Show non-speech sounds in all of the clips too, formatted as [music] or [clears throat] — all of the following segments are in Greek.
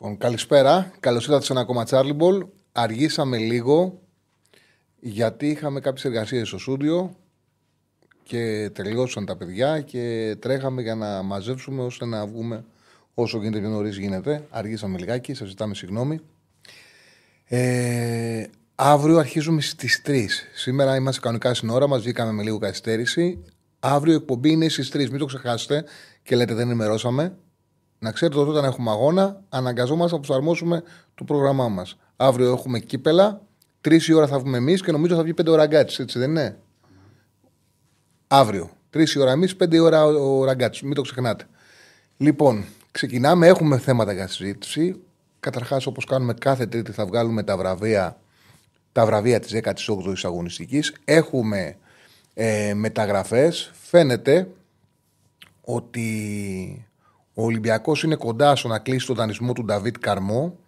Λοιπόν, καλησπέρα. Καλώς ήρθατε σε ένα ακόμα Charlie Ball. Αργήσαμε λίγο γιατί είχαμε κάποιες εργασίες στο στούντιο και τελειώσαν τα παιδιά και τρέχαμε για να μαζέψουμε ώστε να βγούμε όσο γίνεται πιο νωρίς γίνεται. Αργήσαμε λιγάκι, σας ζητάμε συγγνώμη. Ε, αύριο αρχίζουμε στις 3. Σήμερα είμαστε κανονικά στην ώρα μας, βγήκαμε με λίγο καθυστέρηση. Αύριο η εκπομπή είναι στις 3. Μην το ξεχάσετε και λέτε δεν ενημερώσαμε. Να ξέρετε ότι όταν έχουμε αγώνα, αναγκαζόμαστε να προσαρμόσουμε το πρόγραμμά μας. Αύριο έχουμε κύπελα, τρεις η ώρα θα βγούμε εμείς και νομίζω θα βγει πέντε ώρα Ραγκάτσι, έτσι δεν είναι; Αύριο. Τρεις η ώρα εμείς, πέντε η ώρα ο Ραγκάτσι. Μην το ξεχνάτε. Λοιπόν, ξεκινάμε. Έχουμε θέματα για συζήτηση. Καταρχάς, όπως κάνουμε κάθε Τρίτη, θα βγάλουμε τα βραβεία, τα βραβεία της 18η αγωνιστικής. Έχουμε ε, μεταγραφές. Φαίνεται ότι ο Ολυμπιακός είναι κοντά στο να κλείσει τον δανεισμό του Νταβίτ Καρμό.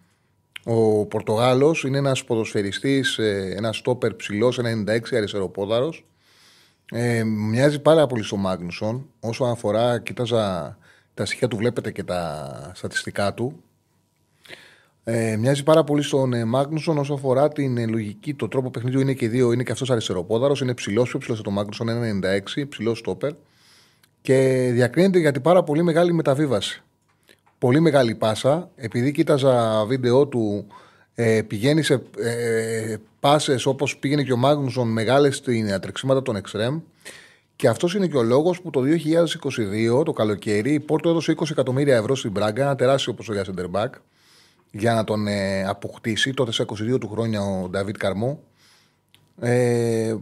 Ο Πορτογάλος είναι ένας ποδοσφαιριστής, ε, ένας στόπερ ψηλός, 96 αριστεροπόδαρος. Ε, μοιάζει πάρα πολύ στο Μάγνουσον. Όσο αφορά, κοίταζα τα στοιχεία του, βλέπετε και τα στατιστικά του. Ε, μοιάζει πάρα πολύ στον ε, Μάγνουσον όσο αφορά την ε, λογική, το τρόπο παιχνιδιού είναι και δύο. Είναι και αυτός αριστεροπόδαρος, είναι ψηλός, πιο ψηλός από το Μάγνουσον, 96, ψηλός στόπερ και διακρίνεται για την πάρα πολύ μεγάλη μεταβίβαση. Πολύ μεγάλη πάσα. Επειδή κοίταζα βίντεο του, ε, πηγαίνει σε ε, πάσες όπως πήγαινε και ο Μάγνουσον μεγάλες στην ατρεξίματα των Εξτρέμ. Και αυτός είναι και ο λόγος που το 2022, το καλοκαίρι, η Πόρτο έδωσε 20 εκατομμύρια ευρώ στην Μπράγκα, ένα τεράστιο ποσό για Σεντερμπακ, για να τον ε, αποκτήσει. Τότε σε 22 του χρόνια ο Νταβίτ Καρμό. Ε,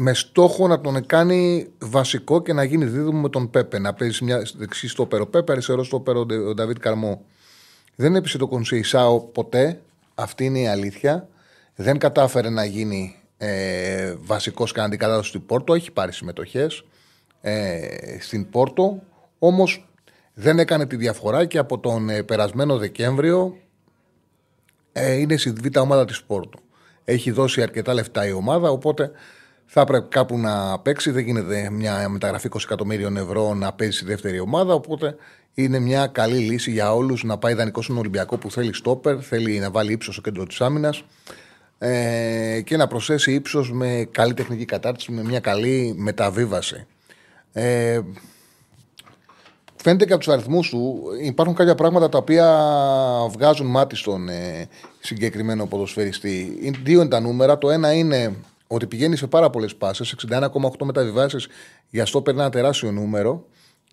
με στόχο να τον κάνει βασικό και να γίνει δίδυμο με τον Πέπε. Να παίζει μια δεξί στο πέρο Πέπε, αριστερό στο πέρο ο Νταβίτ Καρμό. Δεν έπεισε το Κονσέισάο ποτέ. Αυτή είναι η αλήθεια. Δεν κατάφερε να γίνει ε, βασικός και αντικατάσταση στην Πόρτο. Έχει πάρει συμμετοχές ε, στην Πόρτο. Όμως δεν έκανε τη διαφορά και από τον ε, περασμένο Δεκέμβριο ε, είναι στη β' ομάδα της Πόρτο. Έχει δώσει αρκετά λεφτά η ομάδα, οπότε θα πρέπει κάπου να παίξει. Δεν γίνεται μια μεταγραφή 20 εκατομμύριων ευρώ να παίζει στη δεύτερη ομάδα. Οπότε είναι μια καλή λύση για όλους να πάει δανεικό στον Ολυμπιακό που θέλει στόπερ, θέλει να βάλει ύψος στο κέντρο της άμυνας ε, και να προσθέσει ύψος με καλή τεχνική κατάρτιση, με μια καλή μεταβίβαση. Ε, φαίνεται και από τους αριθμούς του υπάρχουν κάποια πράγματα τα οποία βγάζουν μάτι στον ε, συγκεκριμένο ποδοσφαιριστή. Δύο είναι τα νούμερα. Το ένα είναι ότι πηγαίνει σε πάρα πολλές πάσε, 61,8 μεταβιβάσεις για αυτό παίρνει ένα τεράστιο νούμερο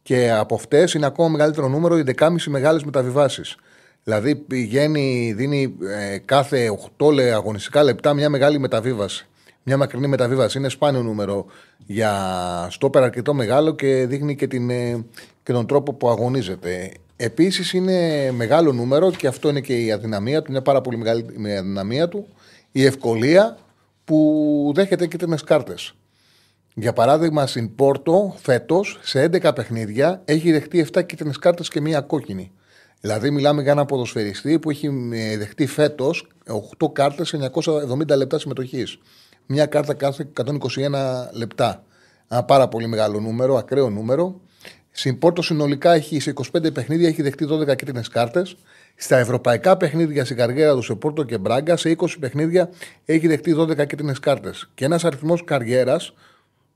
και από αυτές είναι ακόμα μεγαλύτερο νούμερο οι 11,5 μεγάλες μεταβιβάσεις. Δηλαδή πηγαίνει, δίνει ε, κάθε 8 αγωνιστικά λεπτά μια μεγάλη μεταβίβαση. Μια μακρινή μεταβίβαση. Είναι σπάνιο νούμερο για στόπερ αρκετό μεγάλο και δείχνει και, την, ε, και τον τρόπο που αγωνίζεται. Επίσης είναι μεγάλο νούμερο και αυτό είναι και η αδυναμία του. Είναι πάρα πολύ μεγάλη η αδυναμία του. Η ευκολία που δέχεται κίτρινε κάρτες. Για παράδειγμα, στην Πόρτο φέτος σε 11 παιχνίδια έχει δεχτεί 7 κίτρινε κάρτες και μία κόκκινη. Δηλαδή, μιλάμε για ένα ποδοσφαιριστή που έχει ε, δεχτεί φέτος 8 κάρτες σε 970 λεπτά συμμετοχής. Μία κάρτα κάθε 121 λεπτά. Ένα πάρα πολύ μεγάλο νούμερο, ακραίο νούμερο. Στην Πόρτο συνολικά έχει σε 25 παιχνίδια έχει δεχτεί 12 κίτρινε κάρτες. Στα ευρωπαϊκά παιχνίδια στην καριέρα του σε Πόρτο και Μπράγκα, σε 20 παιχνίδια έχει δεχτεί 12 κίτρινες κάρτες. Και ένας αριθμός καριέρας,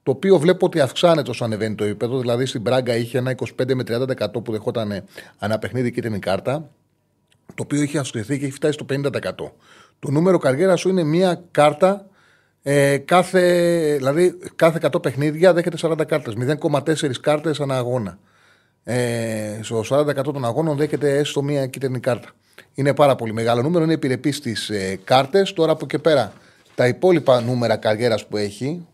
το οποίο βλέπω ότι αυξάνεται όσο ανεβαίνει το επίπεδο. Δηλαδή στην Μπράγκα είχε ένα 25 με 30% που δεχόταν ανά παιχνίδι κίτρινη κάρτα, το οποίο έχει αυξηθεί και έχει φτάσει στο 50%. Το νούμερο καριέρα σου είναι μία κάρτα ε, κάθε, δηλαδή κάθε 100 παιχνίδια δέχεται 40 κάρτες. 0,4 κάρτες ανά αγώνα ε, στο 40% των αγώνων δέχεται έστω μία κίτρινη κάρτα. Είναι πάρα πολύ μεγάλο νούμερο, είναι επιρρεπής στις ε, κάρτες. Τώρα από και πέρα τα υπόλοιπα νούμερα καριέρας που έχει.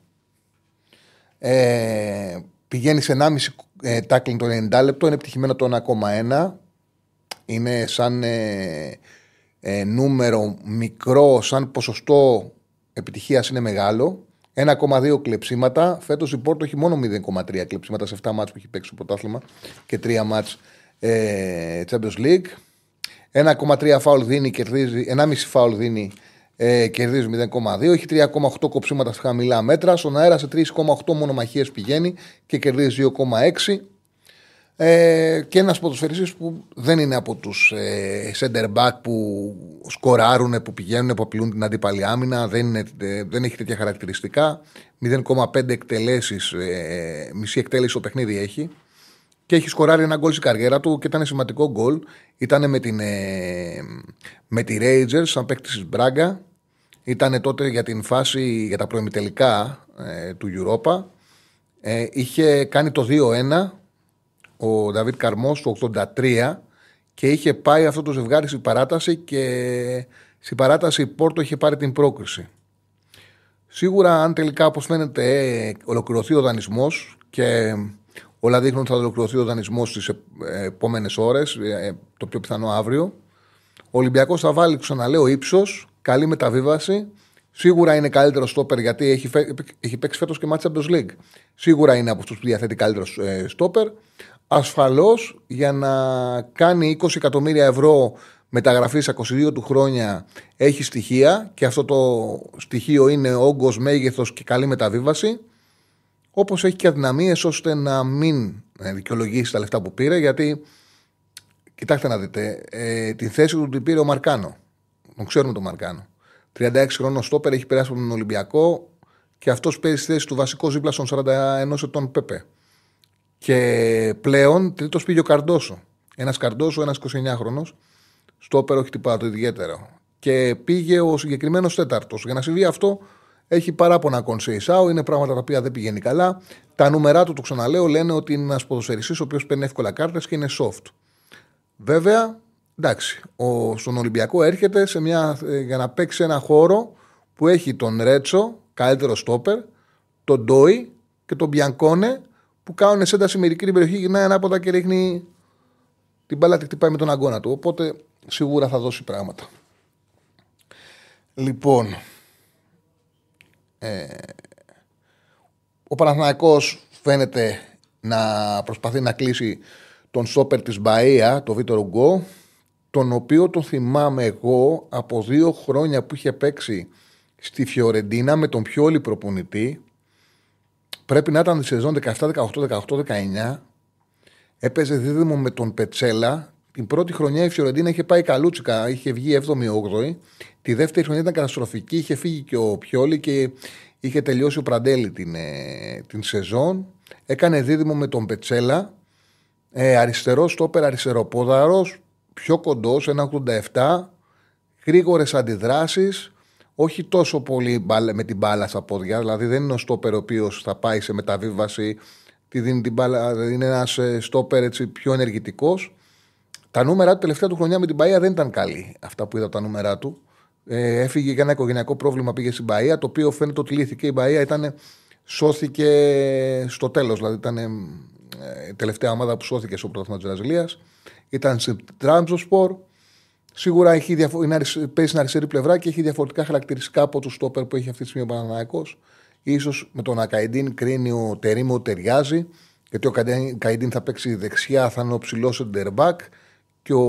Ε, πηγαίνει σε 1,5 ε, tackling το 90 λεπτό, είναι επιτυχημένο το 1,1. Είναι σαν ε, ε, νούμερο μικρό, σαν ποσοστό επιτυχίας είναι μεγάλο. 1,2 κλεψίματα. Φέτος η Πόρτο έχει μόνο 0,3 κλεψίματα σε 7 μάτς που έχει παίξει στο πρωτάθλημα και 3 μάτς ε, Champions League. 1,3 φάουλ δίνει, κερδίζει, 1,5 φάουλ δίνει, ε, κερδίζει 0,2. Έχει 3,8 κοψίματα στα χαμηλά μέτρα. Στον αέρα σε 3,8 μονομαχίες πηγαίνει και κερδίζει 2,6. Ε, και ένας ποδοσφαιριστής που δεν είναι από τους ε, center back που σκοράρουν, που πηγαίνουν, που απειλούν την αντίπαλη άμυνα. Δεν, είναι, ε, δεν έχει τέτοια χαρακτηριστικά. 0,5 εκτελέσεις, ε, μισή εκτέλεση στο παιχνίδι έχει. Και έχει σκοράρει ένα γκολ στην καριέρα του και ήταν σημαντικό γκολ. Ήταν με, την, ε, με τη Rangers, σαν παίκτη της Μπράγκα. Ήταν τότε για την φάση για τα προημιτελικά ε, του Europa. Ε, είχε κάνει το 2-1 ο Δαβίτ Καρμός το 83 και είχε πάει αυτό το ζευγάρι στην παράταση και στην παράταση η Πόρτο είχε πάρει την πρόκριση. Σίγουρα, αν τελικά, όπως φαίνεται, ε, ολοκληρωθεί ο δανεισμός και όλα δείχνουν ότι θα ολοκληρωθεί ο δανεισμός στις επόμενες ώρες, ε, το πιο πιθανό αύριο, ο Ολυμπιακός θα βάλει, ξαναλέω, ύψος, καλή μεταβίβαση. Σίγουρα είναι καλύτερο στόπερ γιατί έχει, έχει παίξει φέτος και μάτια Champions League. Σίγουρα είναι από αυτούς που διαθέτει καλύτερο ε, στόπερ ασφαλώς για να κάνει 20 εκατομμύρια ευρώ μεταγραφής στα 22 του χρόνια έχει στοιχεία και αυτό το στοιχείο είναι όγκος, μέγεθος και καλή μεταβίβαση. Όπως έχει και αδυναμίες ώστε να μην ε, δικαιολογήσει τα λεφτά που πήρε, γιατί κοιτάξτε να δείτε, ε, τη θέση του την πήρε ο Μαρκάνο. Τον ξέρουμε τον Μαρκάνο. 36 χρόνων στόπερ έχει περάσει από τον Ολυμπιακό και αυτός παίζει στη θέση του βασικού δίπλα στον 41 ετών Πεπέ. Και πλέον τρίτος πήγε ο Καρντόσο. Ένας Καρντόσο, ένας 29χρονο. Στο όπερο όχι τίποτα το ιδιαίτερο. Και πήγε ο συγκεκριμένος τέταρτος. Για να συμβεί αυτό, έχει παράπονα κονσέισάου, είναι πράγματα τα οποία δεν πηγαίνει καλά. Τα νούμερά του, το ξαναλέω, λένε ότι είναι ένας ποδοσφαιριστής ο οποίος παίρνει εύκολα κάρτες και είναι soft. Βέβαια, εντάξει, ο, στον Ολυμπιακό έρχεται σε μια, ε, για να παίξει ένα χώρο που έχει τον Ρέτσο, καλύτερο στόπερ, τον Ντόι και τον Μπιανκόνε, που κάνουν ένταση μερική την περιοχή, γυρνάει ανάποδα και ρίχνει την μπάλα τη χτυπάει με τον αγκώνα του. Οπότε σίγουρα θα δώσει πράγματα. Λοιπόν, ε, ο Παναθηναϊκός φαίνεται να προσπαθεί να κλείσει τον σόπερ της Μπαΐα, το Βίτορο Γκο, τον οποίο τον θυμάμαι εγώ από δύο χρόνια που είχε παίξει στη Φιωρεντίνα με τον πιο όλη προπονητή πρέπει να ήταν τη σεζόν 17, 18, 18, 19. Έπαιζε δίδυμο με τον Πετσέλα. Την πρώτη χρονιά η Φιωρεντίνα είχε πάει καλούτσικα, είχε βγει 7η-8η. Τη δεύτερη χρονιά ήταν καταστροφική, είχε φύγει και ο Πιόλη και είχε τελειώσει ο Πραντέλη την, ε, την σεζόν. Έκανε δίδυμο με τον Πετσέλα. Ε, αριστερός στόπερ, αριστεροπόδαρο, πιο κοντός, 1,87. Γρήγορες αντιδράσεις όχι τόσο πολύ με την μπάλα στα πόδια. Δηλαδή δεν είναι ο στόπερ ο οποίος θα πάει σε μεταβίβαση, τη δίνει την μπάλα, δηλαδή είναι ένας ε, στόπερ έτσι, πιο ενεργητικός. Τα νούμερα του τελευταία του χρονιά με την Παία δεν ήταν καλή. Αυτά που είδα τα νούμερα του. Ε, έφυγε για ένα οικογενειακό πρόβλημα, πήγε στην Παία, το οποίο φαίνεται ότι λύθηκε. Η Παία ήταν, σώθηκε στο τέλος. Δηλαδή ήταν ε, η τελευταία ομάδα που σώθηκε στο πρωτάθλημα της Βραζιλίας. Ήταν στην Τράμζοσπορ. Σίγουρα έχει διαφο- είναι παίζει στην αριστερή πλευρά και έχει διαφορετικά χαρακτηριστικά από το στόπερ που έχει αυτή τη στιγμή ο Παναναναϊκό. σω με τον Ακαϊντίν κρίνει ο Τερήμο ταιριάζει, γιατί ο Ακαϊντίν θα παίξει δεξιά, θα είναι ο ψηλός εντερμπακ και ο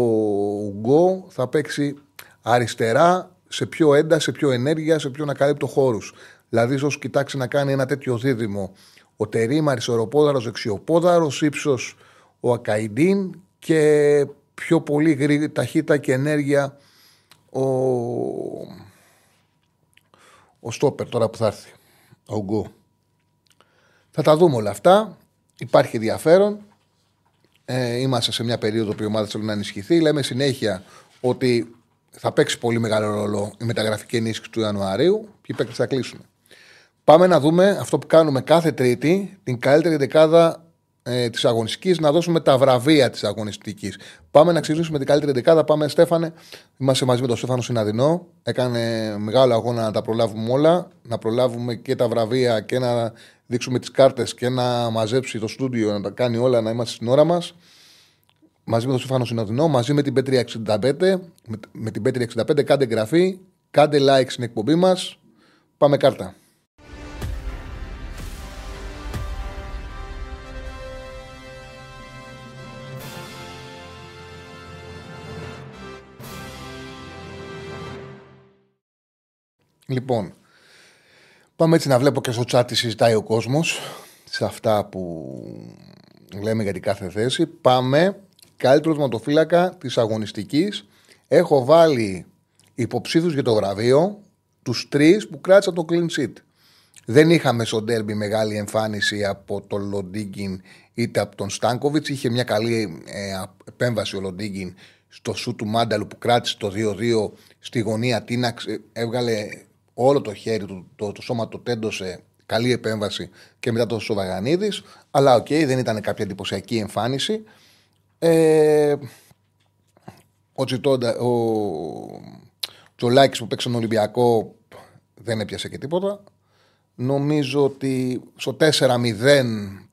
Ουγκό θα παίξει αριστερά σε πιο ένταση, σε πιο ενέργεια, σε πιο να καλύπτει χώρους. Δηλαδή, ίσως κοιτάξει να κάνει ένα τέτοιο δίδυμο. Ο Τερήμ αριστεροπόδαρος, δεξιοπόδαρος, ύψος ο Ακαϊντίν και πιο πολύ γρήγορα ταχύτητα και ενέργεια ο, ο Στόπερ τώρα που θα έρθει, ο Γκου. Θα τα δούμε όλα αυτά. Υπάρχει ενδιαφέρον. Ε, είμαστε σε μια περίοδο που η ομάδα θέλει να ενισχυθεί. Λέμε συνέχεια ότι θα παίξει πολύ μεγάλο ρόλο η μεταγραφική ενίσχυση του Ιανουαρίου. Ποιοι παίκτες θα κλείσουν. Πάμε να δούμε αυτό που κάνουμε κάθε Τρίτη, την καλύτερη δεκάδα ε, της αγωνιστικής, να δώσουμε τα βραβεία της αγωνιστικής. Πάμε να ξεκινήσουμε την καλύτερη δεκάδα. Πάμε, Στέφανε. Είμαστε μαζί με τον Στέφανο Συναδεινό. Έκανε μεγάλο αγώνα να τα προλάβουμε όλα. Να προλάβουμε και τα βραβεία και να δείξουμε τις κάρτες και να μαζέψει το στούντιο, να τα κάνει όλα, να είμαστε στην ώρα μας. Μαζί με τον Στεφάνο Συνοδεινό, μαζί με την Πέτρια65, με, με την Πέτρια 65, κάντε εγγραφή, κάντε like στην εκπομπή μας. Πάμε κάρτα. Λοιπόν, πάμε έτσι να βλέπω και στο chat τι συζητάει ο κόσμος σε αυτά που λέμε για την κάθε θέση. Πάμε. Καλύτερο ματοφύλακα της αγωνιστικής. Έχω βάλει υποψήφιους για το βραβείο τους τρεις που κράτησαν το clean sheet. Δεν είχαμε στο ντέρμπι μεγάλη εμφάνιση από τον Λοντίγκιν είτε από τον Στάνκοβιτς. Είχε μια καλή ε, επέμβαση ο Λοντίγκιν στο σουτ του Μάνταλου που κράτησε το 2-2 στη γωνία. Τίναξε, έβγαλε όλο το χέρι του, το, το σώμα το τέντωσε. Καλή επέμβαση και μετά το Σοβαγανίδη. Αλλά OK, okay, δεν ήταν κάποια εντυπωσιακή εμφάνιση. Ε, ο Τσιντώτα, ο Τζολάκης που παίξε τον Ολυμπιακό δεν έπιασε και τίποτα. Νομίζω ότι στο 4-0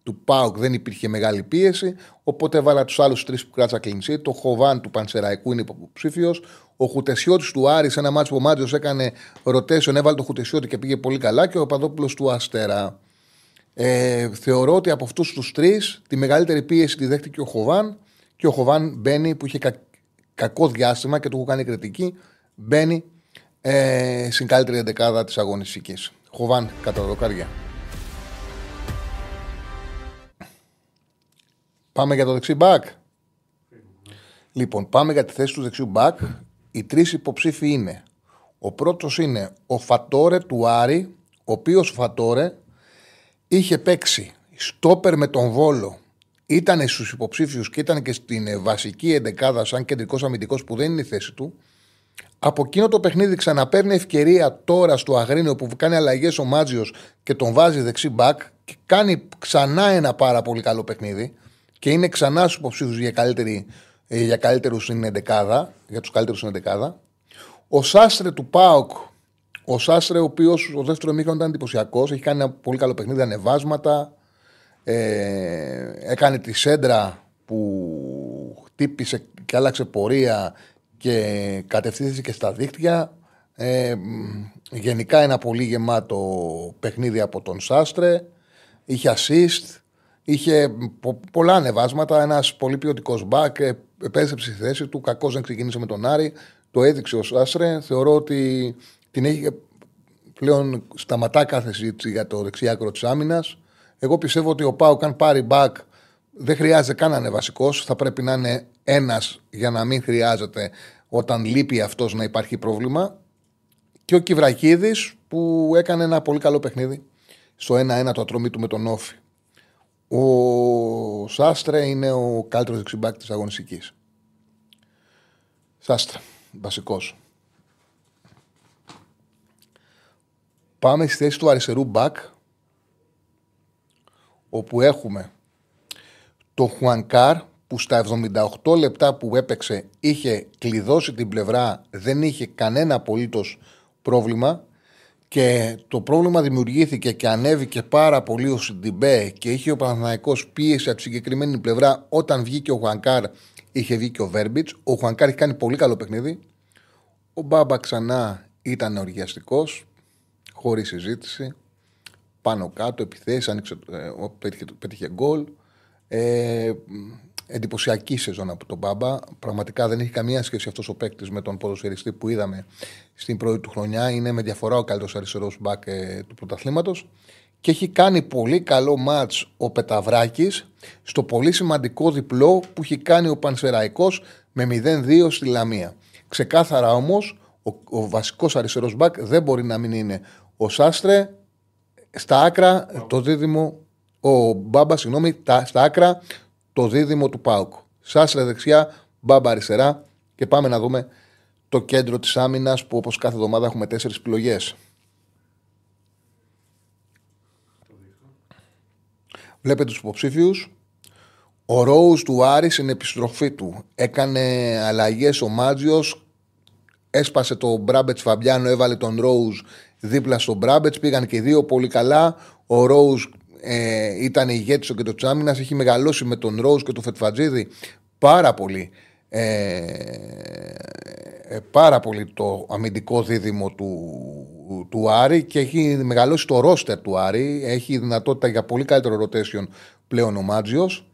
του ΠΑΟΚ δεν υπήρχε μεγάλη πίεση. Οπότε έβαλα τους άλλους τρεις που κράτσα κλεινσί. Το Χοβάν του Πανσεραϊκού είναι υποψήφιος. Ο Χουτεσιώτης του Άρης, σε ένα μάτσο που ο Μάτζο έκανε ρωτέσεων, έβαλε το Χουτεσιώτη και πήγε πολύ καλά. Και ο Παδόπουλο του Αστέρα. Ε, θεωρώ ότι από αυτούς τους τρεις τη μεγαλύτερη πίεση τη δέχτηκε ο Χοβάν. Και ο Χοβάν μπαίνει που είχε κα, κακό διάστημα και του έχω κάνει κριτική. Μπαίνει ε, στην καλύτερη δεκάδα της αγωνιστικής. Χοβάν κατά δοκάρια. Πάμε για το δεξί μπακ. Λοιπόν, πάμε για τη θέση του δεξιού μπακ. Οι τρεις υποψήφοι είναι. Ο πρώτος είναι ο Φατόρε του Άρη, ο οποίος Φατόρε είχε παίξει στόπερ με τον Βόλο. Ήταν στους υποψήφιους και ήταν και στην βασική εντεκάδα σαν κεντρικός αμυντικός που δεν είναι η θέση του. Από εκείνο το παιχνίδι ξαναπαίρνει ευκαιρία τώρα στο Αγρίνιο που κάνει αλλαγές ο Μάτζιος και τον βάζει δεξί μπακ και κάνει ξανά ένα πάρα πολύ καλό παιχνίδι και είναι ξανά στους υποψήφιους για, καλύτερη, ε, για καλύτερους στην 11, για τους καλύτερους στην 11. Ο Σάστρε του Πάοκ, ο Σάστρε, ο οποίος ο δεύτερο μήχρονο ήταν εντυπωσιακός, έχει κάνει ένα πολύ καλό παιχνίδι, ανεβάσματα. Ε, έκανε τη σέντρα που χτύπησε και άλλαξε πορεία και κατευθύνθηκε στα δίκτυα. Ε, γενικά ένα πολύ γεμάτο παιχνίδι από τον Σάστρε. Είχε assist. Είχε πολλά ανεβάσματα. Ένας πολύ ποιοτικός μπακ. Ε, επέστρεψε στη θέση του. Κακός δεν ξεκίνησε με τον Άρη. Το έδειξε ο Σάστρε. Θεωρώ ότι την έχει πλέον σταματά κάθε συζήτηση για το δεξιάκρο της άμυνας. Εγώ πιστεύω ότι ο Πάου, αν πάρει μπακ, δεν χρειάζεται καν να είναι βασικός. Θα πρέπει να είναι ένας για να μην χρειάζεται όταν λείπει αυτός να υπάρχει πρόβλημα. Και ο Κιβρακίδης που έκανε ένα πολύ καλό παιχνίδι στο 1-1 το ατρομή του με τον Όφη. Ο Σάστρε είναι ο καλύτερος δεξιμπάκ της αγωνιστικής. Σάστρε, βασικός. Πάμε στη θέση του αριστερού μπακ όπου έχουμε το Χουανκάρ που στα 78 λεπτά που έπαιξε είχε κλειδώσει την πλευρά, δεν είχε κανένα απολύτως πρόβλημα και το πρόβλημα δημιουργήθηκε και ανέβηκε πάρα πολύ ο Σιντιμπέ και είχε ο Παναθηναϊκός πίεση από τη συγκεκριμένη πλευρά όταν βγήκε ο Χουανκάρ είχε βγει και ο Βέρμπιτς. Ο Χουανκάρ έχει κάνει πολύ καλό παιχνίδι. Ο Μπάμπα ξανά ήταν οργιαστικό, χωρίς συζήτηση. Πάνω κάτω, επιθέσεις, άνοιξε, ε, πέτυχε, πέτυχε γκολ. Ε, εντυπωσιακή σεζόν από τον Μπάμπα. Πραγματικά δεν έχει καμία σχέση αυτός ο παίκτης με τον ποδοσφαιριστή που είδαμε στην πρώτη του χρονιά. Είναι με διαφορά ο καλύτερος αριστερός μπακ ε, του πρωταθλήματος. Και έχει κάνει πολύ καλό μάτς ο Πεταβράκη στο πολύ σημαντικό διπλό που έχει κάνει ο Πανσεραϊκός με 0-2 στη Λαμία. Ξεκάθαρα όμως, ο, ο βασικός αριστερός μπακ δεν μπορεί να μην είναι ο Σάστρε. Στα άκρα το δίδυμο ο Μπάμπα, συγγνώμη, στα άκρα το δίδυμο του Πάουκ. Σάσλε δεξιά, Μπάμπα αριστερά και πάμε να δούμε το κέντρο της άμυνας που όπως κάθε εβδομάδα έχουμε τέσσερις επιλογές. Βλέπετε τους υποψήφιους. Ο Ρόους του Άρης στην επιστροφή του. Έκανε αλλαγές ο Μάτζιος. Έσπασε το Μπράμπετς Φαμπιάνο, έβαλε τον Ρόους δίπλα στον Μπράμπετς. Πήγαν και οι δύο πολύ καλά. Ο Ρόους ε, ήταν ηγέτη ο κέντρο τη άμυνα. Έχει μεγαλώσει με τον Ρόους και τον Φετφατζίδη πάρα πολύ. Ε, ε, πάρα πολύ το αμυντικό δίδυμο του, του Άρη και έχει μεγαλώσει το ρόστερ του Άρη. Έχει δυνατότητα για πολύ καλύτερο rotation πλέον ο Μάτζιος.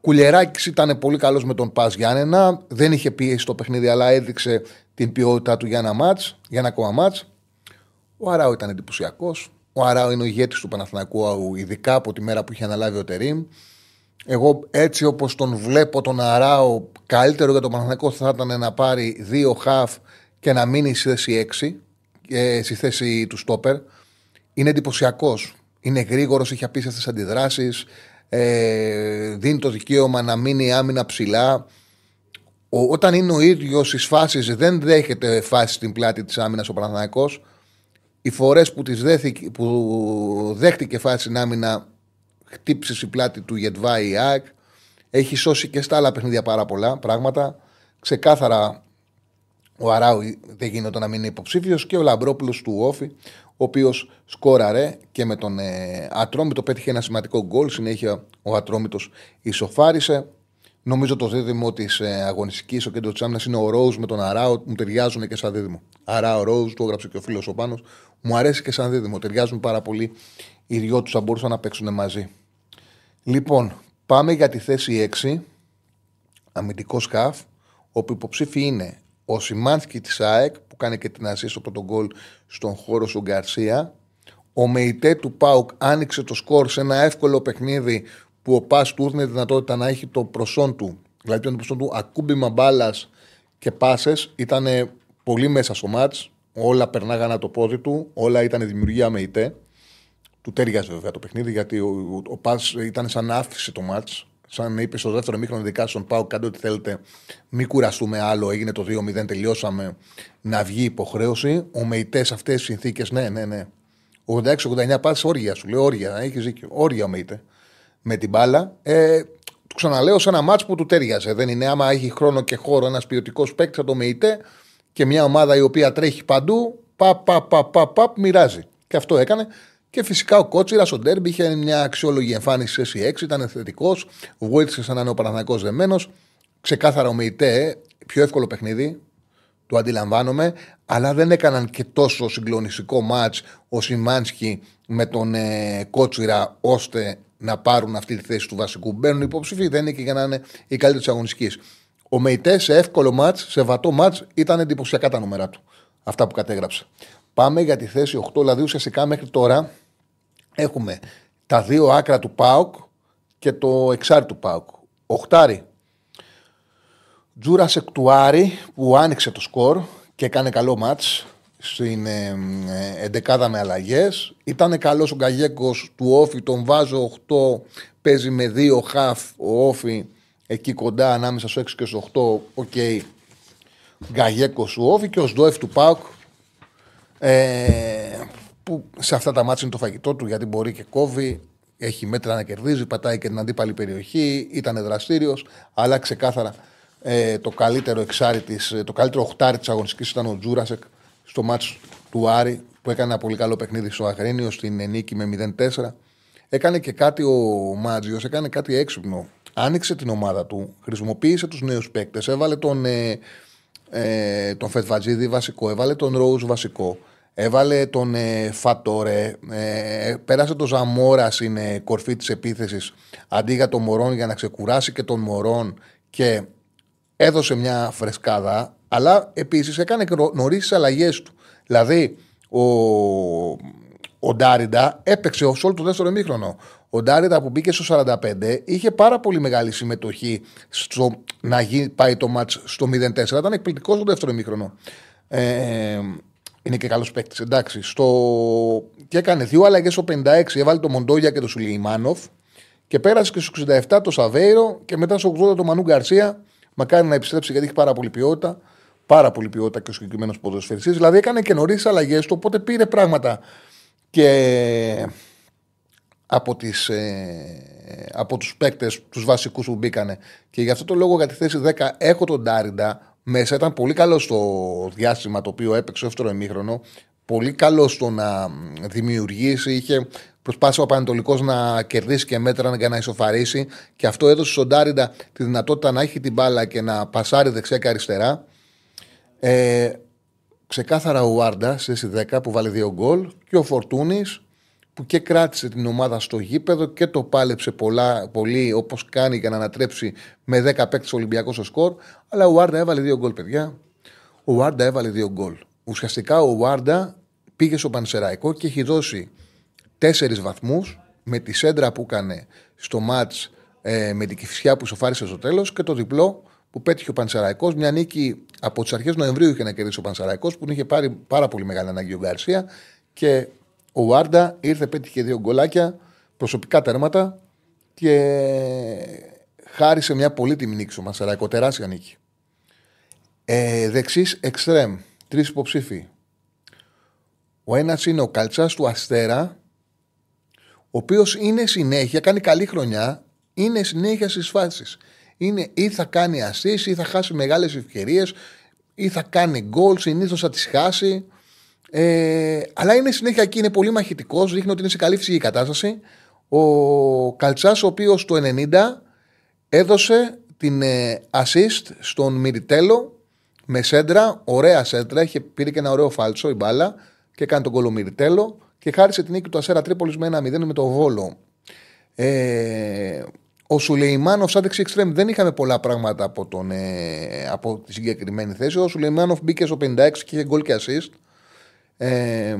Κουλεράκη ήταν πολύ καλός με τον Πας Γιάννενα. Δεν είχε πίεση το παιχνίδι, αλλά έδειξε την ποιότητά του για ένα, μάτς, για ένα ακόμα μάτς. Ο Αράου ήταν εντυπωσιακός. Ο Αράου είναι ο ηγέτης του Παναθηνακού, ειδικά από τη μέρα που είχε αναλάβει ο Τερήμ. Εγώ έτσι όπως τον βλέπω τον Αράου, καλύτερο για τον Παναθηνακό θα ήταν να πάρει δύο χαφ και να μείνει στη θέση 6, ε, στη θέση του στόπερ. Είναι εντυπωσιακός. Είναι γρήγορος, έχει απίστευτες αντιδράσεις ε, δίνει το δικαίωμα να μείνει άμυνα ψηλά. Ο, όταν είναι ο ίδιος στις φάσεις, δεν δέχεται φάση στην πλάτη της άμυνας ο Παναθανικό. Οι φορές που, που δέχτηκε φάση στην άμυνα, χτύπησες στην πλάτη του Γετβά η ΑΕΚ. Έχει σώσει και στα άλλα παιχνίδια πάρα πολλά πράγματα. Ξεκάθαρα ο Αράου δεν γίνεται να μείνει υποψήφιος και ο Λαμπρόπουλος του Όφη ο οποίος σκόραρε και με τον ε, Ατρόμητο πέτυχε ένα σημαντικό γκολ. Συνέχεια ο Ατρόμητος ισοφάρισε. Νομίζω το δίδυμο της ε, αγωνιστικής, ο κέντρο της άμυνας είναι ο Ρόουζ με τον Αράο. Μου ταιριάζουν και σαν δίδυμο. Αράο Ρόουζ, το έγραψε και ο φίλος ο Πάνος. Μου αρέσει και σαν δίδυμο. Ταιριάζουν πάρα πολύ. Οι δυο τους θα μπορούσαν να παίξουν μαζί. Λοιπόν, πάμε για τη θέση 6. Αμυντικός σκαφ. Όπου υποψήφοι είναι ο Σιμάνσκι της ΑΕΚ που κάνει και την ασίστ από τον γκολ στον χώρο του Γκαρσία. Ο Μεϊτέ του Πάουκ άνοιξε το σκορ σε ένα εύκολο παιχνίδι που ο Πας του έδινε δυνατότητα να έχει το προσόν του. Δηλαδή το προσόν του ακούμπημα μπάλας και πάσες. Ήταν πολύ μέσα στο μάτς. Όλα περνάγανε το πόδι του. Όλα ήταν δημιουργία Μεϊτέ. Του τέριαζε βέβαια το παιχνίδι γιατί ο, ο, Πας ήταν σαν να άφησε το μάτς σαν είπε στο δεύτερο μήχρονο, ειδικά στον Πάο, κάντε ό,τι θέλετε. Μην κουραστούμε άλλο. Έγινε το 2-0, τελειώσαμε. Να βγει υποχρέωση. Ο Μεϊτέ σε αυτές τι συνθήκες, ναι, ναι, ναι. 86-89 πας όρια σου. Λέω όρια, έχεις δίκιο. Όρια ο Μεϊτέ. Με την μπάλα. Ε, του ξαναλέω σε ένα μάτς που του τέριαζε. Δεν είναι άμα έχει χρόνο και χώρο ένας ποιοτικός παίκτης, θα το Μεϊτέ και μια ομάδα η οποία τρέχει παντού. Παπ, παπ, παπ, παπ, παπ, μοιράζει. Και αυτό έκανε. Και φυσικά ο Κότσιρας, ο Ντέρμπι, είχε μια αξιόλογη εμφάνιση σε 6 ήταν θετικός. Βοήθησε σαν να είναι ο Παναθανικό δεμένος. Ξεκάθαρα ο Μεϊτέ, πιο εύκολο παιχνίδι, το αντιλαμβάνομαι, αλλά δεν έκαναν και τόσο συγκλονιστικό μάτς ο Σιμάνσκι με τον ε, Κότσιρα ώστε να πάρουν αυτή τη θέση του βασικού. Μπαίνουν υποψηφοί, δεν είναι και για να είναι οι καλύτεροι της αγωνιστικής. Ο Μεϊτές σε εύκολο μάτς, σε βατό μάτς, ήταν εντυπωσιακά τα νούμερα του. Αυτά που κατέγραψε. Πάμε για τη θέση 8, δηλαδή ουσιαστικά μέχρι τώρα έχουμε τα δύο άκρα του ΠΑΟΚ και το εξάρι του ΠΑΟΚ. Οχτάρι. Τζούρα Εκτουάρη που άνοιξε το σκορ και έκανε καλό μάτς στην ε, ε, εντεκάδα με αλλαγές. Ήταν καλός ο Γκαγέκο του Όφη, τον βάζω 8, παίζει με δύο χαφ ο Όφη εκεί κοντά ανάμεσα στο 6 και στο 8. Οκ. Okay. Γκαγέκο του Όφη και ο Σντόεφ του Πάουκ ε, που σε αυτά τα μάτια είναι το φαγητό του γιατί μπορεί και κόβει, έχει μέτρα να κερδίζει, πατάει και την αντίπαλη περιοχή, ήταν δραστήριος, αλλά ξεκάθαρα ε, το καλύτερο εξάρι της, το καλύτερο οχτάρι της αγωνιστικής ήταν ο Τζούρασεκ στο μάτσο του Άρη που έκανε ένα πολύ καλό παιχνίδι στο Αγρίνιο στην νίκη με 0-4. Έκανε και κάτι ο Μάτζιος, έκανε κάτι έξυπνο. Άνοιξε την ομάδα του, χρησιμοποίησε τους νέους παίκτες, έβαλε τον, ε, ε, τον Φετβατζίδη βασικό, έβαλε τον Ρόουζ βασικό, έβαλε τον ε, Φατόρε, ε, πέρασε τον Ζαμόρα στην ε, κορφή της επίθεσης αντί για τον Μωρόν για να ξεκουράσει και τον Μωρόν και έδωσε μια φρεσκάδα, αλλά επίσης έκανε νωρίς τις αλλαγές του. Δηλαδή, ο, ο Ντάριντα έπαιξε όλο το δεύτερο μήχρονο. Ο Ντάριντα που μπήκε στο 45 είχε πάρα πολύ μεγάλη συμμετοχή στο να γίνει, πάει το μάτς στο 0-4. Ήταν εκπληκτικός στο δεύτερο μήχρονο. Ε, είναι και καλός παίκτης. Εντάξει. Στο... Και έκανε δύο αλλαγές στο 56. Έβαλε το Μοντόγια και το Σουλεϊμάνοφ. Και πέρασε και στο 67 το Σαβέιρο. Και μετά στο 80 το Μανού Γκαρσία. Μακάρι να επιστρέψει γιατί έχει πάρα πολύ ποιότητα. Πάρα πολύ ποιότητα και ο συγκεκριμένος ποδοσφαιριστής. Δηλαδή έκανε και νωρίς αλλαγές του. Οπότε πήρε πράγματα και από, τις, ε, από τους παίκτες, τους βασικούς που μπήκανε. Και γι' αυτό το λόγο για τη θέση 10 έχω τον Ντάριντα μέσα. Ήταν πολύ καλό στο διάστημα το οποίο έπαιξε δεύτερο εμίχρονο. Πολύ καλό στο να δημιουργήσει. Είχε Προσπάθησε ο Πανετολικός να κερδίσει και μέτρα για να ισοφαρίσει. Και αυτό έδωσε στον Ντάριντα τη δυνατότητα να έχει την μπάλα και να πασάρει δεξιά και αριστερά. Ε, ξεκάθαρα ο Βάρντα στη 10 που βάλε δύο γκολ και ο Φορτούνης που και κράτησε την ομάδα στο γήπεδο και το πάλεψε πολλά, πολύ όπως κάνει για να ανατρέψει με 10 παίκτες Ολυμπιακός στο σκορ. Αλλά ο Βάρντα έβαλε δύο γκολ, παιδιά. Ο Βάρντα έβαλε δύο γκολ. Ουσιαστικά ο Βάρντα πήγε στο Πανσεραϊκό και έχει δώσει τέσσερις βαθμούς με τη σέντρα που έκανε στο ματ ε, με την κυφσιά που σοφάρισε στο τέλος και το διπλό που πέτυχε ο Πανσεραϊκός. Μια νίκη από τις αρχές Νοεμβρίου είχε να κερδίσει ο Πανσεραϊκός που είχε πάρει πάρα πολύ μεγάλη ανάγκη ο Γκαρσία και ο Βάρντα ήρθε, πέτυχε δύο γκολάκια, προσωπικά τέρματα και χάρισε μια πολύτιμη νίκη στο Πανσεραϊκό, τεράστια νίκη. Ε, Δεξί εξτρέμ, τρεις υποψήφοι. Ο ένας είναι ο Καλτσάς του Αστέρα, ο οποίος είναι συνέχεια, κάνει καλή χρονιά, είναι συνέχεια στις φάσεις. Είναι ή θα κάνει αστήσει, ή θα χάσει μεγάλες ευκαιρίες, ή θα κάνει γκολ, συνήθως θα τις χάσει. Ε, αλλά είναι συνέχεια εκεί, είναι πολύ μαχητικός, δείχνει ότι είναι σε καλή φυσική κατάσταση. Ο Καλτσάς, ο οποίος το 90 έδωσε την ε, assist στον Μυριτέλο με σέντρα, ωραία σέντρα, είχε, πήρε και ένα ωραίο φάλτσο η μπάλα και έκανε τον κολομυριτέλο και χάρισε την νίκη του Ασέρα Τρίπολης με ένα 0 με το Βόλο. Ε, ο Σουλεϊμάνοφ, σαν δεξί εξτρέμ, δεν είχαμε πολλά πράγματα από, τον, ε, από τη συγκεκριμένη θέση. Ο Σουλεϊμάνοφ μπήκε στο 56 και είχε γκολ και assist. Ε,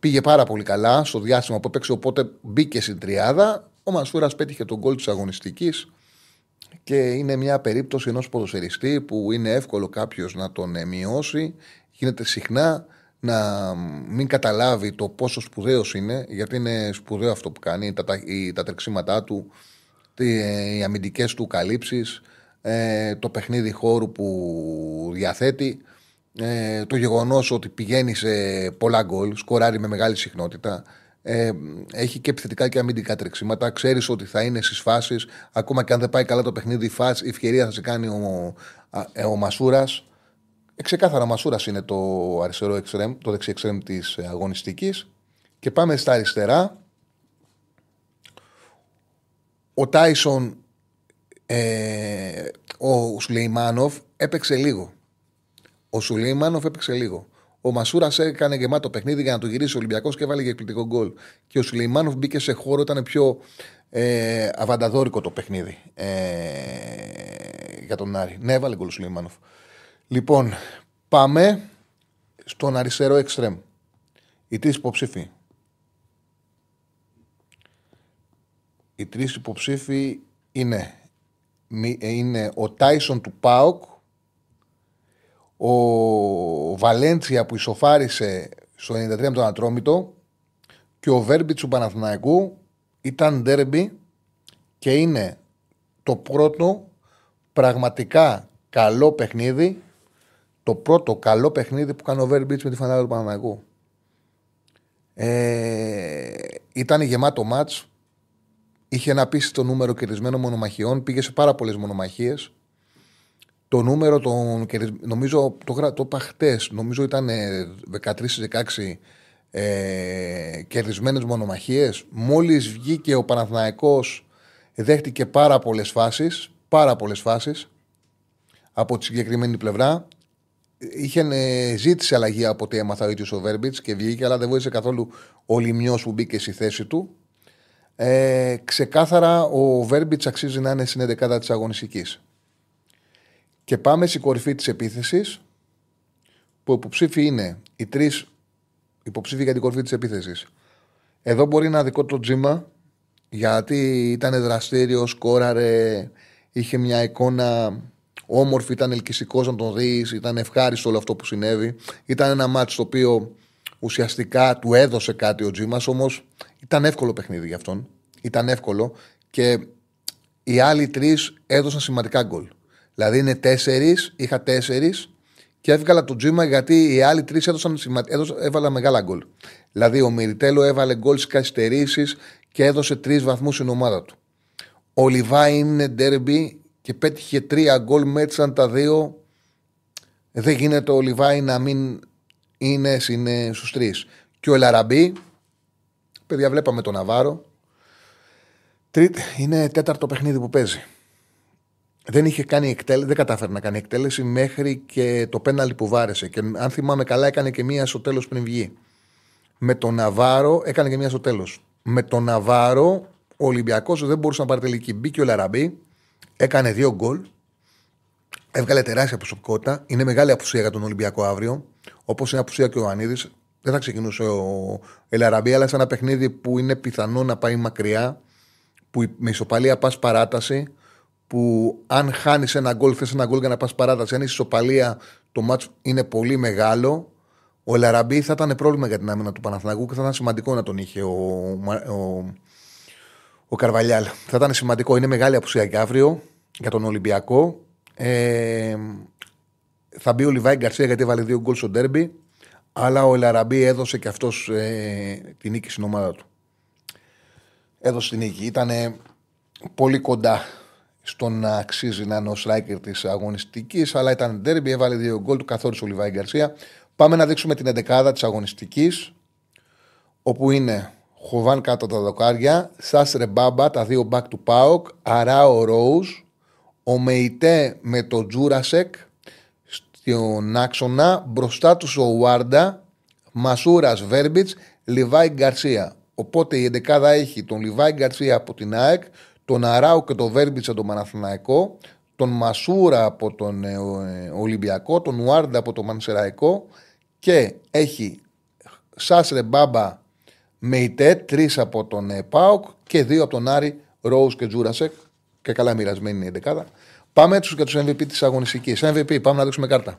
πήγε πάρα πολύ καλά στο διάστημα που έπαιξε, οπότε μπήκε στην τριάδα. Ο Μασούρα πέτυχε τον γκολ της αγωνιστικής και είναι μια περίπτωση ενός ποδοσφαιριστή που είναι εύκολο κάποιος να τον ε, μειώσει. Γίνεται συχνά να μην καταλάβει το πόσο σπουδαίος είναι, γιατί είναι σπουδαίο αυτό που κάνει, τα, τα, τα τρεξίματά του, οι αμυντικές του καλύψεις, ε, το παιχνίδι χώρου που διαθέτει, ε, το γεγονός ότι πηγαίνει σε πολλά γκολ, σκοράρει με μεγάλη συχνότητα. Ε, έχει και επιθετικά και αμυντικά τρεξίματα. Ξέρεις ότι θα είναι στις φάσεις. Ακόμα και αν δεν πάει καλά το παιχνίδι, η, φάση, η ευκαιρία θα σε κάνει ο, ο, ο Μασούρας. Ε, ξεκάθαρα Μασούρας είναι το αριστερό εξτρέμ, το δεξί εξτρέμ της αγωνιστικής. Και πάμε στα αριστερά. Ο Τάισον, ε, ο Σουλεϊμάνοφ έπαιξε λίγο. Ο Σουλεϊμάνοφ έπαιξε λίγο. Ο Μασούρα έκανε γεμάτο παιχνίδι για να το γυρίσει ο Ολυμπιακός και έβαλε για εκπληκτικό γκολ. Και ο Σουλεϊμάνοφ μπήκε σε χώρο, ήταν πιο ε, αβανταδόρικο το παιχνίδι ε, για τον Άρη. Ναι, έβαλε γκολ ο Σουλεϊμάνοφ. Λοιπόν, πάμε στον αριστερό εξτρέμ. Οι τρεις υποψήφοι. Οι τρεις υποψήφοι είναι, είναι ο Τάισον του Πάοκ, ο Βαλέντσια που ισοφάρισε στο 93 με τον Ατρόμητο και ο Βέρμπιτς του Παναθηναϊκού ήταν ντέρμπι και είναι το πρώτο πραγματικά καλό παιχνίδι το πρώτο καλό παιχνίδι που κάνει ο Βέρμπιτς με τη φανέλα του Παναναϊκού. Ε, ήταν γεμάτο μάτς. Είχε ένα το νούμερο κερδισμένων μονομαχιών. Πήγε σε πάρα πολλές μονομαχίες. Το νούμερο των νομίζω το, το είπα χτες, νομίζω ήταν 13-16 ε, κερδισμένες μονομαχίες. Μόλις βγήκε ο Παναθηναϊκός δέχτηκε πάρα πολλές φάσεις. Πάρα πολλές φάσεις από τη συγκεκριμένη πλευρά είχε, ε, ζήτησε αλλαγή από ό,τι έμαθα ο ίδιος ο Βέρμπιτς και βγήκε, αλλά δεν βοήθησε καθόλου ο Λιμιός που μπήκε στη θέση του. Ε, ξεκάθαρα ο Βέρμπιτς αξίζει να είναι στην 11 της αγωνιστικής. Και πάμε στην κορυφή της επίθεσης, που υποψήφοι είναι οι τρεις υποψήφοι για την κορυφή της επίθεσης. Εδώ μπορεί να δικό το τζίμα, γιατί ήταν δραστήριο, σκόραρε, είχε μια εικόνα Όμορφη, ήταν ελκυστικός να τον δεις, ήταν ευχάριστο όλο αυτό που συνέβη. Ήταν ένα μάτσο το οποίο ουσιαστικά του έδωσε κάτι ο Τζίμας, όμως ήταν εύκολο παιχνίδι για αυτόν. Ήταν εύκολο και οι άλλοι τρεις έδωσαν σημαντικά γκολ. Δηλαδή είναι τέσσερις, είχα τέσσερις και έβγαλα τον Τζίμα γιατί οι άλλοι τρεις έδωσαν, έδωσαν, έβαλαν μεγάλα γκολ. Δηλαδή ο Μυριτέλο έβαλε γκολ στις καθυστερήσεις και έδωσε τρεις βαθμούς στην ομάδα του. Ο Λιβάη είναι ντέρμπι και πέτυχε τρία γκολ, μέτρησαν τα δύο. Δεν γίνεται ο Λιβάη να μην είναι στους τρεις. Και ο Λαραμπή Παιδιά, βλέπαμε τον Ναβάρο. Τρίτ, είναι τέταρτο παιχνίδι που παίζει. Δεν είχε κάνει εκτέλεση, δεν κατάφερε να κάνει εκτέλεση μέχρι και το πέναλι που βάρεσε. Και αν θυμάμαι καλά, έκανε και μία στο τέλος πριν βγει. Με τον Ναβάρο έκανε και μία στο τέλος. Με τον Ναβάρο, ο Ολυμπιακός δεν μπορούσε να πάρει τελική. Μπήκε ο Λαραμπή, έκανε δύο γκολ. Έβγαλε τεράστια προσωπικότητα. Είναι μεγάλη απουσία για τον Ολυμπιακό αύριο. Όπως είναι απουσία και ο Ανίδη. Δεν θα ξεκινούσε ο Ελαραμπή, αλλά σε ένα παιχνίδι που είναι πιθανό να πάει μακριά. Που με ισοπαλία πας παράταση. Που αν χάνεις ένα γκολ, θες ένα γκολ για να πας παράταση. Αν είσαι ισοπαλία, το μάτσο είναι πολύ μεγάλο. Ο Ελαραμπή θα ήταν πρόβλημα για την άμυνα του Παναθηνακού και θα ήταν σημαντικό να τον είχε ο, ο, ο Καρβαλιάλ. Θα ήταν σημαντικό. Είναι μεγάλη απουσία και αύριο για τον Ολυμπιακό. Ε, θα μπει ο Λιβάη Γκαρσία γιατί έβαλε δύο γκολ στο ντέρμπι. Αλλά ο Ελαραμπή έδωσε και αυτός ε, την νίκη στην ομάδα του. Έδωσε την νίκη. Ήταν πολύ κοντά στο να αξίζει να είναι ο striker της αγωνιστικής, αλλά ήταν ντέρμπι, έβαλε δύο γκολ, του καθόρισε ο Λιβάη Γκαρσία. Πάμε να δείξουμε την 11 της αγωνιστικής, όπου είναι Χοβάν κάτω τα δοκάρια, Σάσρε Μπάμπα, τα δύο μπακ του Πάοκ, Αράο Ρόουζ, ο Μεϊτέ με το Τζούρασεκ στον άξονα, μπροστά τους ο Βάρντα, Μασούρας Βέρμπιτς, Λιβάη Γκαρσία. Οπότε η 11 έχει τον Λιβάη Γκαρσία από την ΑΕΚ, τον Αράου και τον Βέρμπιτς από τον Παναθηναϊκό, τον Μασούρα από τον ε, ε, Ολυμπιακό, τον Ουάρντα από τον Μανσεραϊκό και έχει Σάσρε Μπάμπα Μεϊτέ, τρεις από τον ε, Πάοκ και δύο από τον Άρη, Ρόους και Τζούρασεκ. Και καλά μοιρασμένη είναι η δεκάδα. Πάμε έτσι για τους MVP της αγωνιστικής. MVP, πάμε να δείξουμε κάρτα.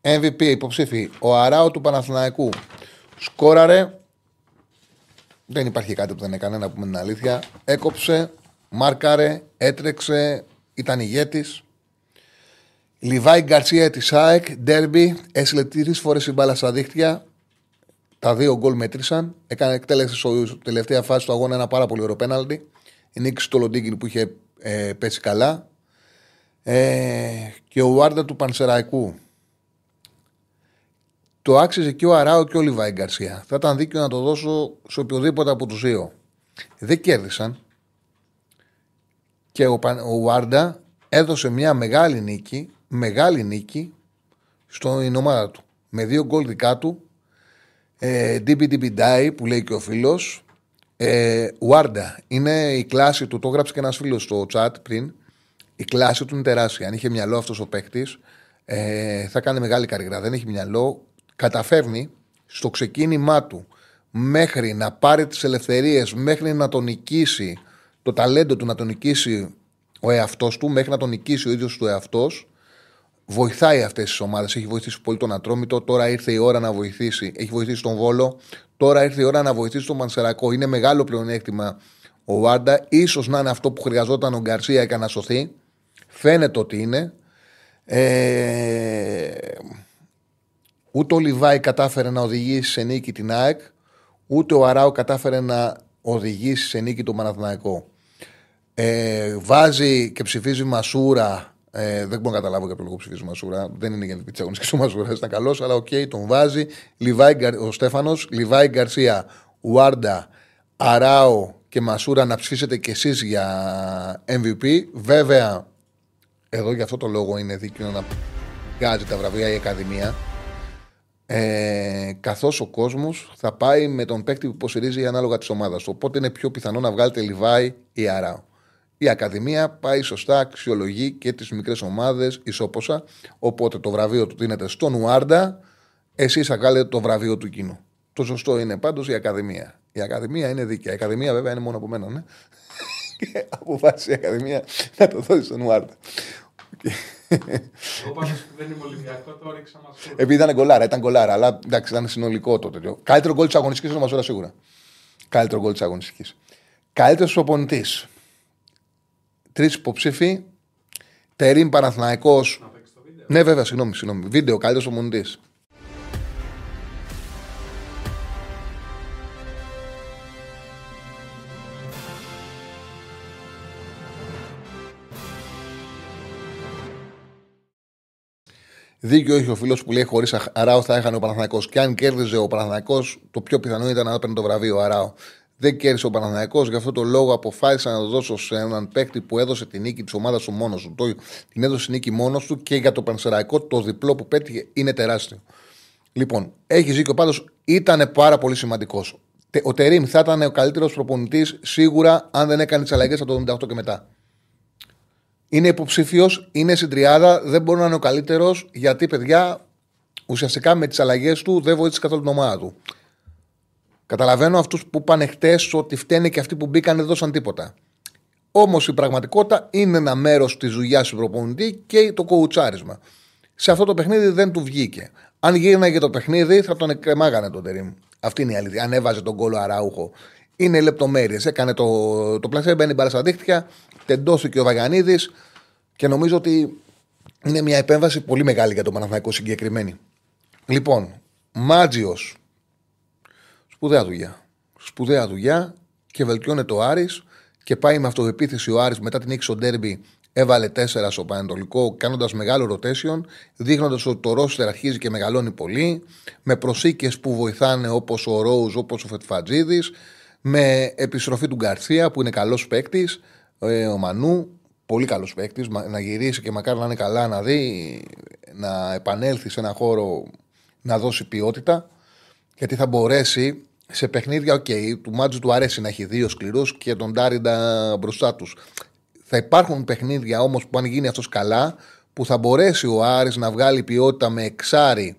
MVP υποψήφι. Ο Αράο του Παναθηναϊκού. Σκόραρε. Δεν υπάρχει κάτι που δεν έκανε, να πούμε την αλήθεια. Έκοψε, μάρκαρε, έτρεξε, ήταν ηγέτης. Λιβάη Γκαρσία της ΑΕΚ, ντέρμπι, έστειλε τρεις φορές η μπάλα στα δίχτυα. Τα δύο γκολ μέτρησαν. Έκανε εκτέλεση στο τελευταία φάση του αγώνα ένα πάρα πολύ ωραίο πέναλτι. Η νίκη του Λοντίγκιν που είχε ε, πέσει καλά. Ε, και ο Βάρντα του Πανσεραϊκού το άξιζε και ο Αράο και ο Λιβάη Γκαρσία. Θα ήταν δίκιο να το δώσω σε οποιοδήποτε από τους δύο. Δεν κέρδισαν. Και ο, ο Βάρντα έδωσε μια μεγάλη νίκη, μεγάλη νίκη στην ομάδα του. Με δύο γκολ δικά του. Ε, DBDB που λέει και ο φίλος. Ε, Βάρντα είναι η κλάση του, το έγραψε και ένας φίλος στο chat πριν. Η κλάση του είναι τεράστια. Αν είχε μυαλό αυτός ο παίκτης, ε, θα κάνει μεγάλη καριέρα. Δεν έχει μυαλό καταφέρνει στο ξεκίνημά του μέχρι να πάρει τις ελευθερίες, μέχρι να τον νικήσει το ταλέντο του να τον νικήσει ο εαυτός του, μέχρι να τον νικήσει ο ίδιος του εαυτός, βοηθάει αυτές τις ομάδες. Έχει βοηθήσει πολύ τον Ατρόμητο. Τώρα ήρθε η ώρα να βοηθήσει. Έχει βοηθήσει τον Βόλο. Τώρα ήρθε η ώρα να βοηθήσει τον Μανσερακό. Είναι μεγάλο πλεονέκτημα ο Βάρντα. Ίσως να είναι αυτό που χρειαζόταν ο Γκαρσία για να σωθεί. Φαίνεται ότι είναι. Ε, Ούτε ο Λιβάη κατάφερε να οδηγήσει σε νίκη την ΑΕΚ, ούτε ο Αράου κατάφερε να οδηγήσει σε νίκη τον Παναθηναϊκό. Ε, βάζει και ψηφίζει Μασούρα. Ε, δεν μπορώ να καταλάβω για ποιο λόγο ψηφίζει Μασούρα. Δεν είναι για την πίτσα και ο Μασούρα. Ήταν καλός, αλλά OK, okay, τον βάζει. Λιβάη, ο Στέφανος, Λιβάη Γκαρσία, Ουάρντα, Αράο και Μασούρα να ψηφίσετε κι εσείς για MVP. Βέβαια, εδώ για αυτό το λόγο είναι δίκαιο να βγάζει τα βραβεία η Ακαδημία. Ε, Καθώς ο κόσμος θα πάει με τον παίκτη που υποστηρίζει ανάλογα της ομάδας του. Οπότε είναι πιο πιθανό να βγάλετε Λιβάη ή Αράου. Η Ακαδημία πάει σωστά, αξιολογεί και τις μικρές ομάδες ισόποσα. Οπότε το βραβείο του δίνεται στον Ουάρντα, εσείς θα βγάλετε το βραβείο του κοινού. Το σωστό είναι πάντως η Ακαδημία. Η Ακαδημία είναι δίκαια. Η Ακαδημία βέβαια είναι μόνο από μένα, ναι. [laughs] και αποφάσισε η Ακαδημία να το δώσει στον Ουάρντα. Εγώ πάντως που δεν είμαι Ολυμπιακό, το ρίξα μας. Επειδή ήταν γκολάρα, ήταν γκολάρα, αλλά εντάξει, ήταν συνολικό το τέτοιο. Καλύτερο γκολ της αγωνιστικής είναι ο Μασούρα σίγουρα. Καλύτερο γκολ της αγωνιστικής. Καλύτερος προπονητή. Τρεις υποψήφοι. Τερήμ Παναθναϊκό. Ναι, βέβαια, συγγνώμη, συγγνώμη. Βίντεο, καλύτερος προπονητή. Δίκιο έχει ο φίλος που λέει χωρίς Αράο θα έχανε ο Παναθανικό. Και αν κέρδιζε ο Παναθανικό, το πιο πιθανό ήταν να έπαιρνε το βραβείο ο Αράο. Δεν κέρδισε ο Παναθανικό, γι' αυτό το λόγο αποφάσισα να το δώσω σε έναν παίκτη που έδωσε την νίκη της ομάδας του μόνος του. Το, την έδωσε νίκη μόνος του και για το Πανσεραϊκό το διπλό που πέτυχε είναι τεράστιο. Λοιπόν, έχει δίκιο πάντως, ήταν πάρα πολύ σημαντικός. Ο Τερήμ θα ήταν ο καλύτερος προπονητής σίγουρα αν δεν έκανε τις αλλαγές από το 78 και μετά. Είναι υποψήφιος, είναι στην τριάδα, δεν μπορεί να είναι ο καλύτερος γιατί παιδιά ουσιαστικά με τις αλλαγές του δεν βοήθησε καθόλου την ομάδα του. Καταλαβαίνω αυτούς που είπαν χτες ότι φταίνε και αυτοί που μπήκαν δεν δώσαν τίποτα. Όμως η πραγματικότητα είναι ένα μέρος της δουλειάς του προπονητή και το κοουτσάρισμα. Σε αυτό το παιχνίδι δεν του βγήκε. Αν γύρναγε το παιχνίδι, θα τον εκκρεμάγανε τον Τερήμ. Αυτή είναι η αλήθεια. Αν έβαζε τον κόλλο αράουχο. Είναι λεπτομέρειες. Έκανε το, το πλασέ, μπαίνει μπάλα στα δίχτυα, τεντώθηκε ο Βαγανίδη και νομίζω ότι είναι μια επέμβαση πολύ μεγάλη για τον Παναθηναϊκό συγκεκριμένη. Λοιπόν, Μάτζιος. Σπουδαία δουλειά. Σπουδαία δουλειά και βελτιώνεται ο Άρης και πάει με αυτοεπίθεση ο Άρης μετά την νίκη στο ντέρμπι Έβαλε τέσσερα στο Πανετολικό, κάνοντας μεγάλο rotation, δείχνοντας ότι το ρόστερ αρχίζει και μεγαλώνει πολύ, με προσήκες που βοηθάνε όπως ο Ρόουζ, όπως ο Φετφατζίδης, με επιστροφή του Γκαρσία που είναι καλός παίκτης, ε, ο Μανού, πολύ καλός παίκτης, να γυρίσει και μακάρι να είναι καλά να δει, να επανέλθει σε ένα χώρο να δώσει ποιότητα, γιατί θα μπορέσει σε παιχνίδια, OK, okay, του Μάτζου του αρέσει να έχει δύο σκληρούς και τον Ντάριντα μπροστά τους. Θα υπάρχουν παιχνίδια όμως που αν γίνει αυτός καλά, που θα μπορέσει ο Άρης να βγάλει ποιότητα με εξάρι,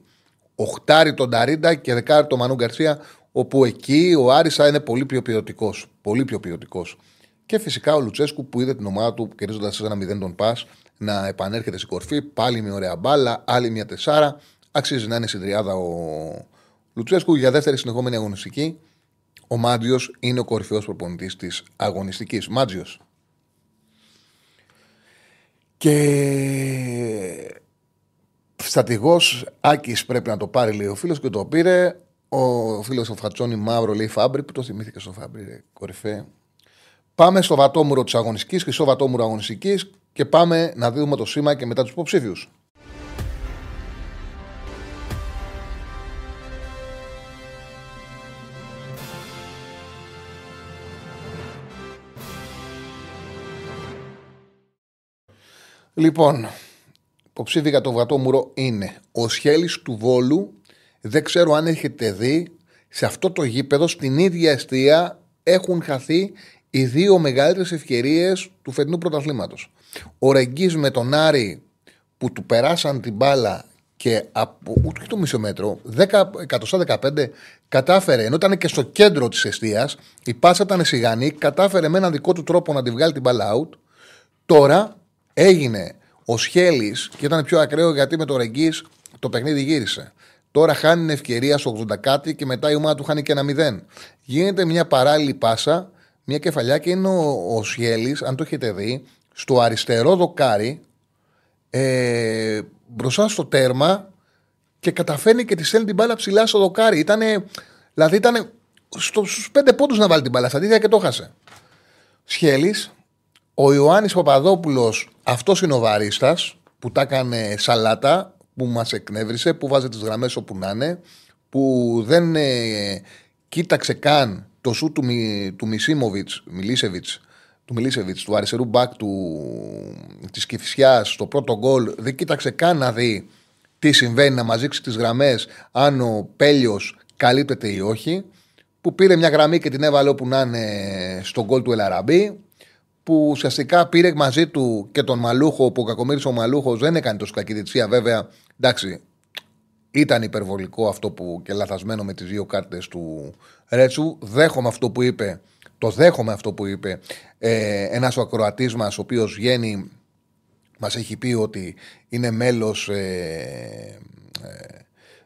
οχτάρι τον Ντάριντα και δεκάρι τον Μανού Γκαρσία, όπου εκεί ο Άρης θα είναι πολύ πιο ποιοτικός. Πολύ πιο ποιοτικός. Και φυσικά ο Λουτσέσκου που είδε την ομάδα του κερδίζοντας ένα 0 τον ΠΑΣ να επανέρχεται στην κορφή, πάλι με ωραία μπάλα, άλλη μια τεσάρα. Αξίζει να είναι στην τριάδα ο Λουτσέσκου για δεύτερη συνεχόμενη αγωνιστική. Ο Μάντζιο είναι ο κορυφαίος προπονητής της αγωνιστικής. Μάντζιο. Και στατηγός Άκης πρέπει να το πάρει, λέει ο φίλος και το πήρε. Ο φίλος ο Φατσόνι Μαύρο λέει Φάμπρι, που το θυμήθηκε στο Φάμπρι, ρε, κορυφέ. Πάμε στο βατόμουρο της αγωνιστικής, χρυσό βατόμουρο αγωνιστικής και πάμε να δούμε το σήμα και μετά τους υποψήφιους. Λοιπόν, υποψήφι για το βατόμουρο είναι ο Σχέλης του Βόλου. Δεν ξέρω αν έχετε δει, σε αυτό το γήπεδο, στην ίδια αιστεία έχουν χαθεί οι δύο μεγαλύτερες ευκαιρίες του φετινού πρωταθλήματος. Ο Ρεγκή με τον Άρη που του περάσαν την μπάλα και από ούτε το μισό μέτρο, 10, 15, κατάφερε, ενώ ήταν και στο κέντρο της αιστείας, η πάσα ήταν σιγανή, κατάφερε με έναν δικό του τρόπο να τη βγάλει την μπάλα out. Τώρα Έγινε ο Σχέλης και ήταν πιο ακραίο γιατί με το Ρεγκή το παιχνίδι γύρισε. Τώρα χάνει την ευκαιρία στο 80 κάτι και μετά η ομάδα του χάνει και ένα 0. Γίνεται μια παράλληλη πάσα, μια κεφαλιά και είναι ο, ο Σχέλη, αν το έχετε δει, στο αριστερό δοκάρι, ε, μπροστά στο τέρμα και καταφέρνει και τη στέλνει την μπάλα ψηλά στο δοκάρι. Ήτανε, δηλαδή ήταν στους πέντε πόντους να βάλει την μπάλα στα και το χάσε. Σχέλη, ο Ιωάννης Παπαδόπουλος, αυτός είναι ο βαρίστας που τα έκανε σαλάτα, που μας εκνεύρισε, που βάζει τις γραμμές όπου να είναι, που δεν ε, κοίταξε καν το σου του, του Μισίμοβιτ, Μιλίσεβιτς, του Μιλίσεβιτς, του αριστερού μπακ του, της Κηφισιάς, στο πρώτο γκολ, δεν κοίταξε καν να δει τι συμβαίνει, να μας δείξει τις γραμμές, αν ο Πέλιος καλύπτεται ή όχι, που πήρε μια γραμμή και την έβαλε όπου να είναι στο γκολ του Ελαραμπή, που ουσιαστικά πήρε μαζί του και τον Μαλούχο, που ο κακομίρι ο Μαλούχος δεν έκανε τόσο κακή διετησία. Βέβαια, εντάξει, ήταν υπερβολικό αυτό που και λαθασμένο με τις δύο κάρτες του Ρέτσου. Δέχομαι αυτό που είπε. Το δέχομαι αυτό που είπε ε, ένας ο ακροατής μας, ο οποίος βγαίνει, μας έχει πει ότι είναι μέλος ε, ε,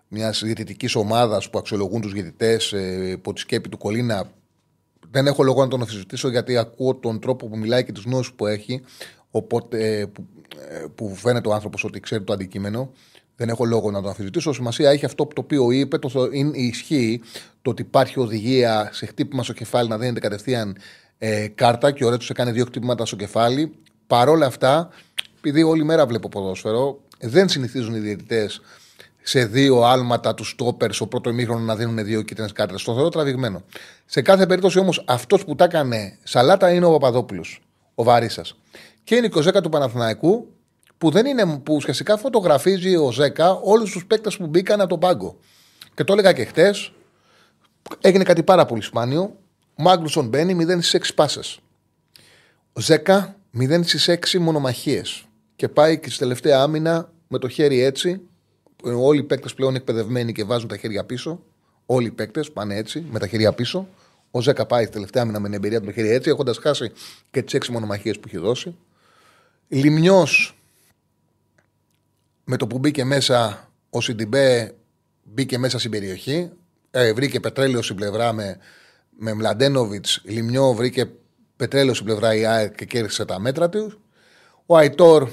μιας διαιτητικής ομάδας που αξιολογούν τους διαιτητές ε, υπό τη σκέπη του Κολίνα δεν έχω λόγο να τον αμφισβητήσω γιατί ακούω τον τρόπο που μιλάει και του νόου που έχει. Οπότε, ε, που, ε, που φαίνεται ο άνθρωπος ότι ξέρει το αντικείμενο. Δεν έχω λόγο να τον αμφισβητήσω. Σημασία έχει αυτό το οποίο είπε. Το, είναι, ισχύει το ότι υπάρχει οδηγία σε χτύπημα στο κεφάλι να δίνεται κατευθείαν ε, κάρτα και ο Ρέτσος έκανε δύο χτύπηματα στο κεφάλι. Παρ' όλα αυτά, επειδή όλη μέρα βλέπω ποδόσφαιρο, δεν συνηθίζουν οι διαιτητές σε δύο άλματα τους στόπερ στο πρώτο ημίχρονο να δίνουν δύο κίτρινες κάρτες. Το θεωρώ τραβηγμένο. Σε κάθε περίπτωση όμως αυτός που τα έκανε σαλάτα είναι ο Παπαδόπουλος, ο Βαρίσα. Και είναι η Κοζέκα του Παναθηναϊκού που, δεν είναι, που ουσιαστικά φωτογραφίζει ο Ζέκα όλους τους παίκτες που μπήκαν από τον πάγκο. Και το έλεγα και χτες, έγινε κάτι πάρα πολύ σπάνιο. Ο Μάγκλουσον μπαίνει 0 στις 6 πάσες. Ο Ζέκα 0 στις 6 μονομαχίες. Και πάει και στη τελευταία άμυνα με το χέρι έτσι. Όλοι οι παίκτες πλέον εκπαιδευμένοι και βάζουν τα χέρια πίσω. Όλοι οι παίκτες πάνε έτσι, με τα χέρια πίσω. Ο Ζέκα πάει στη τελευταία άμυνα με την εμπειρία του το χέρι έτσι, έχοντας χάσει και τις 6 μονομαχίες που έχει δώσει. Λιμιό με το που μπήκε μέσα ο Σιντιμπέ μπήκε μέσα στην περιοχή. Ε, βρήκε πετρέλαιο στην πλευρά με, με Μλαντένοβιτ. Λιμιό βρήκε πετρέλαιο στην πλευρά η ΑΕΚ και κέρδισε τα μέτρα τους. Ο Αϊτόρ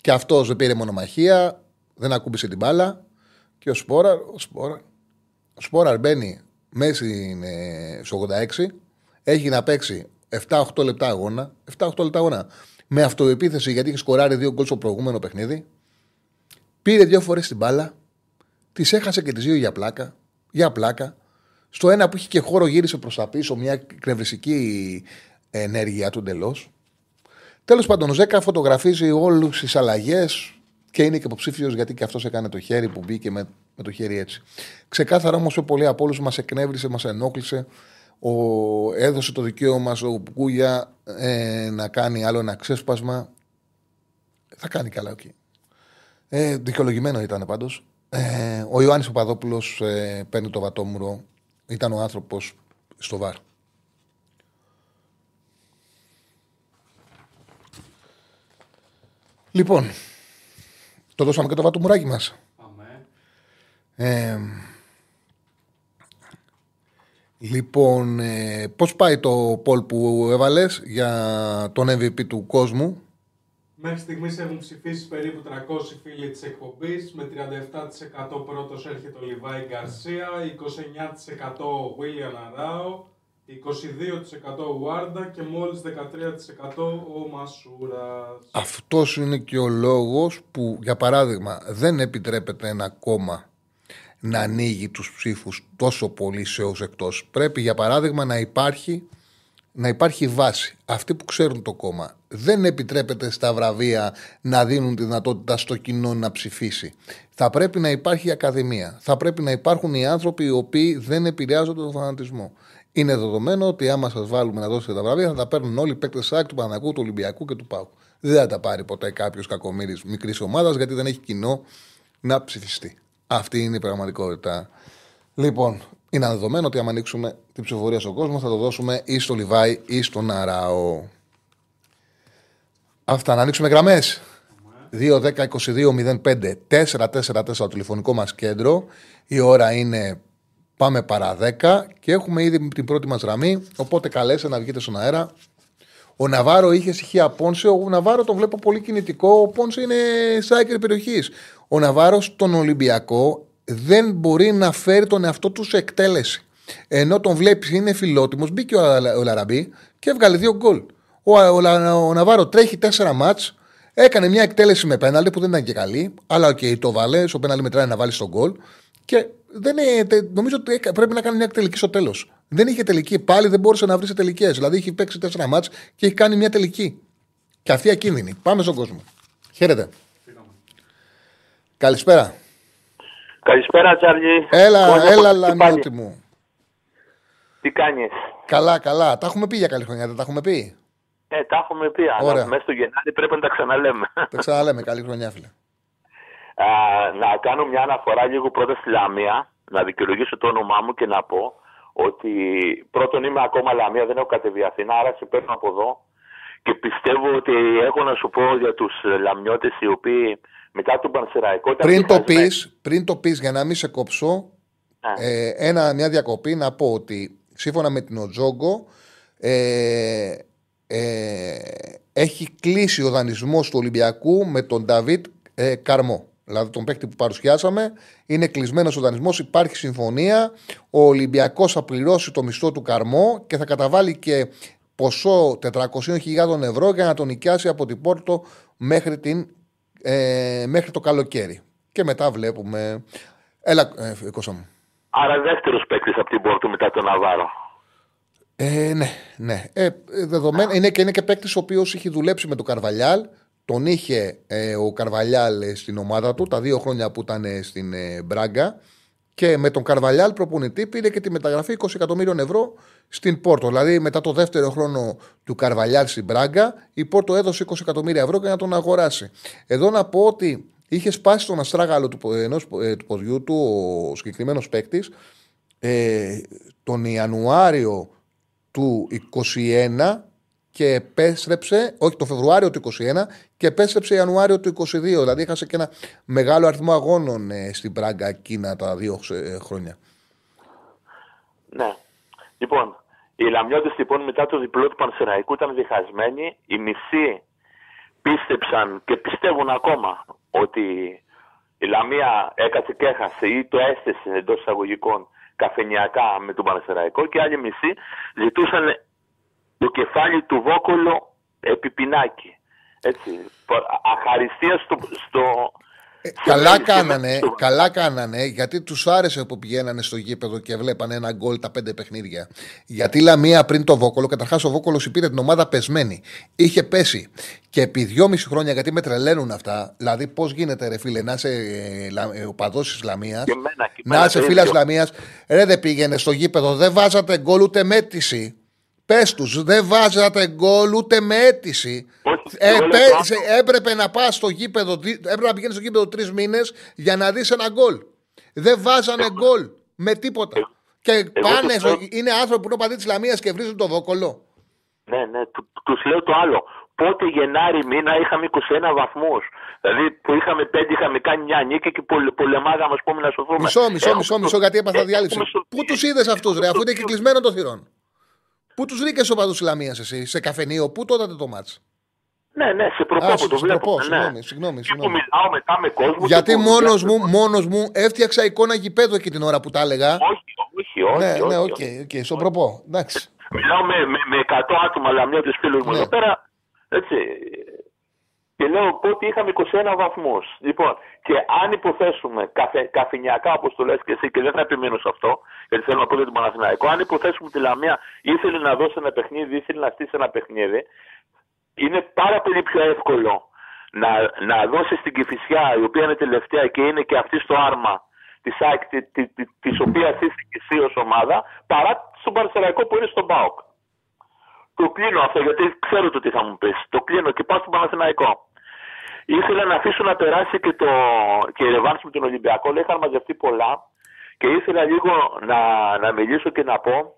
και αυτός δεν πήρε μονομαχία, δεν ακούμπησε την μπάλα. Και ο Σπόραρ, ο Σπόραρ, ο Σπόραρ μπαίνει μέση στο 86, έχει να παίξει 7-8 λεπτά αγώνα. 7-8 λεπτά αγώνα. Με αυτοεπίθεση γιατί είχε σκοράρει δύο γκολ στο προηγούμενο παιχνίδι. Πήρε δύο φορές την μπάλα, τις έχασε και τις δύο για πλάκα. Για πλάκα. Στο ένα που είχε και χώρο γύρισε προς τα πίσω, μια κρευριστική ενέργεια του εντελώς. Τέλος πάντων, ο Ζέκα φωτογραφίζει όλους τις αλλαγές και είναι και υποψήφιος γιατί και αυτός έκανε το χέρι που μπήκε με, με το χέρι έτσι. Ξεκάθαρα όμως, πολλοί από όλους μας εκνεύρισε, μας ενόχλησε. Ο, έδωσε το δικαίωμα στο Κούγια ε, να κάνει άλλο ένα ξέσπασμα. Θα κάνει καλά εκεί. Ε, δικαιολογημένο ήταν πάντως. Ε, ο Ιωάννης Παπαδόπουλος ε, παίρνει το βατόμουρο. Ήταν ο άνθρωπος στο βαρ. Λοιπόν, το δώσαμε και το βατομουράκι μας. Πάμε. Ε, λοιπόν, ε, πώς πάει το poll που έβαλες για τον MVP του κόσμου; Μέχρι στιγμής έχουν ψηφίσει περίπου 300 φίλοι της εκπομπής. Με 37% πρώτος έρχεται ο Λιβάη Γκαρσία, 29% ο Βίλιαν Αράο, 22% ο Βάρντα και μόλις 13% ο Μασούρας. Αυτός είναι και ο λόγος που, για παράδειγμα, δεν επιτρέπεται ένα κόμμα να ανοίγει τους ψήφους τόσο πολύ σε όσους εκτός. Πρέπει, για παράδειγμα, να υπάρχει, να υπάρχει βάση. Αυτοί που ξέρουν το κόμμα. Δεν επιτρέπεται στα βραβεία να δίνουν τη δυνατότητα στο κοινό να ψηφίσει. Θα πρέπει να υπάρχει ακαδημία. Θα πρέπει να υπάρχουν οι άνθρωποι οι οποίοι δεν επηρεάζονται τον φανατισμό. Είναι δεδομένο ότι άμα σας βάλουμε να δώσετε τα βραβεία, θα τα παίρνουν όλοι οι παίκτες ΣΑΚ, του Παναγού, του Ολυμπιακού και του Πάου. Δεν θα τα πάρει ποτέ κάποιος κακομοίρης μικρής ομάδας, γιατί δεν έχει κοινό να ψηφιστεί. Αυτή είναι η πραγματικότητα. Λοιπόν, είναι δεδομένο ότι άμα ανοίξουμε την ψηφοφορία στον κόσμο, θα το δώσουμε ή στο Λιβάη ή στον Αράο. Αυτά, να ανοίξουμε γραμμές. 2-10-22-05 4-4-4 το τηλεφωνικό μας κέντρο. Η ώρα είναι Πάμε παρά 10 και έχουμε ήδη την πρώτη μας γραμμή. Οπότε καλέστε να βγείτε στον αέρα. Ο Ναβάρο είχε στοιχεία Πόνσε. Ο Ναβάρο τον βλέπω πολύ κινητικό. Ο Πόνσε είναι striker περιοχής. Ο Ναβάρος στον Ολυμπιακό δεν μπορεί να φέρει τον εαυτό του σε εκτέλεση. Ενώ τον βλέπεις είναι φιλότιμος, μπήκε ο, Λαραμπί και έβγαλε δύο γκολ. Ο, ο, ο, Ναβάρο τρέχει τέσσερα ματς. Έκανε μια εκτέλεση με πέναλτι που δεν ήταν και καλή. Αλλά ok, okay, το βάλε. Στο πέναλτι μετράει να βάλει το γκολ. Και δεν είναι, νομίζω ότι πρέπει να κάνει μια τελική στο τέλος. Δεν είχε τελική. Πάλι δεν μπόρεσε να βρει σε τελικές. Δηλαδή έχει παίξει τέσσερα ματς και έχει κάνει μια τελική. Και αυτή ακίνδυνη. Πάμε στον κόσμο. Χαίρετε. Καλησπέρα. Καλησπέρα, Τσάρλι. Έλα, Κόνια, έλα, λαμιώτη μου. Τι κάνεις; Καλά, καλά. Τα έχουμε πει για καλή χρονιά, δεν τα έχουμε πει; Ε, τα έχουμε πει. Αλλά μέσα στο Γενάρη πρέπει να τα ξαναλέμε. Τα ξαναλέμε. Καλή χρονιά, φίλε να κάνω μια αναφορά λίγο πρώτα στη Λαμία, να δικαιολογήσω το όνομά μου και να πω ότι πρώτον είμαι ακόμα Λαμία, δεν έχω κατεβεί Αθήνα, άρα σε παίρνω από εδώ και πιστεύω ότι έχω να σου πω για τους Λαμιώτες οι οποίοι μετά τον Πανσεραϊκό... Πριν το, πεις, πριν το πεις, για να μην σε κόψω, ναι. ε, ένα, μια διακοπή να πω ότι σύμφωνα με την Οτζόγκο ε, ε, έχει κλείσει ο δανεισμός του Ολυμπιακού με τον Νταβίτ ε, Καρμό δηλαδή τον παίκτη που παρουσιάσαμε, είναι κλεισμένος ο δανεισμός, υπάρχει συμφωνία. Ο Ολυμπιακός θα πληρώσει το μισθό του καρμό και θα καταβάλει και ποσό 400.000 ευρώ για να τον νοικιάσει από την Πόρτο μέχρι την ε, μέχρι το καλοκαίρι. Και μετά βλέπουμε. Έλα, ε, Κώστα μου. Άρα δεύτερος παίκτης από την Πόρτο μετά τον Ναβάρο. Ε, ναι, ναι. Ε, δεδομένα, είναι και, είναι και παίκτης ο οποίος είχε δουλέψει με τον Καρβαλιάλ. Τον είχε ε, ο Καρβαλιάλ ε, στην ομάδα του τα δύο χρόνια που ήταν ε, στην ε, Μπράγκα. Και με τον Καρβαλιάλ προπονητή πήρε και τη μεταγραφή 20 εκατομμύριων ευρώ στην Πόρτο. Δηλαδή, μετά το δεύτερο χρόνο του Καρβαλιάλ στην Μπράγκα, η Πόρτο έδωσε 20 εκατομμύρια ευρώ για να τον αγοράσει. Εδώ να πω ότι είχε σπάσει τον αστράγαλο του, ενός, ε, του ποδιού του ο συγκεκριμένος παίκτης ε, τον Ιανουάριο του 21 και επέστρεψε, όχι το Φεβρουάριο του 21 και επέστρεψε Ιανουάριο του 22. Δηλαδή έχασε και ένα μεγάλο αριθμό αγώνων ε, στην Πράγκα εκείνα τα δύο ε, χρόνια. Ναι. Λοιπόν, οι Λαμιώτες λοιπόν μετά το διπλό του Πανσεραϊκού ήταν διχασμένοι. Οι μισοί πίστεψαν και πιστεύουν ακόμα ότι η Λαμία έκατσε και έχασε ή το έστεσε εντός εισαγωγικών καφενιακά με τον Πανσεραϊκό και άλλοι μισοί ζητούσαν το κεφάλι του Βόκολο επί πινάκι. Έτσι. Αχαριστία στο, στο, ε, καλά κάνανε, καλά κάνανε, γιατί τους άρεσε που πηγαίνανε στο γήπεδο και βλέπανε ένα γκολ τα πέντε παιχνίδια. Γιατί Λαμία πριν το Βόκολο, καταρχάς ο Βόκολος υπήρε την ομάδα πεσμένη. Είχε πέσει και επί δυόμιση χρόνια, γιατί με τρελαίνουν αυτά, δηλαδή πώς γίνεται ρε φίλε να είσαι ε, ε, ο παδός της Λαμίας, να είσαι φίλας Λαμίας, ρε δεν πήγαινε στο γήπεδο, δεν βάζατε γκολ ούτε με αίτηση. Πες τους, δεν βάζατε γκολ ούτε με αίτηση. Ε, έπρεπε να πας στο γήπεδο, έπρεπε να πηγαίνεις στο γήπεδο τρεις μήνες για να δεις ένα γκολ. Δεν βάζανε γκολ με τίποτα. Και πάνε, είναι άνθρωποι που είναι παδί της Λαμίας και βρίζουν το δόκολο. Ναι, ναι, του λέω το άλλο. Πότε Γενάρη μήνα είχαμε 21 βαθμούς. Δηλαδή που είχαμε πέντε, είχαμε κάνει μια νίκη και πολεμάγαμε, ας πούμε, να σωθούμε. Μισό, μισό, μισό, μισό, γιατί έπαθα διάλυση. Πού τους είδες αυτούς, ρε, αφού είναι κεκλεισμένων των θυρών. Πού τους βρήκες οπαδούς της Λαμίας εσύ, σε καφενείο, πού το είδατε το ματς; Ναι, ναι, σε προπό που το βλέπω. Ναι. Συγγνώμη, συγγνώμη. Και που μιλάω μετά με κόσμο. Γιατί μόνος μου, μόνος μου έφτιαξα εικόνα γηπέδου εκεί την ώρα που τα έλεγα. Όχι, όχι, όχι. Ναι, όχι, ναι, ok, okay, okay, στον προπό. Εντάξει. Μιλάω με, με, με 100 άτομα, αλλά με τους φίλους μου ναι. εδώ πέρα. Έτσι, και λέω ότι είχαμε 21 βαθμούς. Λοιπόν, και αν υποθέσουμε καφε, καφινιακά, όπως το λες και εσύ, και δεν θα επιμείνω σε αυτό, γιατί θέλω να πω για τον Παναθηναϊκό, αν υποθέσουμε ότι η Λαμία ήθελε να δώσει ένα παιχνίδι, ήθελε να στήσει ένα παιχνίδι, είναι πάρα πολύ πιο εύκολο να, να δώσει στην Κυφυσιά, η οποία είναι τελευταία και είναι και αυτή στο άρμα της ΑΕΚ, τη, τη, τη, οποίας σύστηκε εσύ ως ομάδα, παρά στον Παναθηναϊκό που είναι στον ΠΑΟΚ. Το κλείνω αυτό γιατί ξέρω το τι θα μου πεις. Το κλείνω και πάω στον Παναθηναϊκό. Ήθελα να αφήσω να περάσει και, το, και η ρευάνση με τον Ολυμπιακό. Λέει, είχαν μαζευτεί πολλά και ήθελα λίγο να, να μιλήσω και να πω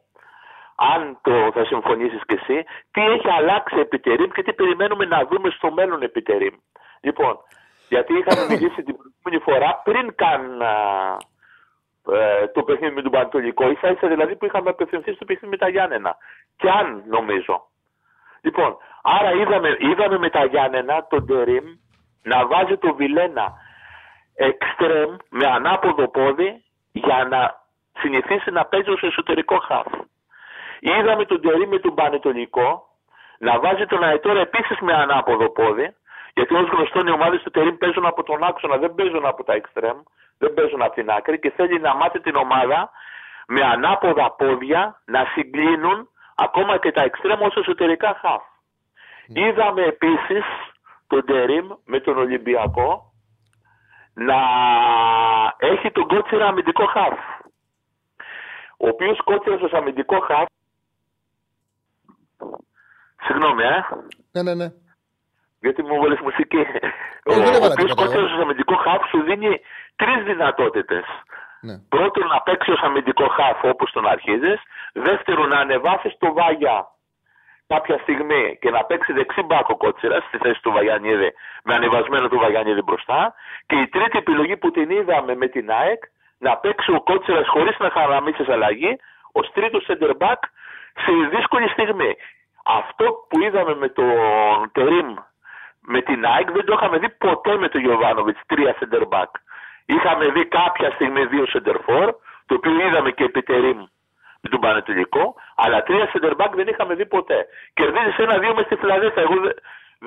αν το θα συμφωνήσεις και εσύ, τι έχει αλλάξει επί και τι περιμένουμε να δούμε στο μέλλον επί Λοιπόν, γιατί είχαμε [coughs] μιλήσει την προηγούμενη φορά πριν καν ε, το παιχνίδι με τον Πανατολικό, ίσα ίσα δηλαδή που είχαμε απευθυνθεί στο παιχνίδι με τα Γιάννενα. Και αν νομίζω. Λοιπόν, άρα είδαμε, είδαμε με τα Γιάννενα τον Τερίμ να βάζει το Βιλένα εξτρέμ με ανάποδο πόδι για να συνηθίσει να παίζει ως εσωτερικό χαφ. Είδαμε τον Τερίμ με τον Πανετολικό να βάζει τον Αετόρα επίσης με ανάποδο πόδι, γιατί ως γνωστό οι ομάδες του Τερίμ παίζουν από τον άξονα, δεν παίζουν από τα εξτρέμ, δεν παίζουν από την άκρη και θέλει να μάθει την ομάδα με ανάποδα πόδια να συγκλίνουν ακόμα και τα εξτρέμ ως εσωτερικά χαφ. Είδαμε επίσης τον Τερίμ με τον Ολυμπιακό να έχει τον Κότσιρα αμυντικό χαφ. Ο οποίος Κότσιρας ως αμυντικό χαφ Συγγνώμη, ε. Ναι, ναι, ναι. Γιατί μου βάλει μουσική. Ε, ο οποίος Κότσιρας ως αμυντικό χαφ σου δίνει τρεις δυνατότητες. Ναι. Πρώτον, να παίξει ως αμυντικό χαφ όπως τον αρχίζεις. Δεύτερον, να ανεβάσεις το βάγια κάποια στιγμή και να παίξει δεξί μπάκο κότσιρα στη θέση του Βαγιανίδη με ανεβασμένο του Βαγιανίδη μπροστά. Και η τρίτη επιλογή που την είδαμε με την ΑΕΚ να παίξει ο κότσιρας χωρίς να χαραμίσει αλλαγή ως τρίτος center back σε δύσκολη στιγμή. Αυτό που είδαμε με τον Τερίμ με την ΑΕΚ δεν το είχαμε δει ποτέ με τον Γιωβάνοβιτς, τρία center back. Είχαμε δει κάποια στιγμή δύο center for, το οποίο είδαμε και επί Τερίμ με τον Πανετολικό, αλλά τρία center back δεν είχαμε δει ποτέ. Κερδίζεις ένα-δύο μες στη Φιλαδέλφια. Εγώ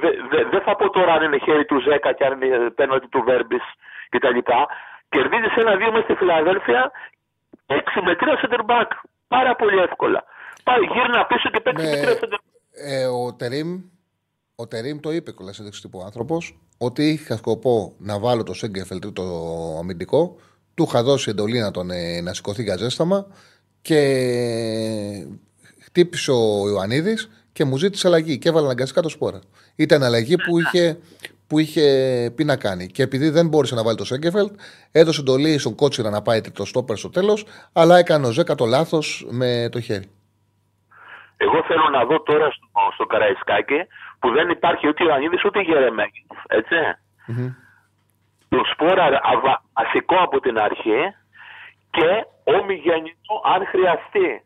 Δεν δε, δε θα πω τώρα αν είναι χέρι του Ζέκα και αν είναι πέναλτι του Βέρμπης κτλ. Κερδίζεις ένα-δύο μέσα στη Φιλαδέλφια 6 με 3 center back. Πάρα πολύ εύκολα. Πάει γύρνα πίσω και παίξεις Ναι, με 3 center back. ε, ο Τερίμ ο Τερίμ το είπε κιόλας σε τύπου άνθρωπος ότι είχα σκοπό να βάλω το Σέγκεφελ το αμυντικό. Του είχα δώσει εντολή να, τον, ε, να σηκωθεί για ζέσταμα και χτύπησε ο Ιωαννίδης και μου ζήτησε αλλαγή και έβαλε αναγκαστικά το σπόρα. Ήταν αλλαγή που είχε, που είχε πει να κάνει. Και επειδή δεν μπόρεσε να βάλει το Σέγκεφελτ, έδωσε εντολή στον Κότσιρα να πάει το στόπερ στο τέλος, αλλά έκανε ο Ζέκα το λάθος με το χέρι. Εγώ θέλω να δω τώρα στο, στο Καραϊσκάκι που δεν υπάρχει ούτε Ιωαννίδης ούτε Γερεμέγη. Έτσι. Το σπόρα αβα- βασικό από την αρχή και ομιγεννητό αν χρειαστεί.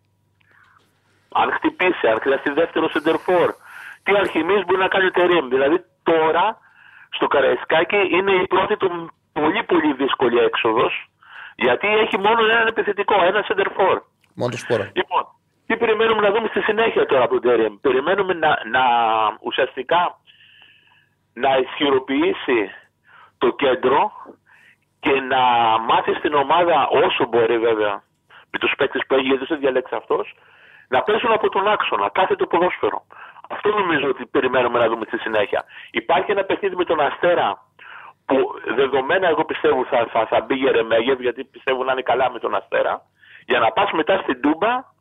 Αν χτυπήσει, αν χρειαστεί δεύτερο σεντερφόρ. Τι αρχιμής μπορεί να κάνει ο Τερίμ. Δηλαδή τώρα στο Καραϊσκάκι είναι η πρώτη του πολύ πολύ δύσκολη έξοδος γιατί έχει μόνο έναν επιθετικό, ένα σεντερφόρ. Μόνο το σπόρα. Λοιπόν, τι περιμένουμε να δούμε στη συνέχεια τώρα από τον Τερίμ. Περιμένουμε να, να ουσιαστικά να ισχυροποιήσει το κέντρο και να μάθεις στην ομάδα όσο μπορεί βέβαια με τους παίκτες που έχει γιατί δεν διαλέξει αυτός να παίζουν από τον άξονα, κάθε το ποδόσφαιρο. Αυτό νομίζω ότι περιμένουμε να δούμε στη συνέχεια. Υπάρχει ένα παιχνίδι με τον Αστέρα που δεδομένα εγώ πιστεύω θα, θα, θα μπει Γερεμέγεφ γιατί πιστεύω να είναι καλά με τον Αστέρα για να πας μετά στην Τούμπα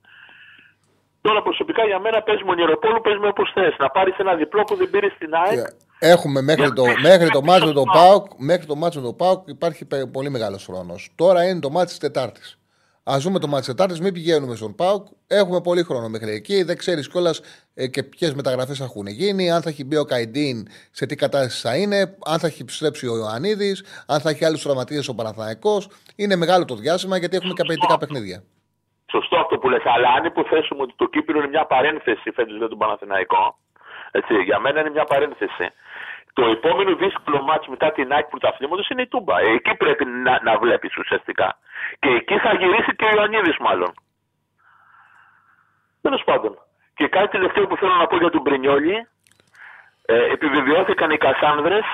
Τώρα προσωπικά για μένα παίζει Μονιεροπόλου, παίζει με όπως θες. Να πάρεις ένα διπλό που δεν πήρες στην ΑΕΚ. Έχουμε μέχρι το, μέχρι το μάτσο με τον Πάουκ, μέχρι το μάτσο με τον Πάουκ υπάρχει πε- πολύ μεγάλος χρόνος. Τώρα είναι το μάτσο της Τετάρτης. Α δούμε το μάτσο της Τετάρτης, μην πηγαίνουμε στον Πάουκ. Έχουμε πολύ χρόνο μέχρι εκεί. Δεν ξέρεις κιόλας ε, και ποιες μεταγραφές θα έχουν γίνει, αν θα έχει μπει ο Καϊντίν, σε τι κατάσταση θα είναι, αν θα έχει επιστρέψει ο Ιωαννίδης, αν θα έχει άλλους τραυματίες ο Παναθηναϊκός. Είναι μεγάλο το διάστημα γιατί έχουμε και απαιτητικά παιχνίδια. Σωστό αυτό που λες, αλλά αν υποθέσουμε ότι το Κύπρο είναι μια παρένθεση φέτος για τον Παναθηναϊκό, έτσι, για μένα είναι μια παρένθεση. Το επόμενο δύσκολο μάτς μετά την ΑΕΚ πρωταθλήματος είναι η Τούμπα. Εκεί πρέπει να, να βλέπεις ουσιαστικά. Και εκεί θα γυρίσει και ο Ιωαννίδης μάλλον. Τέλος πάντων. Και κάτι τελευταίο που θέλω να πω για τον Πρινιόλη. Ε, επιβεβαιώθηκαν οι Κασάνδρες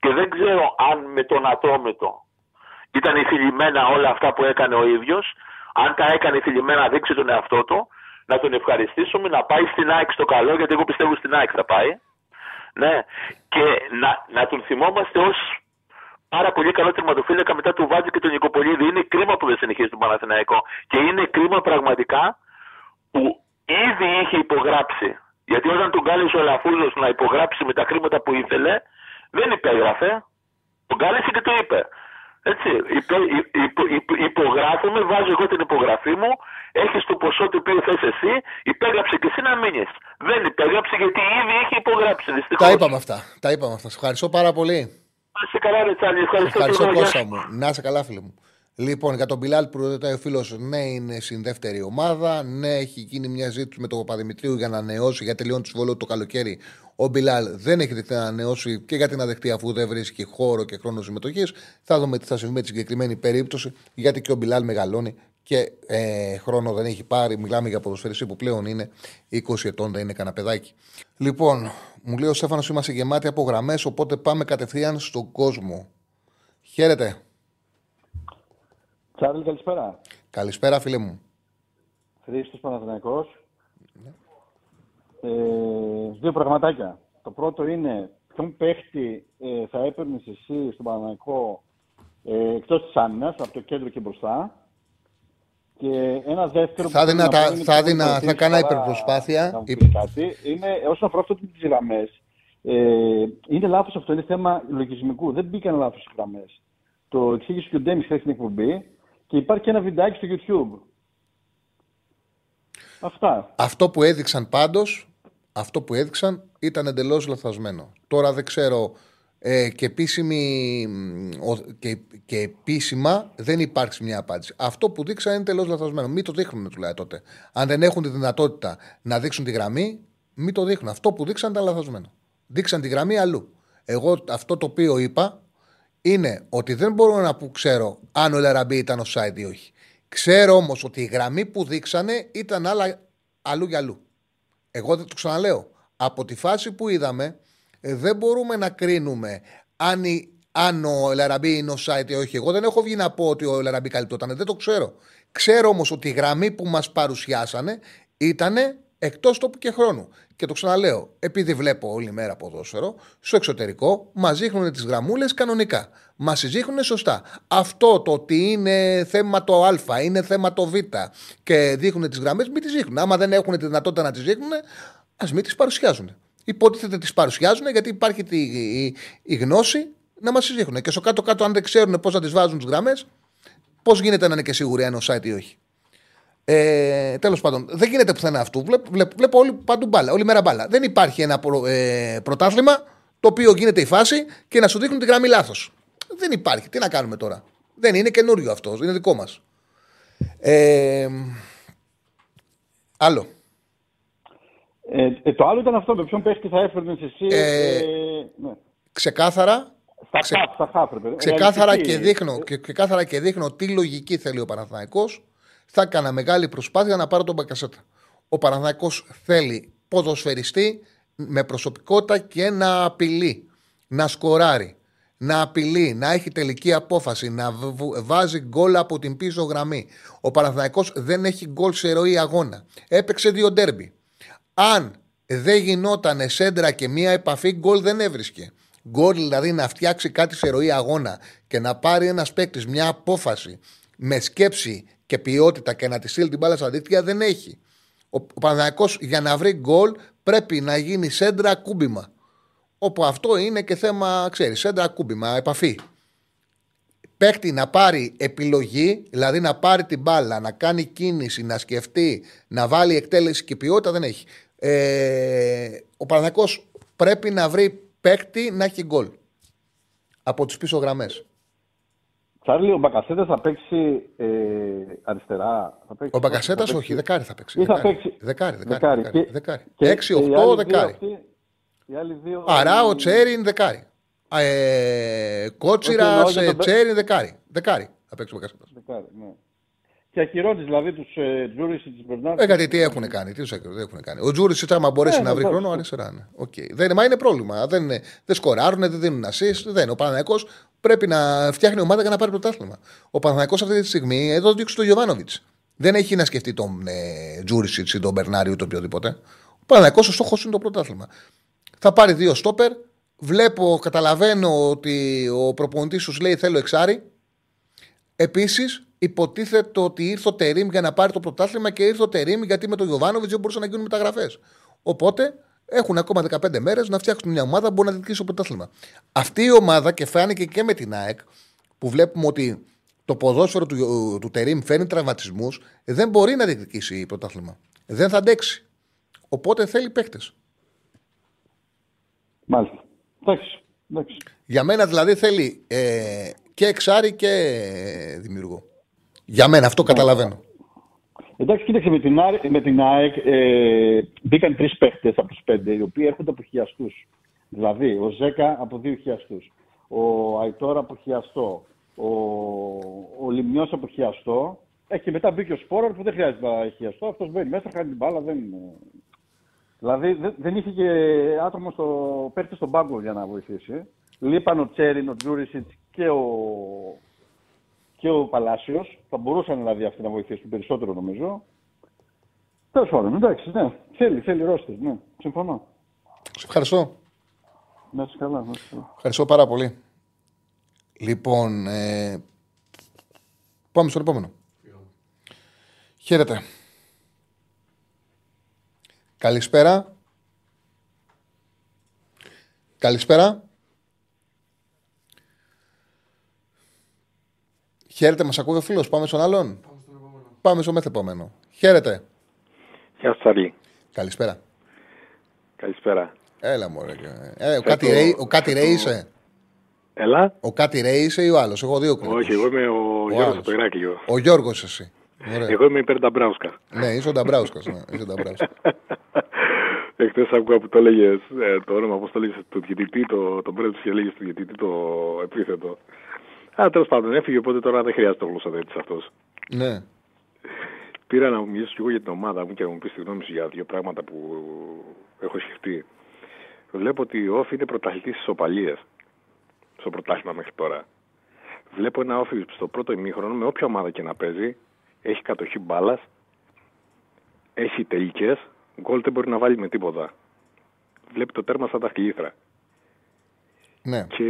και δεν ξέρω αν με τον ατόμετο ήταν ηθιλημένα όλα αυτά που έκανε ο ίδιος. Αν τα έκανε ηθιλημένα να δείξει τον εαυτό του, να τον ευχαριστήσουμε, να πάει στην ΑΕΚ στο καλό, γιατί εγώ πιστεύω στην ΑΕΚ θα πάει. Ναι. Και να, να τον θυμόμαστε ως πάρα πολύ καλό τερματοφύλακα μετά του Βάτζη και τον Νικοπολίδη. Είναι κρίμα που δεν συνεχίζει τον Παναθηναϊκό. Και είναι κρίμα πραγματικά που ήδη είχε υπογράψει. Γιατί όταν τον κάλεσε ο Λαφούζος να υπογράψει με τα χρήματα που ήθελε, δεν υπέγραφε. Τον κάλεσε και το είπε. Έτσι, υπε, υπο, υπο, υπογράφουμε, βάζω εγώ την υπογραφή μου, έχεις το ποσό το οποίο θες εσύ, υπέγραψε και εσύ να μείνεις. Δεν υπέγραψε γιατί ήδη είχε υπογράψει, δυστυχώς. Τα είπαμε αυτά. Τα είπαμε αυτά. Σε ευχαριστώ πάρα πολύ. Να είσαι καλά ρε Τσάλι, ευχαριστώ, Ευχαριστώ και εγώ, γεια Κώστα σου. μου. Να είσαι καλά, φίλε μου. Λοιπόν, για τον Μπιλάλ που ρωτάει ο φίλος, ναι, είναι στην δεύτερη ομάδα. Ναι, έχει γίνει μια ζήτηση με τον Παπαδημητρίου για να ανανεώσει, για τελειώνει το συμβόλαιο του το καλοκαίρι. Ο Μπιλάλ δεν έχει δεχτεί να ανανεώσει και γιατί να δεχτεί αφού δεν βρίσκει χώρο και χρόνο συμμετοχής. Θα δούμε τι θα συμβεί με τη συγκεκριμένη περίπτωση, γιατί και ο Μπιλάλ μεγαλώνει και ε, χρόνο δεν έχει πάρει. Μιλάμε για ποδοσφαιριστή που πλέον είναι 20 ετών, δεν είναι κανένα παιδάκι. Λοιπόν, μου λέει ο Στέφανος, είμαστε γεμάτοι από γραμμές, οπότε πάμε κατευθείαν στον κόσμο. Χαίρετε. Τσάρλ, καλησπέρα. Καλησπέρα, φίλε μου. Χρήστος Παναθηναϊκός. Ε, δύο πραγματάκια. Το πρώτο είναι ποιον παίχτη ε, θα έπαιρνες εσύ στον Παναθηναϊκό ε, εκτός της άμυνας, από το κέντρο και μπροστά; Και ένα δεύτερο Θα που θέλω έδινα να τα- πω είναι θα το έδινα- ρωτήσεις θα κάνα παρά υπερπροσπάθεια. να μου πεις κάτι. Είναι, όσον αφορά αυτό τις γραμμές, ε, είναι λάθος αυτό, είναι θέμα λογισμικού. Δεν μπήκαν λάθος οι γραμμές. Το εξήγησε και ο Ντέμις χθες στην εκπομπή και υπάρχει και ένα βιντεάκι στο YouTube. Αυτά. Αυτό που έδειξαν πάντως, αυτό που έδειξαν ήταν εντελώς λαθασμένο. Τώρα δεν ξέρω ε, και, επίσημη, μ, ο- και, και επίσημα δεν υπάρχει μια απάντηση. Αυτό που δείξαν είναι εντελώ λαθασμένο. Μην το δείχνουν τουλάχιστον τότε. Αν δεν έχουν τη δυνατότητα να δείξουν τη γραμμή, μην το δείχνουν. Αυτό που δείξαν ήταν λαθασμένο. Δείξαν τη γραμμή αλλού. Εγώ αυτό το οποίο είπα είναι ότι δεν μπορώ να που ξέρω αν ο Λαραμπή ήταν offside ή όχι. Ξέρω όμως ότι η γραμμή που δείξανε ήταν άλλα, αλλού για αλλού. Εγώ δεν το ξαναλέω. Από τη φάση που είδαμε, Ε, δεν μπορούμε να κρίνουμε αν, η, αν ο Ελαραμπή είναι ο site ή όχι. Εγώ δεν έχω βγει να πω ότι ο Ελαραμπή καλυπτόταν. Δεν το ξέρω. Ξέρω όμως ότι η γραμμή που μας παρουσιάσανε ήταν εκτός τόπου και χρόνου. Και το ξαναλέω, επειδή βλέπω όλη μέρα ποδόσφαιρο, στο εξωτερικό μας δείχνουν τις γραμμούλες κανονικά. Μας τις δείχνουν σωστά. Αυτό το ότι είναι θέμα το Α, είναι θέμα το Β και δείχνουν τις γραμμές, μην τις δείχνουν. Άμα δεν έχουν τη δυνατότητα να τις δείχνουν, ας μην τις παρουσιάζουν. Υποτίθεται τις παρουσιάζουν γιατί υπάρχει τη, η, η γνώση να μας τι δείχνουν. Και στο κάτω-κάτω, αν δεν ξέρουν πώς να τις βάζουν τις γραμμές, πώς γίνεται να είναι και σίγουροι αν είναι ο site ή όχι. Ε, Τέλος πάντων, δεν γίνεται πουθενά αυτού. Βλέπω, βλέπω, βλέπω όλη, παντού μπάλα, όλη μέρα μπάλα. Δεν υπάρχει ένα προ, ε, πρωτάθλημα το οποίο γίνεται η φάση και να σου δείχνουν τη γραμμή λάθος. Δεν υπάρχει. Τι να κάνουμε τώρα; Δεν είναι καινούριο αυτό. Είναι δικό μας. Ε, άλλο. Ε, ε, το άλλο ήταν αυτό. Με ποιον παίχτη θα έφερνες εσύ. Ε, ε, ναι. Ξεκάθαρα. Στα ξε- χαφ, στα χαφ, ρε παιδί. Ξεκάθαρα και, Ρεαλιστική. δείχνω, και ξεκάθαρα και δείχνω τι λογική θέλει ο Παναθηναϊκός. Θα έκανα μεγάλη προσπάθεια να πάρω τον Μπακασέτα. Ο Παναθηναϊκός θέλει ποδοσφαιριστή με προσωπικότητα και να απειλεί, να σκοράρει, να απειλεί, να έχει τελική απόφαση, να β- β- βάζει γκολ από την πίσω γραμμή. Ο Παναθηναϊκός δεν έχει γκολ σε ροή αγώνα. Έπαιξε δύο ντέρμπι. Αν δεν γινόταν σέντρα και μία επαφή, γκολ δεν έβρισκε. Γκολ δηλαδή να φτιάξει κάτι σε ροή αγώνα και να πάρει ένας παίκτης μια απόφαση με σκέψη και ποιότητα και να της στείλει την μπάλα στα δίκτυα δεν έχει. Ο, ο Παναθηναϊκός για να βρει γκολ πρέπει να γίνει σέντρα κούμπημα. Όπου αυτό είναι και θέμα, ξέρεις, σέντρα κούμπημα, επαφή. Παίκτη να πάρει επιλογή, δηλαδή να πάρει την μπάλα, να κάνει κίνηση, να σκεφτεί, να βάλει εκτέλεση και ποιότητα δεν έχει. Ε, ο Παναθηναϊκός πρέπει να βρει παίκτη να έχει γκολ από τις πίσω γραμμές. Τσάρλι, ο Μπακασέτας θα παίξει ε, αριστερά. Θα παίξει, Ο Μπακασέτας θα όχι, παίξει- δεκάρι θα παίξει. Ή θα Δεκάρι, παίξει. δεκάρι, δεκάρι, δεκάρι, Και- δεκάρι. και- Έξι, και οι οχτώ, άλλοι δύο δεκάρι. αυτοί- οι άλλοι δύο- Αράο, Τσέριν, δεκάρι. Ε, Κότσιρα, Όχι, εννοώ για τον- Τσέριν, δεκάρι. Δεκάρι θα παίξει ο Μπακασέτας. Δεκάρι, ναι. Και ακυρώνεις δηλαδή τους ε, Τζούρισιτς, Μπερνάρ. Ε, γιατί τι έχουν κάνει, τι τους έχουν, δεν έχουν κάνει. Ο Τζούρις, άμα μπορέσει Ε, να βρει εντάξει. χρόνο, αριστερά είναι. Οκ. Δεν, μα είναι πρόβλημα. Δεν, είναι- δεν σκοράρουν, δεν δίνουν assist. Δεν. Ο Παναθηναϊκός πρέπει να φτιάχνει ομάδα για να πάρει πρωτάθλημα. Ο Παναθηναϊκός αυτή τη στιγμή εδώ δείξει τον Γιοβάνοβιτς. Δεν έχει να σκεφτεί τον ε, Τζούρισιτς ή τον Μπερνάρι ή τον οποιοδήποτε. Ο Παναθηναϊκός ο στόχος είναι το πρωτάθλημα. Θα πάρει δύο στόπερ. Βλέπω, καταλαβαίνω ότι ο προπονητής σου λέει θέλω εξάρι. Επίσης, υποτίθεται ότι ήρθε ο Τερήμ για να πάρει το πρωτάθλημα και ήρθε ο Τερήμ γιατί με τον Γιωβάνοβιτ δεν μπορούσαν να γίνουν μεταγραφές. Οπότε έχουν ακόμα 15 μέρες να φτιάξουν μια ομάδα που μπορεί να διεκδικήσει το πρωτάθλημα. Αυτή η ομάδα και φάνηκε και με την ΑΕΚ που βλέπουμε ότι το ποδόσφαιρο του, του Τερήμ φέρνει τραυματισμούς, δεν μπορεί να διεκδικήσει πρωτάθλημα. Δεν θα αντέξει. Οπότε θέλει παίχτε. Μάλιστα. Εντάξει. εντάξει. Για μένα δηλαδή θέλει ε, και εξάρι και ε, δημιουργό. Για μένα αυτό καταλαβαίνω. Εντάξει, κοίταξε με την, Άρη- με την ΑΕΚ ε, μπήκαν τρεις παίχτες από τους πέντε οι οποίοι έρχονται από χιαστούς. Δηλαδή, ο Ζέκα από δύο χιαστούς, ο Αϊτόρα από χιαστό, ο, ο Λιμιό από χιαστό. Ε, και μετά μπήκε ο Σπόραρ που δεν χρειάζεται να έχει χιαστό. Αυτός μπαίνει μέσα, κάνει την μπάλα. Δεν... Δηλαδή δεν, δεν είχε και άτομο στο παίχτη στον πάγκο για να βοηθήσει. Λείπαν ο Τσέριν, ο Τζούρισιτς και ο, και ο Παλάσιος. Θα μπορούσαν δηλαδή αυτοί να βοηθήσουν περισσότερο νομίζω. Τέλος πάντων, εντάξει, ναι. Θέλει, θέλει ρόστερ, ναι. Συμφωνώ. Σε ευχαριστώ. Να είσαι καλά, να είσαι καλά. Ευχαριστώ πάρα πολύ. Λοιπόν, ε, πάμε στον επόμενο. Χαίρετε. Καλησπέρα. Καλησπέρα. Χαίρετε, μας ακούει ο φίλος. Πάμε στον άλλον. Πάμε στο μεθεπόμενο. Χαίρετε. Γεια σου, Τσαρλί. Καλησπέρα. Καλησπέρα. Έλα μωρέ. Ε, ο, Φέτο- κάτι Ρέι, ο Κάτι Ρέι είσαι; Έλα. Ο Κάτι Ρέι είσαι ή ο άλλος; Έχω δύο κλικούς. Όχι, εγώ είμαι ο, Γιώργος άλλος. από το Ηράκλειο. Ο Γιώργος εσύ. Ωραία. Εγώ είμαι υπέρ Νταμπράουσκα. Ναι, είσαι ο Νταμπράουσκας. Ναι, είσαι ο Νταμπράουσκας. [laughs] Εχθές άκουγα που το έλεγες το όνομα, πώς το έλεγες του διαιτητή, το, το μπρέτ και έλεγες του διαιτητή το επίθετο. Α, τέλος πάντων, έφυγε οπότε τώρα δεν χρειάζεται ο γλωσσοδέτη αυτός. ναι. Πήρα να μιλήσω κι εγώ για την ομάδα μου και να μου πεις τη γνώμη σου για δύο πράγματα που έχω σκεφτεί. Βλέπω ότι ο Όφη είναι πρωταθλητής στι οπαλίε στο πρωτάθλημα μέχρι τώρα. Βλέπω ένα Όφη στο πρώτο ημίχρονο με όποια ομάδα και να παίζει. Έχει κατοχή μπάλας, έχει τελικές, γκολ δεν μπορεί να βάλει με τίποτα. Βλέπει το τέρμα σαν τα χλήθρα. Ναι. Και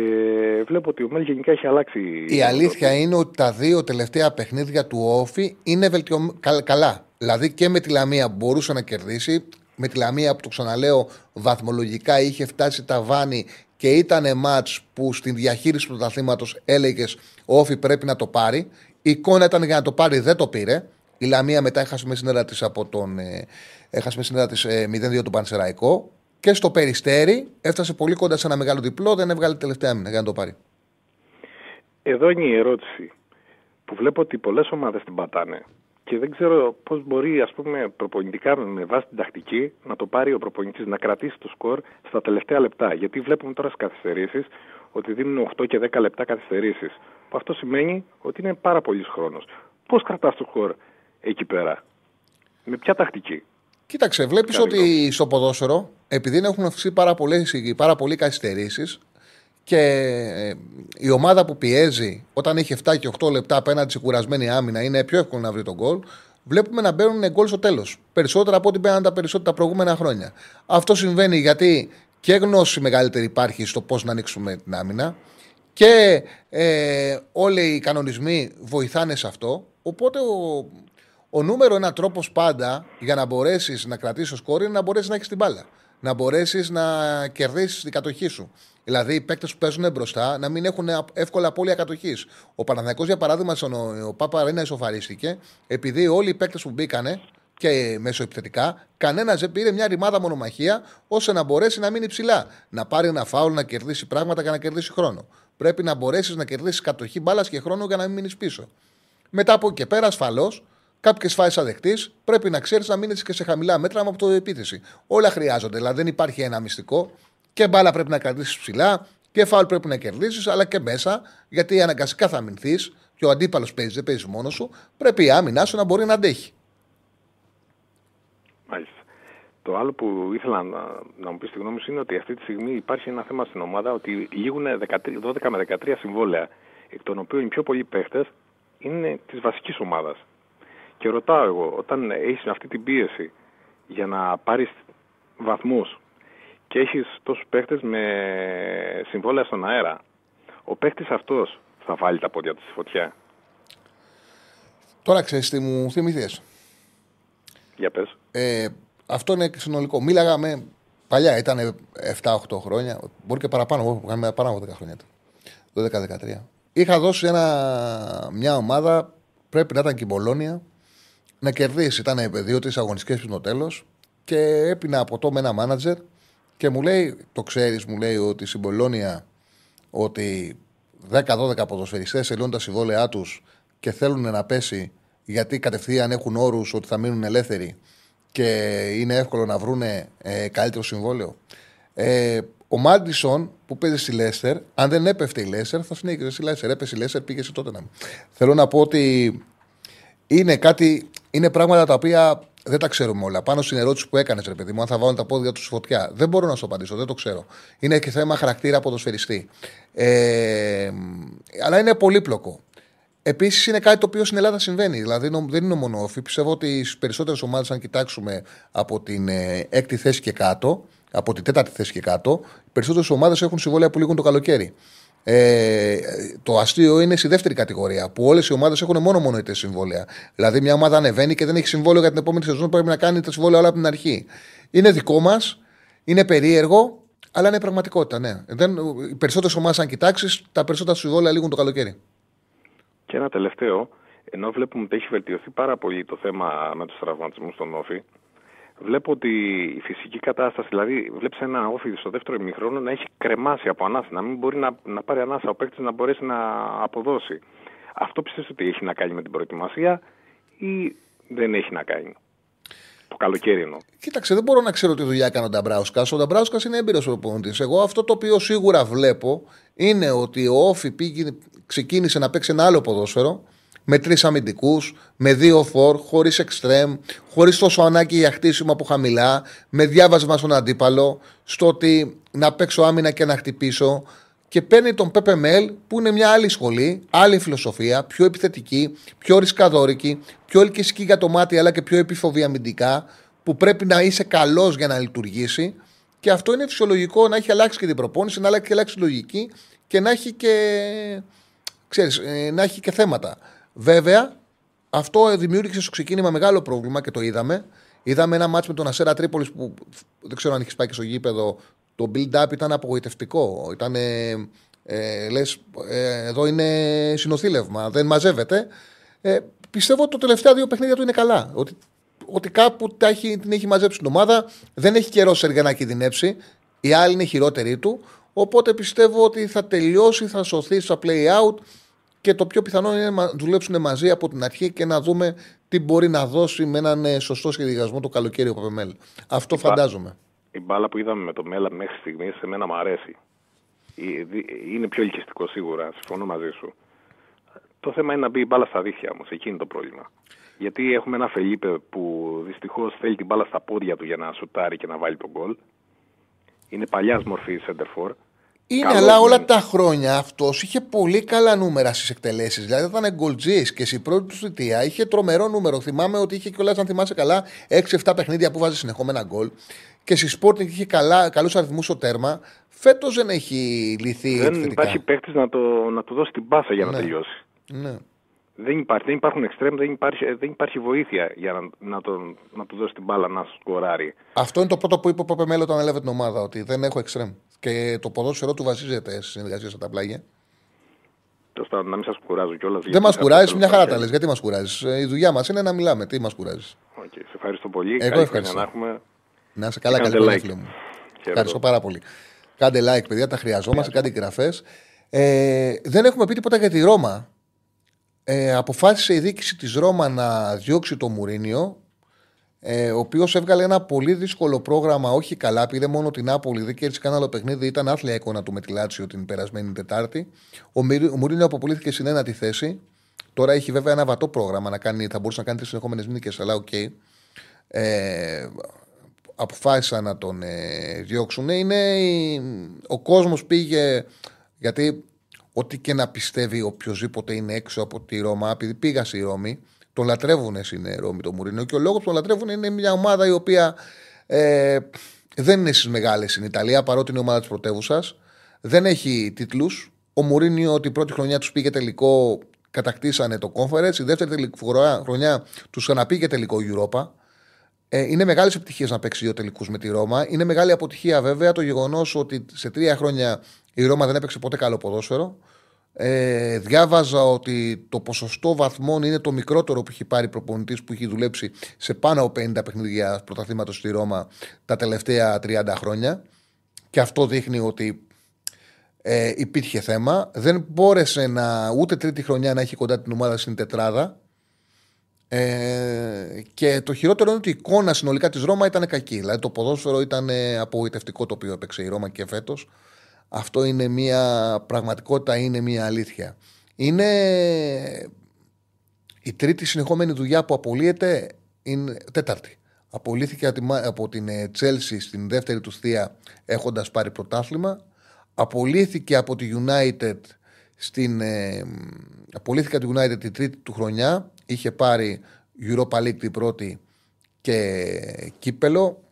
βλέπω ότι ο Μέλ γενικά έχει αλλάξει. Η αλήθεια είναι ότι τα δύο τελευταία παιχνίδια του Όφη είναι βελτιω... κα- καλά. Δηλαδή και με τη Λαμία μπορούσε να κερδίσει. Με τη Λαμία που το ξαναλέω βαθμολογικά είχε φτάσει τα βάνη και ήταν μάτς που στην διαχείριση του πρωταθλήματος έλεγες ο Όφη πρέπει να το πάρει. Η εικόνα ήταν για να το πάρει, δεν το πήρε. Η Λαμία μετά έχασε με συνέδρα της από τον ε, έχασε με συνέδρα της ε, 0-2 του Πανσεραϊκό. Και στο Περιστέρι έφτασε πολύ κοντά σε ένα μεγάλο διπλό, δεν έβγαλε τελευταία μήνα για να το πάρει. Εδώ είναι η ερώτηση που βλέπω ότι πολλές ομάδες την πατάνε. Και δεν ξέρω πώς μπορεί, ας πούμε, προπονητικά με βάση την τακτική να το πάρει ο προπονητής, να κρατήσει το σκορ στα τελευταία λεπτά. Γιατί βλέπουμε τώρα στις καθυστερήσεις ότι δίνουν 8 και 10 λεπτά καθυστερήσεις. Που αυτό σημαίνει ότι είναι πάρα πολύς χρόνος. Πώς κρατάς το σκορ εκεί πέρα, με ποια τακτική; Κοίταξε, βλέπεις Κάνει ότι στο ποδόσφαιρο, επειδή έχουν αυξηθεί πάρα, πολλές, πάρα πολλοί καθυστερήσεις και ε, η ομάδα που πιέζει όταν έχει 7 και 8 λεπτά απέναντι σε κουρασμένη άμυνα είναι πιο εύκολο να βρει τον γκολ. Βλέπουμε να μπαίνουν γκολ στο τέλος. Περισσότερα από ό,τι μπαίναν τα περισσότερα τα προηγούμενα χρόνια. Αυτό συμβαίνει γιατί και γνώση μεγαλύτερη υπάρχει στο πώς να ανοίξουμε την άμυνα και ε, όλοι οι κανονισμοί βοηθάνε σε αυτό. Οπότε ο, ο νούμερο ένα τρόπος πάντα για να μπορέσεις να κρατήσεις το σκόρ είναι να μπορέσεις να έχεις την μπάλα. Να μπορέσεις να κερδίσεις την κατοχή σου. Δηλαδή οι παίκτες που παίζουν μπροστά να μην έχουν εύκολα απώλεια κατοχής. Ο Παναθηναϊκός για παράδειγμα, στον ο Πάπα Ρένα ισοφαρίστηκε επειδή όλοι οι παίκτες που μπήκανε και μεσοεπιθετικά, κανένα δεν πήρε μια ρημάδα μονομαχία ώστε να μπορέσει να μείνει ψηλά. Να πάρει ένα φάουλ, να κερδίσει πράγματα και να κερδίσει χρόνο. Πρέπει να μπορέσεις να κερδίσεις κατοχή μπάλας και χρόνο για να μην μείνεις πίσω. Μετά από εκεί και πέρα, ασφαλώς, κάποιες φάσεις αδεκτής πρέπει να ξέρεις να μείνεις και σε χαμηλά μέτρα από το επίθεση. Όλα χρειάζονται. Δηλαδή δεν υπάρχει ένα μυστικό. Και μπάλα πρέπει να κρατήσεις ψηλά και φάουλ πρέπει να κερδίσει, αλλά και μέσα, γιατί αναγκαστικά θα αμυνθείς και ο αντίπαλος παίζει, δεν παίζει μόνος σου. Πρέπει η άμυνά σου να μπορεί να αντέχει. Μάλιστα. Το άλλο που ήθελα να, να μου πεις τη γνώμη σου είναι ότι αυτή τη στιγμή υπάρχει ένα θέμα στην ομάδα ότι λήγουν 13, 12 με 13 συμβόλαια, εκ των οποίων οι πιο πολλοί παίχτες είναι της βασικής ομάδας. Και ρωτάω εγώ, όταν έχεις αυτή την πίεση για να πάρεις βαθμούς και έχεις τόσους παίχτες με συμβόλαια στον αέρα, ο παίχτης αυτός θα βάλει τα πόδια του στη φωτιά; Τώρα ξέρεις τι μου θυμηθείς. Για πες. Ε, αυτό είναι συνολικό. Μίλαγα με. Παλιά ήταν 7-8 χρόνια, μπορεί και παραπάνω, εγώ που κάνουμε πάνω από 10 χρόνια. 12-13. Είχα δώσει ένα, μια ομάδα, πρέπει να ήταν και η Μπολόνια, να κερδίσει. Ήταν δύο-τρει αγωνιστικέ πριν το τέλος και έπεινα από το με ένα μάνατζερ και μου λέει, το ξέρεις, μου λέει ότι στην Μπολόνια ότι 10-12 ποδοσφαιριστές ελούν τα συμβόλαιά τους και θέλουν να πέσει γιατί κατευθείαν έχουν όρους ότι θα μείνουν ελεύθεροι και είναι εύκολο να βρουν ε, καλύτερο συμβόλαιο. Ε, ο Μάντισον που παίζει στη Λέστερ, αν δεν έπεφτε η Λέστερ, θα συνέχιζε στη Λέστερ. Έπεσε η Λέστερ, πήγε σε τότε να Θέλω να πω ότι είναι κάτι, είναι πράγματα τα οποία δεν τα ξέρουμε όλα. Πάνω στην ερώτηση που έκανες, ρε παιδί μου, αν θα βάλουν τα πόδια τους στη φωτιά. Δεν μπορώ να σου απαντήσω, δεν το ξέρω. Είναι και θέμα χαρακτήρα ποδοσφαιριστή. Ε, αλλά είναι πολύπλοκο. Επίσης είναι κάτι το οποίο στην Ελλάδα συμβαίνει. Δηλαδή δεν είναι μόνο όφη. Πιστεύω ότι στις περισσότερες ομάδες, αν κοιτάξουμε από την ε, έκτη θέση και κάτω, από την τέταρτη θέση και κάτω, οι περισσότερες ομάδες έχουν συμβόλαια που λήγουν το καλοκαίρι. Ε, το αστείο είναι στη δεύτερη κατηγορία, που όλες οι ομάδες έχουν μόνο μονοετές συμβόλαια. Δηλαδή, μια ομάδα ανεβαίνει και δεν έχει συμβόλαιο για την επόμενη σεζόν, πρέπει να κάνει τα συμβόλαια όλα από την αρχή. Είναι δικό μας, είναι περίεργο, αλλά είναι πραγματικότητα. Ναι. Δεν, οι περισσότερες ομάδες, αν κοιτάξεις, τα περισσότερα συμβόλαια λήγουν το καλοκαίρι. Και ένα τελευταίο, ενώ βλέπουμε ότι έχει βελτιωθεί πάρα πολύ το θέμα με τους τραυματισμούς στον Όφη, βλέπω ότι η φυσική κατάσταση, δηλαδή βλέπεις ένα Όφη στο δεύτερο ημιχρόνο να έχει κρεμάσει από ανάσα, να μην μπορεί να, να πάρει ανάσα ο παίκτης να μπορέσει να αποδώσει. Αυτό πιστεύεις ότι έχει να κάνει με την προετοιμασία ή δεν έχει να κάνει; Το καλοκαίρι εννοώ. Κοίταξε, δεν μπορώ να ξέρω τι δουλειά έκανε ο Νταμπράουσκας. Ο Νταμπράουσκας είναι έμπειρος προπονητής. Εγώ αυτό το οποίο σίγουρα βλέπω είναι ότι ο Όφη πήγε, ξεκίνησε να παίξει ένα άλλο ποδόσφαιρο με τρεις αμυντικούς, με δύο φορ, χωρίς εξτρέμ, χωρίς τόσο ανάγκη για χτίσιμο από χαμηλά, με διάβασμα στον αντίπαλο, στο ότι να παίξω άμυνα και να χτυπήσω. Και παίρνει τον Πέπε Μέλ που είναι μια άλλη σχολή, άλλη φιλοσοφία, πιο επιθετική, πιο ρισκαδόρικη, πιο ελκυστική για το μάτι αλλά και πιο επιφοβή αμυντικά, που πρέπει να είσαι καλός για να λειτουργήσει. Και αυτό είναι φυσιολογικό να έχει αλλάξει και την προπόνηση, να έχει αλλάξει τη λογική και να έχει και, ξέρεις, ε, να έχει και θέματα. Βέβαια, αυτό δημιούργησε στο ξεκίνημα μεγάλο πρόβλημα και το είδαμε. Είδαμε ένα μάτσο με τον Ασέρα Τρίπολης που δεν ξέρω αν έχεις πάει και στο γήπεδο. Το build-up ήταν απογοητευτικό. Ήταν, ε, ε, λες, ε, εδώ είναι συνοθήλευμα, δεν μαζεύεται. Ε, πιστεύω ότι το τελευταία δύο παιχνίδια του είναι καλά. Ότι, ότι κάπου τα έχει, την έχει μαζέψει την ομάδα. Δεν έχει καιρό για να κινδυνεύσει. Η άλλη είναι χειρότερη του. Οπότε πιστεύω ότι θα τελειώσει, θα σωθεί στα play out και το πιο πιθανό είναι να δουλέψουν μαζί από την αρχή και να δούμε τι μπορεί να δώσει με έναν ε, σωστό σχεδιασμό το καλοκαίρι ο Παπεμέλ. Αυτό η φαντάζομαι. Η μπάλα που είδαμε με το Μέλα μέχρι στιγμής σε μένα μου αρέσει. Είναι πιο ελκυστικό σίγουρα, συμφωνώ μαζί σου. Το θέμα είναι να μπει η μπάλα στα δίχτυα όμως, εκεί είναι το πρόβλημα. Γιατί έχουμε ένα Φελίπε που δυστυχώς θέλει την μπάλα στα πόδια του για να σουτάρει και να βάλει τον γκολ. Είναι παλιάς μορφής center είναι, αλλά όλα τα χρόνια αυτός είχε πολύ καλά νούμερα στις εκτελέσεις. Δηλαδή ήταν γκολτζής και στην πρώτη του θητεία είχε τρομερό νούμερο. Θυμάμαι ότι είχε κιόλας, αν θυμάσαι καλά, 6-7 παιχνίδια που βάζει συνεχόμενα γκολ. Και στη Sporting είχε καλούς αριθμούς στο τέρμα. Φέτος δεν έχει λυθεί. Δεν υπάρχει παίκτης να, το, να του δώσει την πάσα για να ναι. τελειώσει. Ναι. Δεν, υπάρχει, δεν υπάρχουν εξτρέμ, δεν υπάρχει, δεν υπάρχει βοήθεια για να, να, τον, να του δώσει την μπάλα να σκοράρει. Αυτό είναι το πρώτο που είπε ο Παπεμέλο όταν έλαβε την ομάδα, ότι δεν έχω εξτρέμ. Και το ποδόσφαιρο του βασίζεται σε συνεργασία στα τα πλάγια. Τόσο να μην σας κουράζω κιόλας. Δεν μας κουράζει, μια χαρά τα λες. Γιατί μας κουράζεις; Ε, η δουλειά μας είναι να μιλάμε. Τι μας κουράζεις; Okay, σε ευχαριστώ πολύ. Εγώ ευχαριστώ. Να, έχουμε... να είσαι καλά, καλή like. μου. Ευχαριστώ πάρα πολύ. Κάντε like, παιδιά, τα χρειαζόμαστε. Κάντε εγγραφές. Ε, δεν έχουμε πει τίποτα για τη Ρώμα. Ε, αποφάσισε η δίκηση της Ρώμα να διώξει το Μουρίνιο ε, ο οποίος έβγαλε ένα πολύ δύσκολο πρόγραμμα, όχι καλά, πήρε μόνο την Άπολη, δεν κέρδισε κανένα άλλο παιχνίδι, ήταν άθλια εικόνα του με τη Λάτσιο την περασμένη Τετάρτη. Ο, ο Μουρίνιο αποπολύθηκε στην ένατη θέση. Τώρα έχει βέβαια ένα βατό πρόγραμμα να κάνει, θα μπορούσε να κάνει τρεις συνεχόμενες νίκες, αλλά ok. Okay. Ε, αποφάσισαν να τον ε, διώξουν. Είναι, ο κόσμος πήγε. Γιατί ό,τι και να πιστεύει οποιοδήποτε είναι έξω από τη Ρώμα, επειδή πήγα στη Ρώμη, τον λατρεύουν στην Ρώμη το Μουρίνο και ο λόγος που τον λατρεύουν είναι μια ομάδα η οποία ε, δεν είναι στις μεγάλες στην Ιταλία παρότι είναι ομάδα της πρωτεύουσας. Δεν έχει τίτλους. Ο Μουρίνιο την πρώτη χρονιά τους πήγε τελικό, κατακτήσανε το conference. Η δεύτερη χρονιά τους ξαναπήγε τελικό Europa. Ε, είναι μεγάλες επιτυχίες να παίξει δύο τελικούς με τη Ρώμα. Είναι μεγάλη αποτυχία βέβαια το γεγονός ότι σε τρία χρόνια η Ρώμα δεν έπαιξε ποτέ καλό ποδόσφαιρο. Ε, διάβαζα ότι το ποσοστό βαθμών είναι το μικρότερο που έχει πάρει προπονητής που έχει δουλέψει σε πάνω από 50 παιχνίδια πρωταθλήματος στη Ρώμα τα τελευταία 30 χρόνια. Και αυτό δείχνει ότι ε, υπήρχε θέμα. Δεν μπόρεσε να, ούτε τρίτη χρονιά να έχει κοντά την ομάδα στην τετράδα. Ε, και το χειρότερο είναι ότι η εικόνα συνολικά της Ρώμα ήταν κακή. Δηλαδή το ποδόσφαιρο ήταν απογοητευτικό το οποίο έπαιξε η Ρώμα και φέτος. Αυτό είναι μια πραγματικότητα, είναι μια αλήθεια. Είναι η τρίτη συνεχόμενη δουλειά που απολύεται είναι τέταρτη. Απολύθηκε από την Τσέλσι στην δεύτερη του θεία έχοντας πάρει πρωτάθλημα. Απολύθηκε από τη United στην, ε, απολύθηκε από τη United την τρίτη του χρονιά. Είχε πάρει Europa League την πρώτη και κύπελο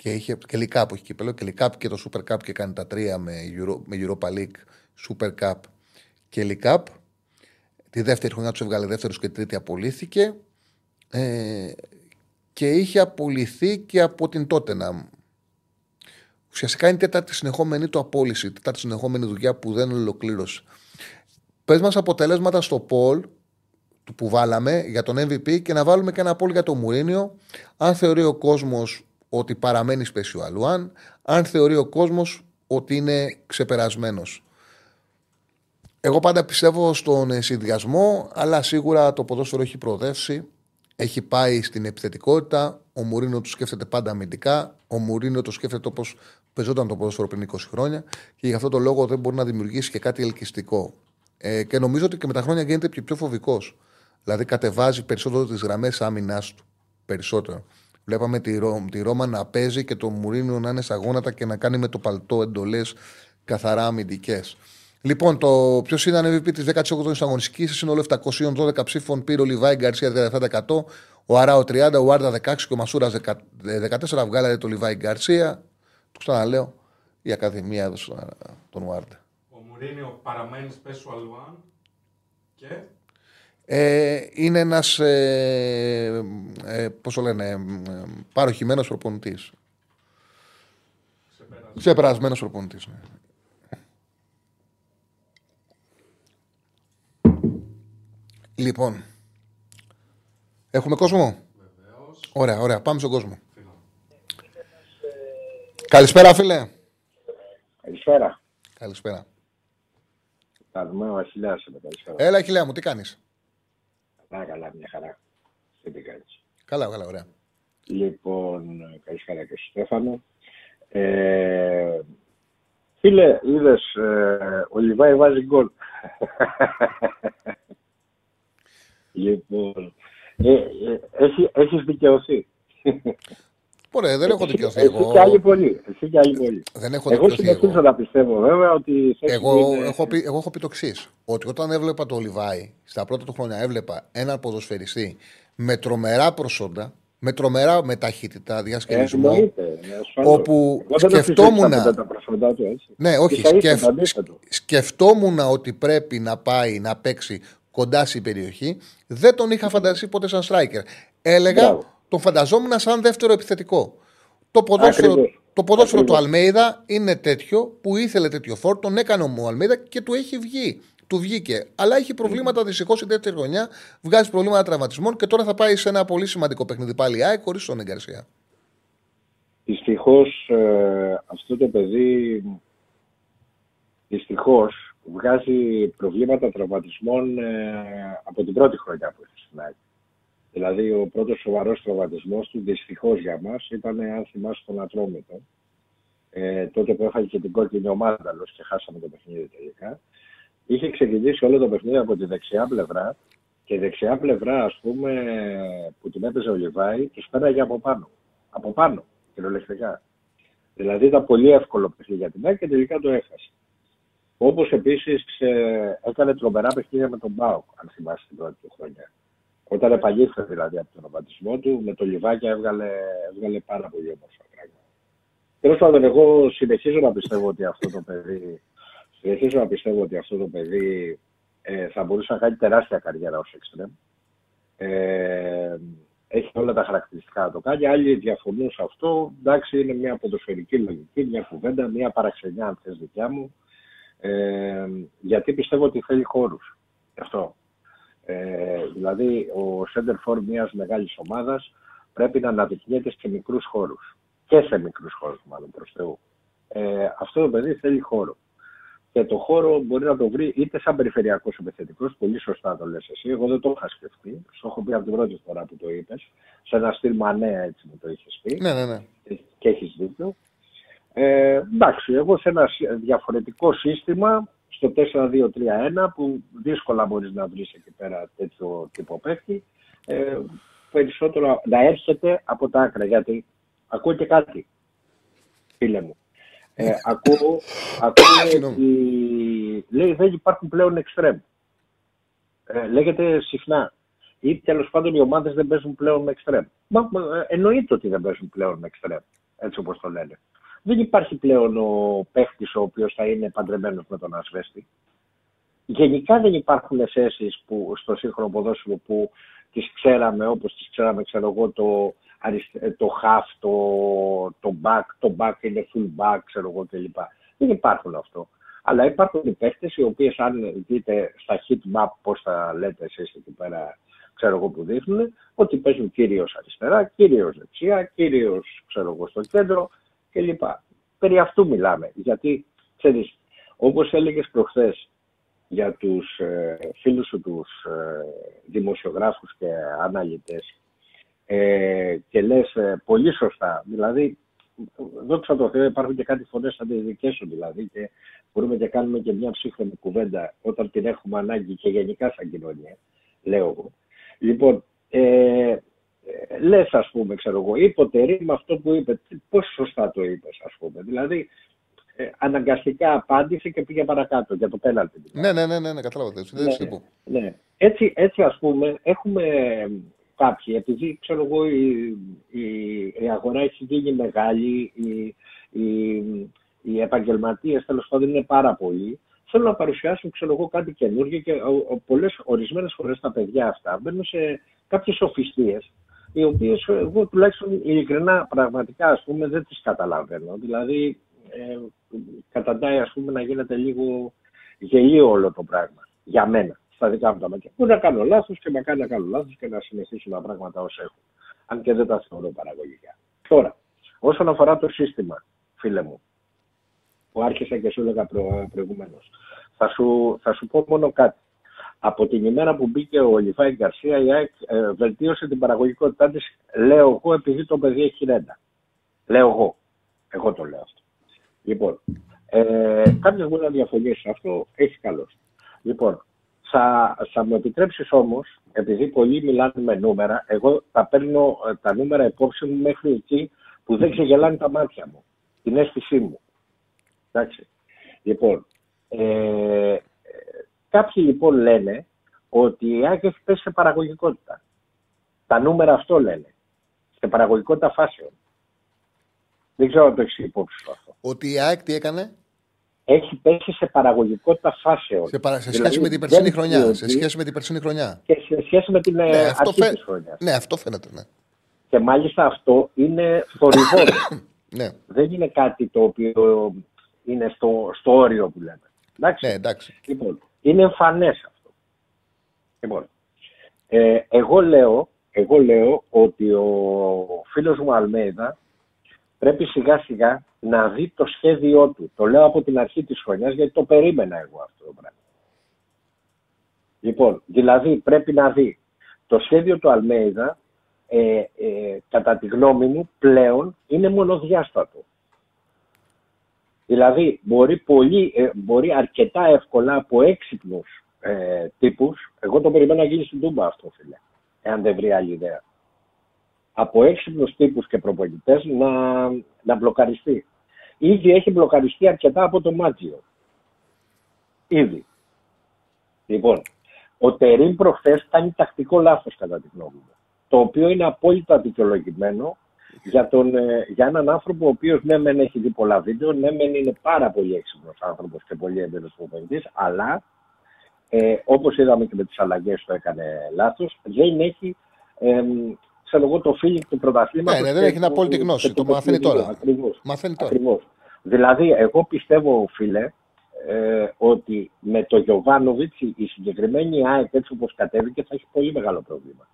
και, είχε, και λικά που έχει κύπελο και λικά και το Super Cup και κάνει τα τρία με, Euro, με Europa League, Super Cup και League Τη δεύτερη χρονιά τους έβγαλε δεύτερος και τρίτη απολύθηκε ε, και είχε απολυθεί και από την Tottenham. Ουσιαστικά είναι η τέταρτη συνεχόμενη του απόλυση, η τέταρτη συνεχόμενη δουλειά που δεν ολοκλήρωσε. Πες μας αποτελέσματα στο Πολ που βάλαμε για τον MVP και να βάλουμε και ένα πόλ για το Μουρίνιο. Αν θεωρεί ο κόσμος ότι παραμένει special one, αν θεωρεί ο κόσμος ότι είναι ξεπερασμένος. Εγώ πάντα πιστεύω στον συνδυασμό, αλλά σίγουρα το ποδόσφαιρο έχει προοδεύσει. Έχει πάει στην επιθετικότητα. Ο Μουρίνο του σκέφτεται πάντα αμυντικά. Ο Μουρίνο το σκέφτεται όπως πεζόταν το ποδόσφαιρο πριν 20 χρόνια. Και γι' αυτό το λόγο δεν μπορεί να δημιουργήσει και κάτι ελκυστικό. Ε, και νομίζω ότι και με τα χρόνια γίνεται και πιο φοβικός. Δηλαδή κατεβάζει περισσότερο τις γραμμές άμυνάς του. Περισσότερο. Βλέπαμε τη, Ρώ, τη Ρώμα να παίζει και το Μουρίνιο να είναι στα γόνατα και να κάνει με το παλτό εντολές καθαρά αμυντικές. Λοιπόν, το ποιος ήταν MVP της 18η αγωνιστικής, σύνολο 712 ψήφων πήρε ο Λιβάη Γκαρσία 37%, ο Αράο 30, ο Άρντα 16 και ο Μασούρας 14. Βγάλατε το Λιβάη Γκαρσία. Το ξαναλέω, η Ακαδημία έδωσε τον Βάρντα. Ο Μουρίνιο παραμένει special one και Ε, είναι ένας. Ε, ε, Πώς το λένε, ε, παροχημένος προπονητής. ξεπέρασε. Ξεπερασμένος προπονητής. Ναι. Λοιπόν. Έχουμε κόσμο; Ωραία, ωραία. Πάμε στον κόσμο. Καλησπέρα, φίλε. Καλησπέρα. Καλησπέρα. Καλημέρα, Βασιλιάς. είμαι, Καλησπέρα. Έλα, χιλιά μου, τι κάνεις; Καλά, καλά, μια χαρά. Τι τι κάνεις. Καλά, καλά, ωραία. Λοιπόν, καλησπέρα και στο Στέφανο. Ε, φίλε, είδες, ε, ο Λιβάη βάζει γκολ. [laughs] λοιπόν, ε, ε, έχεις, έχεις δικαιωθεί. Ωραία, δεν έχω δικαιωθεί Εσύ εγώ. και άλλοι πολλοί. Εσύ και άλλοι πολλοί. Δεν έχω Εγώ δικαιωθεί συνεχίζω εγώ. να πιστεύω βέβαια ότι η θέση Εγώ, του είναι- έχω πει, εγώ έχω πει το εξής. Ότι όταν έβλεπα το Λιβάη, στα πρώτα του χρόνια έβλεπα έναν ποδοσφαιριστή με τρομερά προσόντα, με τρομερά με ταχύτητα, Ε, διασκελισμό. εννοείται, ασφαλώς. όπου Εγώ δεν το σκεφτόμουν- συζήτησα τα προσόντα του, έτσι. Ναι, όχι. Ίσα ίσα Σκεφ... το αντίθετο. Σκεφτόμουν ότι πρέπει να πάει να παίξει κοντά στην περιοχή. Δεν τον είχα φανταστεί ποτέ σαν striker. Έλεγα, Μπράβο. Τον φανταζόμουν σαν δεύτερο επιθετικό. Το ποδόσφαιρο, Ακριβώς. το ποδόσφαιρο του Ακριβώς. Αλμέιδα είναι τέτοιο που ήθελε τέτοιο φόρ, τον έκανε ο Αλμέιδα και του έχει βγει. Του βγήκε. Αλλά έχει προβλήματα δυστυχώς η δεύτερη χρονιά. Βγάζει προβλήματα τραυματισμών και τώρα θα πάει σε ένα πολύ σημαντικό παιχνίδι πάλι. η ΑΕΚ χωρίς τον Εγκαρσία. Δυστυχώς ε, αυτό το παιδί δυστυχώς βγάζει προβλήματα τραυματισμών ε, από την πρώτη χρονιά που έχει στην ΑΕΚ. Δηλαδή ο πρώτος σοβαρός τραυματισμός του δυστυχώς για μας ήταν αν θυμάσαι τον Ατρόμητο. Ε, τότε που έφαγε και την κόκκινη ομάδα άλλος και χάσαμε το παιχνίδι τελικά. Είχε ξεκινήσει όλο το παιχνίδι από τη δεξιά πλευρά και η δεξιά πλευρά ας πούμε που την έπαιζε ο Λιβάη τους πέραγε από πάνω. Από πάνω κυριολεκτικά. Δηλαδή ήταν πολύ εύκολο παιχνίδι για την ΑΕΚ και τελικά το έχασε. Όπως επίσης έκανε τρομερά παιχνίδια με τον Μπάουκ, αν θυμάστε την πρώτη του χρονιά. Όταν επαγγέλθηκε δηλαδή από τον ρομπατισμό του, με το Λιβάκια έβγαλε, έβγαλε πάρα πολύ όμορφα πράγματα. Τέλος πάντων, εγώ συνεχίζω να πιστεύω ότι αυτό το παιδί, συνεχίζω να πιστεύω ότι αυτό το παιδί ε, θα μπορούσε να κάνει τεράστια καριέρα ως εξτρέμ. Ε, έχει όλα τα χαρακτηριστικά να το κάνει. Άλλοι διαφωνούν σε αυτό. Εντάξει, είναι μια ποδοσφαιρική λογική, μια κουβέντα, μια παραξενιά, αν θες δικιά μου. Ε, γιατί πιστεύω ότι θέλει χώρους. Γι' αυτό. Ε, δηλαδή, ο center for μιας μεγάλης ομάδας πρέπει να αναδεικνύεται σε μικρούς χώρους. Και σε μικρούς χώρους, μάλλον προς Θεού. Ε, αυτό το παιδί θέλει χώρο. Και το χώρο μπορεί να το βρει είτε σαν περιφερειακός επιθετικός, πολύ σωστά το λες εσύ, εγώ δεν το είχα σκεφτεί, σου έχω πει από την πρώτη φορά που το είπες, σε ένα στυλ μανέα έτσι μου το είχες πει Ναι, ναι, ναι. και έχεις δίκιο. Ε, εντάξει, εγώ σε ένα σι- διαφορετικό σύστημα, στο 4-2-3-1, που δύσκολα μπορείς να βρεις εκεί πέρα τέτοιο τύπο παίκτη, ε, περισσότερο να έρχεται από τα άκρα, γιατί ακούω και κάτι, φίλε μου. Ε, ακούω, ακούω [coughs] Συγγνώμη. ότι λέει δεν υπάρχουν πλέον εξτρέμ. Ε, λέγεται συχνά. Ή τέλος πάντων οι ομάδες δεν παίζουν πλέον με εξτρέμ. Μα, μα, ε, εννοείται ότι δεν παίζουν πλέον με εξτρέμ. Έτσι όπως το λένε. Δεν υπάρχει πλέον ο παίχτης ο οποίος θα είναι παντρεμένος με τον Ασβέστη. Γενικά δεν υπάρχουν θέσει που στο σύγχρονο ποδόσφαιρο που τις ξέραμε όπως τις ξέραμε ξέρω εγώ το, αριστε- το half, το, το back, το back είναι full back ξέρω εγώ κλπ. Δεν υπάρχουν αυτό. Αλλά υπάρχουν οι παίχτες οι οποίες αν δείτε στα heat map πώς τα λέτε εσείς εκεί πέρα ξέρω εγώ που δείχνουν ότι παίζουν κυρίως αριστερά, κυρίως δεξιά, κυρίως ξέρω εγώ στο κέντρο κλπ. Περί αυτού μιλάμε. Γιατί ξέρεις, όπως έλεγες προχθές για τους ε, φίλους σου τους ε, δημοσιογράφους και αναλυτές ε, και λες ε, πολύ σωστά, δηλαδή δόξα τω Θεώ υπάρχουν και κάτι φωνές αντιδικές σου δηλαδή και μπορούμε και κάνουμε και μια ψύχρεμη κουβέντα όταν την έχουμε ανάγκη και γενικά σαν κοινωνία, λέω εγώ. Λοιπόν, ε, λες, ας πούμε, ξέρω εγώ, είπε ο με αυτό που είπε. Πώς σωστά το είπες, ας πούμε. Δηλαδή, ε, αναγκαστικά απάντησε και πήγε παρακάτω για το πέναλτι. Ναι, ναι, ναι, ναι, ναι κατάλαβα. Ναι, ναι. Έτσι, έτσι, ας πούμε, έχουμε κάποιοι, επειδή ξέρω εγώ η, η, η αγορά έχει γίνει μεγάλη, οι, οι, οι επαγγελματίες τέλος πάντων είναι πάρα πολλοί, θέλω να παρουσιάσουν ξέρω εγώ, κάτι καινούργιο και πολλές, ορισμένες φορές τα παιδιά αυτά μπαίνουν σε κάποιες σοφιστίες οι οποίες εγώ τουλάχιστον ειλικρινά πραγματικά ας πούμε δεν τις καταλαβαίνω. Δηλαδή ε, καταντάει ας πούμε να γίνεται λίγο γελίο όλο το πράγμα για μένα στα δικά μου τα μάτια. Μπορεί να κάνω λάθος και να κάνει να κάνω λάθος και να συνεχίσουν τα πράγματα όσο έχουν. Αν και δεν τα θεωρώ παραγωγικά. Τώρα, όσον αφορά το σύστημα, φίλε μου, που άρχισα και σου έλεγα προ, προηγουμένως, θα σου, θα σου πω μόνο κάτι. Από την ημέρα που μπήκε ο Λιβάη Γκαρσία, η ΑΕΚ ε, βελτίωσε την παραγωγικότητά της, λέω εγώ, επειδή το παιδί έχει ρέντα. Λέω εγώ. Εγώ το λέω αυτό. Λοιπόν, ε, κάποιος μπορεί να διαφωνήσει αυτό, έχει καλώ. Λοιπόν, θα, θα μου επιτρέψεις όμως, επειδή πολλοί μιλάνε με νούμερα, εγώ θα παίρνω ε, τα νούμερα υπόψη μου μέχρι εκεί που δεν ξεγελάνε τα μάτια μου. Την αίσθησή μου. Εντάξει. Λοιπόν, ε, κάποιοι λοιπόν λένε ότι η ΑΕΚ έχει πέσει σε παραγωγικότητα. Τα νούμερα αυτό λένε. Σε παραγωγικότητα φάσεων. Δεν ξέρω αν το έχεις υπόψη σου αυτό. Ότι η ΑΕΚ τι έκανε; έχει πέσει σε παραγωγικότητα φάσεων. Σε, παρα... σε σχέση δηλαδή, με την περσίνη χρονιά. Σε σχέση με την περσίνη χρονιά. Και σε σχέση με την ναι, ε, αρχή φαι... της χρονιάς. Ναι, αυτό φαίνεται. Ναι. Και μάλιστα αυτό είναι θορυβό. [coughs] ναι. Δεν είναι κάτι το οποίο είναι στο, στο όριο που λέμε. Εντάξει. Ναι, εντάξει. Λοιπόν, είναι εμφανές αυτό. Λοιπόν, ε, εγώ, λέω, εγώ λέω ότι ο φίλος μου Αλμέιδα πρέπει σιγά σιγά να δει το σχέδιό του. Το λέω από την αρχή της χρονιάς γιατί το περίμενα εγώ αυτό το πράγμα. Λοιπόν, δηλαδή πρέπει να δει το σχέδιο του Αλμέιδα ε, ε, κατά τη γνώμη μου πλέον είναι μονοδιάστατο. Δηλαδή μπορεί, πολύ, ε, μπορεί αρκετά εύκολα από έξυπνους ε, τύπους, εγώ το περιμένω να γίνει στην Τούμπα αυτό φίλε, εάν δεν βρει άλλη ιδέα από έξυπνους τύπους και προπονητές να, να μπλοκαριστεί. Ήδη έχει μπλοκαριστεί αρκετά από το Μάτζιο. Ήδη. Λοιπόν, ο Τερίν προχθές κάνει τακτικό λάθος κατά τη γνώμη μου. Το οποίο είναι απόλυτα δικαιολογημένο για, τον, ε, για έναν άνθρωπο ο οποίος ναι, μεν έχει δει πολλά βίντεο, ναι, μεν είναι πάρα πολύ έξυπνος άνθρωπος και πολύ έντονο προπονητής, αλλά ε, όπως είδαμε και με τις αλλαγές το έκανε λάθος, δεν έχει ε, ξέρω εγώ, το feeling του πρωταθλήματος. Ναι, ναι, δεν έχει την απόλυτη γνώση. Το, μαθαίνει τώρα. Ακριβώς. Μαθαίνει τώρα. Ακριβώς. Δηλαδή, εγώ πιστεύω, φίλε, ε, ότι με το Γιωβάνοβιτς η συγκεκριμένη ΑΕΚ έτσι όπως κατέβηκε θα έχει πολύ μεγάλο πρόβλημα.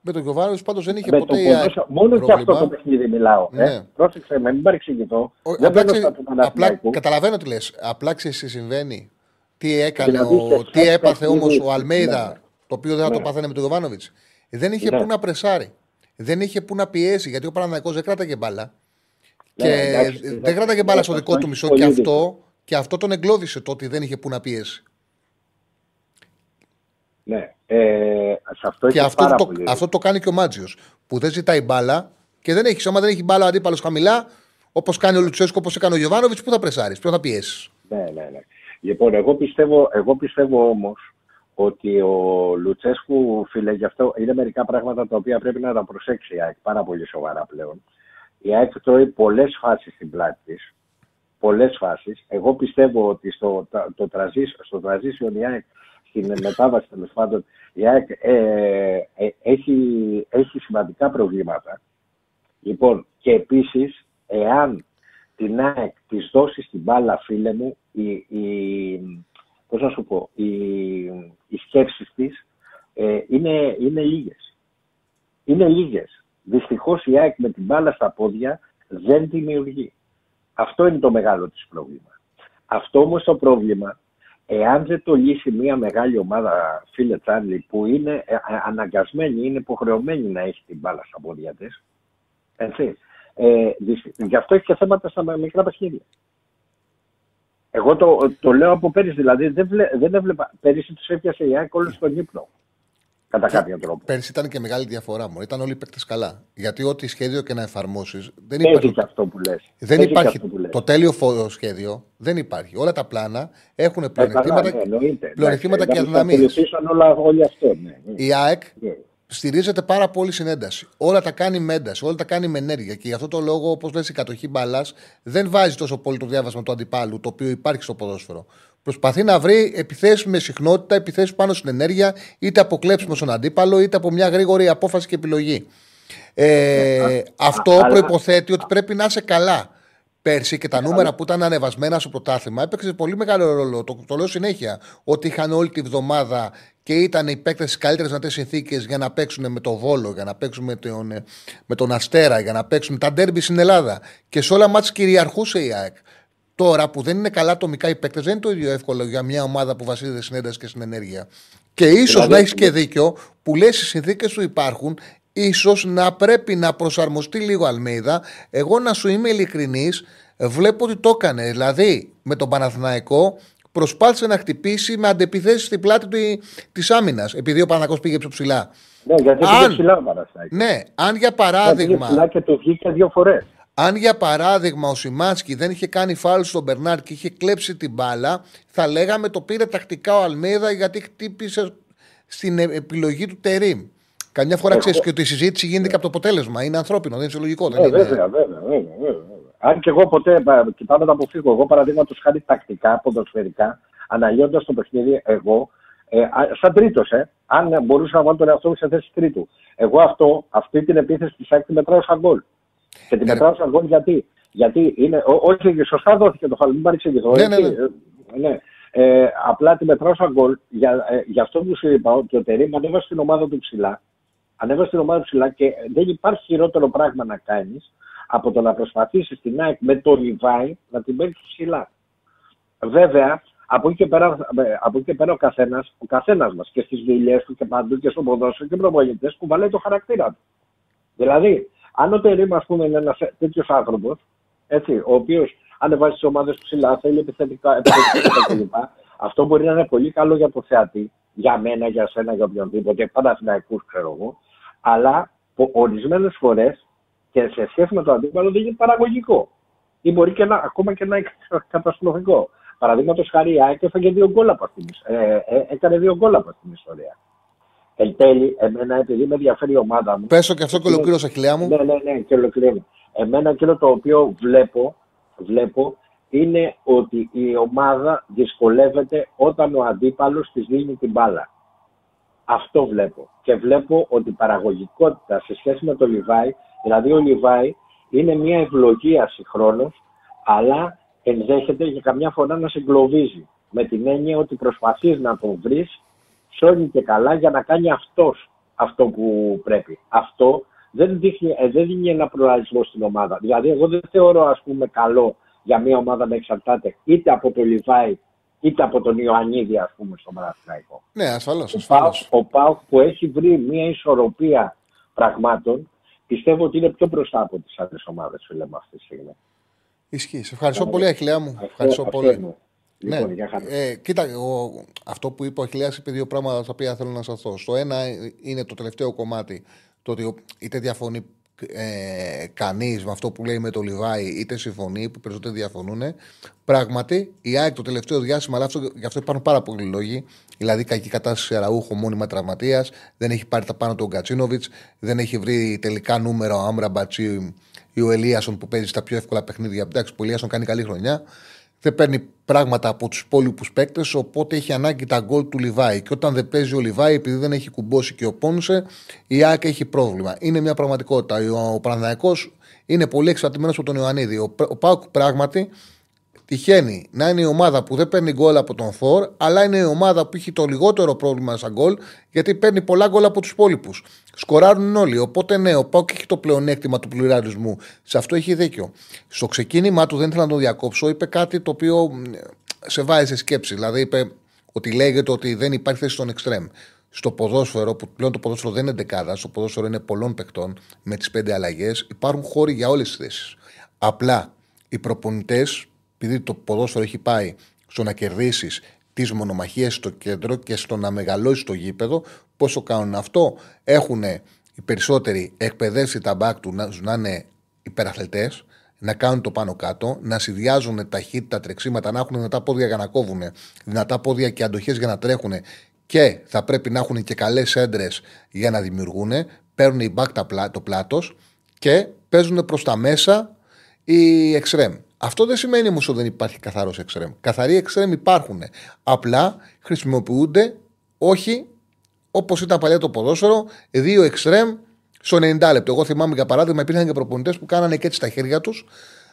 Με τον Γιωβάνοβιτ πάντως δεν είχε με ποτέ. Το, ΑΕΚ μόνο και αυτό το παιχνίδι μιλάω. Ε. Ναι. Ε. Πρόσεξε με, μην παρεξηγηθώ. δεν απλά, ξε... απλά καταλαβαίνω τι λες. Απλά ξέρεις τι συμβαίνει. Τι έκανε, δηλαδή, ο... τι έπαθε όμως ο Αλμέιδα, ναι. το οποίο δεν θα το ναι. πάθαινε με τον Γιωβάνοβιτ. Δεν είχε ναι. που να πρεσάρει. Δεν είχε που να πιέσει γιατί ο Παναναναϊκός δεν κράταγε μπάλα. Ναι, και εντάξει, δεν κράταγε μπάλα στο δικό του μισό και αυτό, και αυτό τον εγκλώδισε το ότι δεν είχε που να πιέσει. Ναι. Ε, σε αυτό και αυτό το, αυτό το κάνει και ο Μάτζιος. Που δεν ζητάει μπάλα και δεν έχει. Άμα δεν έχει μπάλα ο αντίπαλος χαμηλά, όπως κάνει ο Λουτσέσκο, όπως έκανε ο Γιωβάνοβιτς, πού θα πρεσάρεις, πού θα πιέσεις. Ναι, ναι, ναι. Λοιπόν, εγώ πιστεύω, εγώ πιστεύω όμως ότι ο Λουτσέσκου, φίλε, γι' αυτό είναι μερικά πράγματα τα οποία πρέπει να τα προσέξει η ΑΕΚ πάρα πολύ σοβαρά πλέον. Η ΑΕΚ τρώει πολλές φάσεις στην πλάτη της. Πολλές φάσεις. Εγώ πιστεύω ότι στο, το, στο transition η ΑΕΚ, στην μετάβαση τέλος πάντων, η ΑΕΚ ε, ε, έχει, έχει σημαντικά προβλήματα. Λοιπόν, και επίσης, εάν την ΑΕΚ της δώσει την μπάλα, φίλε μου, η, η, πώς να σου πω, οι, οι σκέψεις της ε, είναι, είναι λίγες. Είναι λίγες. Δυστυχώς η ΑΕΚ με την μπάλα στα πόδια δεν δημιουργεί. Αυτό είναι το μεγάλο της πρόβλημα. Αυτό όμως το πρόβλημα, εάν δεν το λύσει μια μεγάλη ομάδα, φίλε Τσάρλι, που είναι ε, ε, αναγκασμένη, είναι υποχρεωμένη να έχει την μπάλα στα πόδια της, έτσι, Ε, δυσ- γι' αυτό έχει και θέματα στα μικρά παιχνίδια. Εγώ το, το λέω από πέρυσι, δηλαδή δεν, βλέ, δεν έβλεπα. Πέρυσι τους έπιασε η ΑΕΚ όλου στον ύπνο. Κατά κάποιο τρόπο. Πέρσι ήταν και μεγάλη διαφορά μου. Ήταν όλοι οι παίκτες καλά. Γιατί ό,τι σχέδιο και να εφαρμόσεις δεν Έχει υπάρχει. και αυτό που λες. Δεν υπάρχει το τέλειο φο- σχέδιο. Δεν υπάρχει. Όλα τα πλάνα έχουν Ε, πλεονεκτήματα, πλεονεκτήματα και αδυναμίες. Ακολουθήσαν όλα όλοι αυτό. Ναι, ναι. Η ΑΕΚ Ναι. στηρίζεται πάρα πολύ στην ένταση. Όλα τα κάνει με ένταση, όλα τα κάνει με ενέργεια. Και γι' αυτό το λόγο, όπως λες, η κατοχή μπαλά δεν βάζει τόσο πολύ το διάβασμα του αντιπάλου, το οποίο υπάρχει στο ποδόσφαιρο. Προσπαθεί να βρει επιθέσει με συχνότητα, επιθέσει πάνω στην ενέργεια, είτε από κλέψιμο στον αντίπαλο, είτε από μια γρήγορη απόφαση και επιλογή. Ε, αυτό αλλά- προποθέτει ότι πρέπει να είσαι καλά. Πέρσι και τα νούμερα που ήταν ανεβασμένα στο πρωτάθλημα έπαιξε πολύ μεγάλο ρόλο. Το, το λέω συνέχεια. Ότι είχαν όλη τη βδομάδα και ήταν οι παίκτε στι καλύτερε δυνατέ συνθήκε για να παίξουν με το Βόλο, για να παίξουν με τον, ε, με τον Αστέρα, για να παίξουν τα ντέρμπι στην Ελλάδα. Και σε όλα μάτια κυριαρχούσε η ΑΕΚ. Τώρα που δεν είναι καλά ατομικά οι παίκτες, δεν είναι το ίδιο εύκολο για μια ομάδα που βασίζεται στην ένταση και στην ενέργεια. Και ίσως Δηλαδή- να έχεις και δίκιο που λες οι συνθήκες που υπάρχουν, ίσως να πρέπει να προσαρμοστεί λίγο αλμίδα. Εγώ να σου είμαι ειλικρινής, βλέπω ότι το έκανε. Δηλαδή με τον Παναθηναϊκό προσπάθησε να χτυπήσει με αντεπιθέσεις στην πλάτη της άμυνας, επειδή ο Παναθηναϊκός πήγε πιο ψηλά. Ναι, γιατί Αν- πήγε ψηλά ο Παναθηναϊκός. Ναι, αν για Ναι, πήγε παράδειγμα. ψηλά και το βγήκε δύο φορές. Αν για παράδειγμα ο Σιμάνσκι δεν είχε κάνει φάουλ στον Μπερνάρ και είχε κλέψει την μπάλα, θα λέγαμε το πήρε τακτικά ο Αλμέδα γιατί χτύπησε στην ε- επιλογή του Τερήμ. Καμιά φορά Εγώ- ξέρεις και ότι η συζήτηση γίνεται και από το αποτέλεσμα. Είναι ανθρώπινο, δεν είναι συλλογικό. δεν Ε, είναι... βέβαια, βέβαια, βέβαια, βέβαια. Αν και εγώ ποτέ πα- κοιτάμε να αποφύγω. Εγώ παραδείγματος χάρη τακτικά, ποδοσφαιρικά, αναλύοντας το παιχνίδι, εγώ, ε, α- σαν τρίτος, ε, αν μπορούσα να βάλω τον εαυτό μου σε θέση τρίτου. Εγώ αυτό, αυτή την επίθεση της ΑΕΚ τη μετράω σαν γκολ. Και την Ναι, μετράω σαν γκολ γιατί. Γιατί είναι, ό, όχι, σωστά δόθηκε το φάλο, μην παρεξηγηθώ. Ναι, έτσι, ναι, ναι. ε, ναι. Ε, απλά τη μετράω σαν γκολ για, ε, για αυτό που σου είπα, ότι ο Τερήμ ανέβασε την ομάδα του ψηλά. Ανέβασε την ομάδα του ψηλά και δεν υπάρχει χειρότερο πράγμα να κάνεις από το να προσπαθήσεις την ΑΕΚ με το Λιβάη να την παίξει ψηλά. Βέβαια, από εκεί και πέρα, ε, από εκεί και πέρα ο καθένας ο καθένας μας και στις δουλειές του και παντού και στο ποδόσφαιρο και προπονητές κουβαλάει το χαρακτήρα του. Δηλαδή, αν ο Τερήμ, ας πούμε, είναι ένας τέτοιος άνθρωπος, έτσι, ο οποίος ανεβάζει τις ομάδες ψηλά, θέλει επιθετικά, επιθετικά κλπ. Αυτό μπορεί να είναι πολύ καλό για το θεατή, για μένα, για σένα, για οποιονδήποτε, Παναθηναϊκούς ξέρω εγώ, αλλά ορισμένες φορές και σε σχέση με το αντίπαλο δεν είναι παραγωγικό. Ή μπορεί και να, ακόμα και να είναι καταστροφικό. Παραδείγματος χάρη, η ΑΕΚ έφαγε δύο γκολ από αυτήν. Ε, ε, έκανε δύο γκολ από αυτήν την ιστορία. Εν τέλει, εμένα, επειδή με ενδιαφέρει η ομάδα μου. Πέσω και αυτό και ολοκλήρωσα, χιλιά μου. Ναι, ναι, ναι, και ολοκληρώνω. Εμένα εκείνο το οποίο βλέπω, βλέπω είναι ότι η ομάδα δυσκολεύεται όταν ο αντίπαλος της δίνει την μπάλα. Αυτό βλέπω. Και βλέπω ότι η παραγωγικότητα σε σχέση με το Λιβάη, δηλαδή ο Λιβάη είναι μια ευλογία συγχρόνως, αλλά ενδέχεται και καμιά φορά να σε εγκλωβίζει. Με την έννοια ότι προσπαθείς να τον βρεις σώνει και καλά για να κάνει αυτός αυτό που πρέπει. Αυτό δεν δείχνει, ε, δεν δίνει ένα πλουραλισμό στην ομάδα. Δηλαδή, εγώ δεν θεωρώ ας πούμε καλό για μια ομάδα να εξαρτάται είτε από τον Λιβάη είτε από τον Ιωαννίδη, ας πούμε, στο Παναθηναϊκό. Ναι, ασφαλώς. Ο Πάοκ, ο ΠΑΟΚ που έχει βρει μια ισορροπία πραγμάτων, πιστεύω ότι είναι πιο μπροστά από τις άλλες ομάδες, φίλε μου, αυτή τη στιγμή. Ισχύει. Σε ευχαριστώ πολύ, Αχιλιά μου. Αυτό- Ευχαριστώ αυτό πολύ. εννοώ. Λοιπόν, Ναι. για χαρά. Ε, κοίτα, εγώ, αυτό που είπε ο Αχιλιάς είπε δύο πράγματα στα οποία θέλω να σταθώ. Στο ένα είναι το τελευταίο κομμάτι. Το ότι ο- είτε διαφωνεί ε, κανείς με αυτό που λέει με το Λιβάη, είτε συμφωνεί, που περισσότεροι διαφωνούν. Πράγματι, η ΑΕΚ το τελευταίο διάστημα, αλλά αυτό, γι' αυτό υπάρχουν πάρα πολλοί λόγοι. Δηλαδή, κακή κατάσταση σε Ραούχο, μόνιμα τραυματίας, δεν έχει πάρει τα πάνω του ο Γκατσίνοβιτ, δεν έχει βρει τελικά νούμερο ο Άμρα Μπατσί ή ο Ελίασον που παίζει στα πιο εύκολα παιχνίδια. Εντάξει, ο Ελίασον κάνει καλή χρονιά δεν παίρνει πράγματα από τους υπόλοιπους παίκτες, οπότε έχει ανάγκη τα γκολ του Λιβάη. Και όταν δεν παίζει ο Λιβάη, επειδή δεν έχει κουμπώσει και ο Πόνσε, η ΑΕΚ έχει πρόβλημα. Είναι μια πραγματικότητα. Ο, ο Παναθηναϊκός είναι πολύ εξαρτημένος από τον Ιωαννίδη. Ο, ο Πάουκ πράγματι τυχαίνει να είναι η ομάδα που δεν παίρνει γκολ από τον Θόρ, αλλά είναι η ομάδα που έχει το λιγότερο πρόβλημα σαν γκολ, γιατί παίρνει πολλά γκολ από τους υπόλοιπους. Σκοράρουν όλοι. Οπότε ναι, ο Πάουκ έχει το πλεονέκτημα του πλουραλισμού. Σε αυτό έχει δίκιο. Στο ξεκίνημά του, δεν ήθελα να το διακόψω, είπε κάτι το οποίο μ, σε βάζει σε σκέψη. Δηλαδή είπε ότι λέγεται ότι δεν υπάρχει θέση στον εξτρέμ. στο ποδόσφαιρο, που πλέον το ποδόσφαιρο δεν είναι δεκάδα, στο ποδόσφαιρο είναι πολλών παιχτών με τις πέντε αλλαγές, υπάρχουν χώροι για όλες τις θέσεις. Απλά οι προπονητές, επειδή το ποδόσφαιρο έχει πάει στο να κερδίσεις τις μονομαχίες στο κέντρο και στο να μεγαλώσεις το γήπεδο, πώ το κάνουν αυτό, έχουν οι περισσότεροι εκπαιδεύσει τα μπακ του να, να είναι υπεραθλητές, να κάνουν το πάνω κάτω, να συνδυάζουν ταχύτητα, τρεξίματα, να έχουν δυνατά πόδια για να κόβουν, δυνατά πόδια και αντοχές για να τρέχουν και θα πρέπει να έχουν και καλές έντρες για να δημιουργούν. Παίρνουν οι μπακ το πλάτος και παίζουν προς τα μέσα οι εξρέμ. Αυτό δεν σημαίνει όμως ότι δεν υπάρχει καθαρός εξτρέμ. Καθαροί εξτρέμ υπάρχουν. Απλά χρησιμοποιούνται όχι όπως ήταν παλιά το ποδόσφαιρο, δύο εξτρέμ στο 90 λεπτό. Εγώ θυμάμαι για παράδειγμα, υπήρχαν και προπονητές που κάνανε και έτσι τα χέρια τους,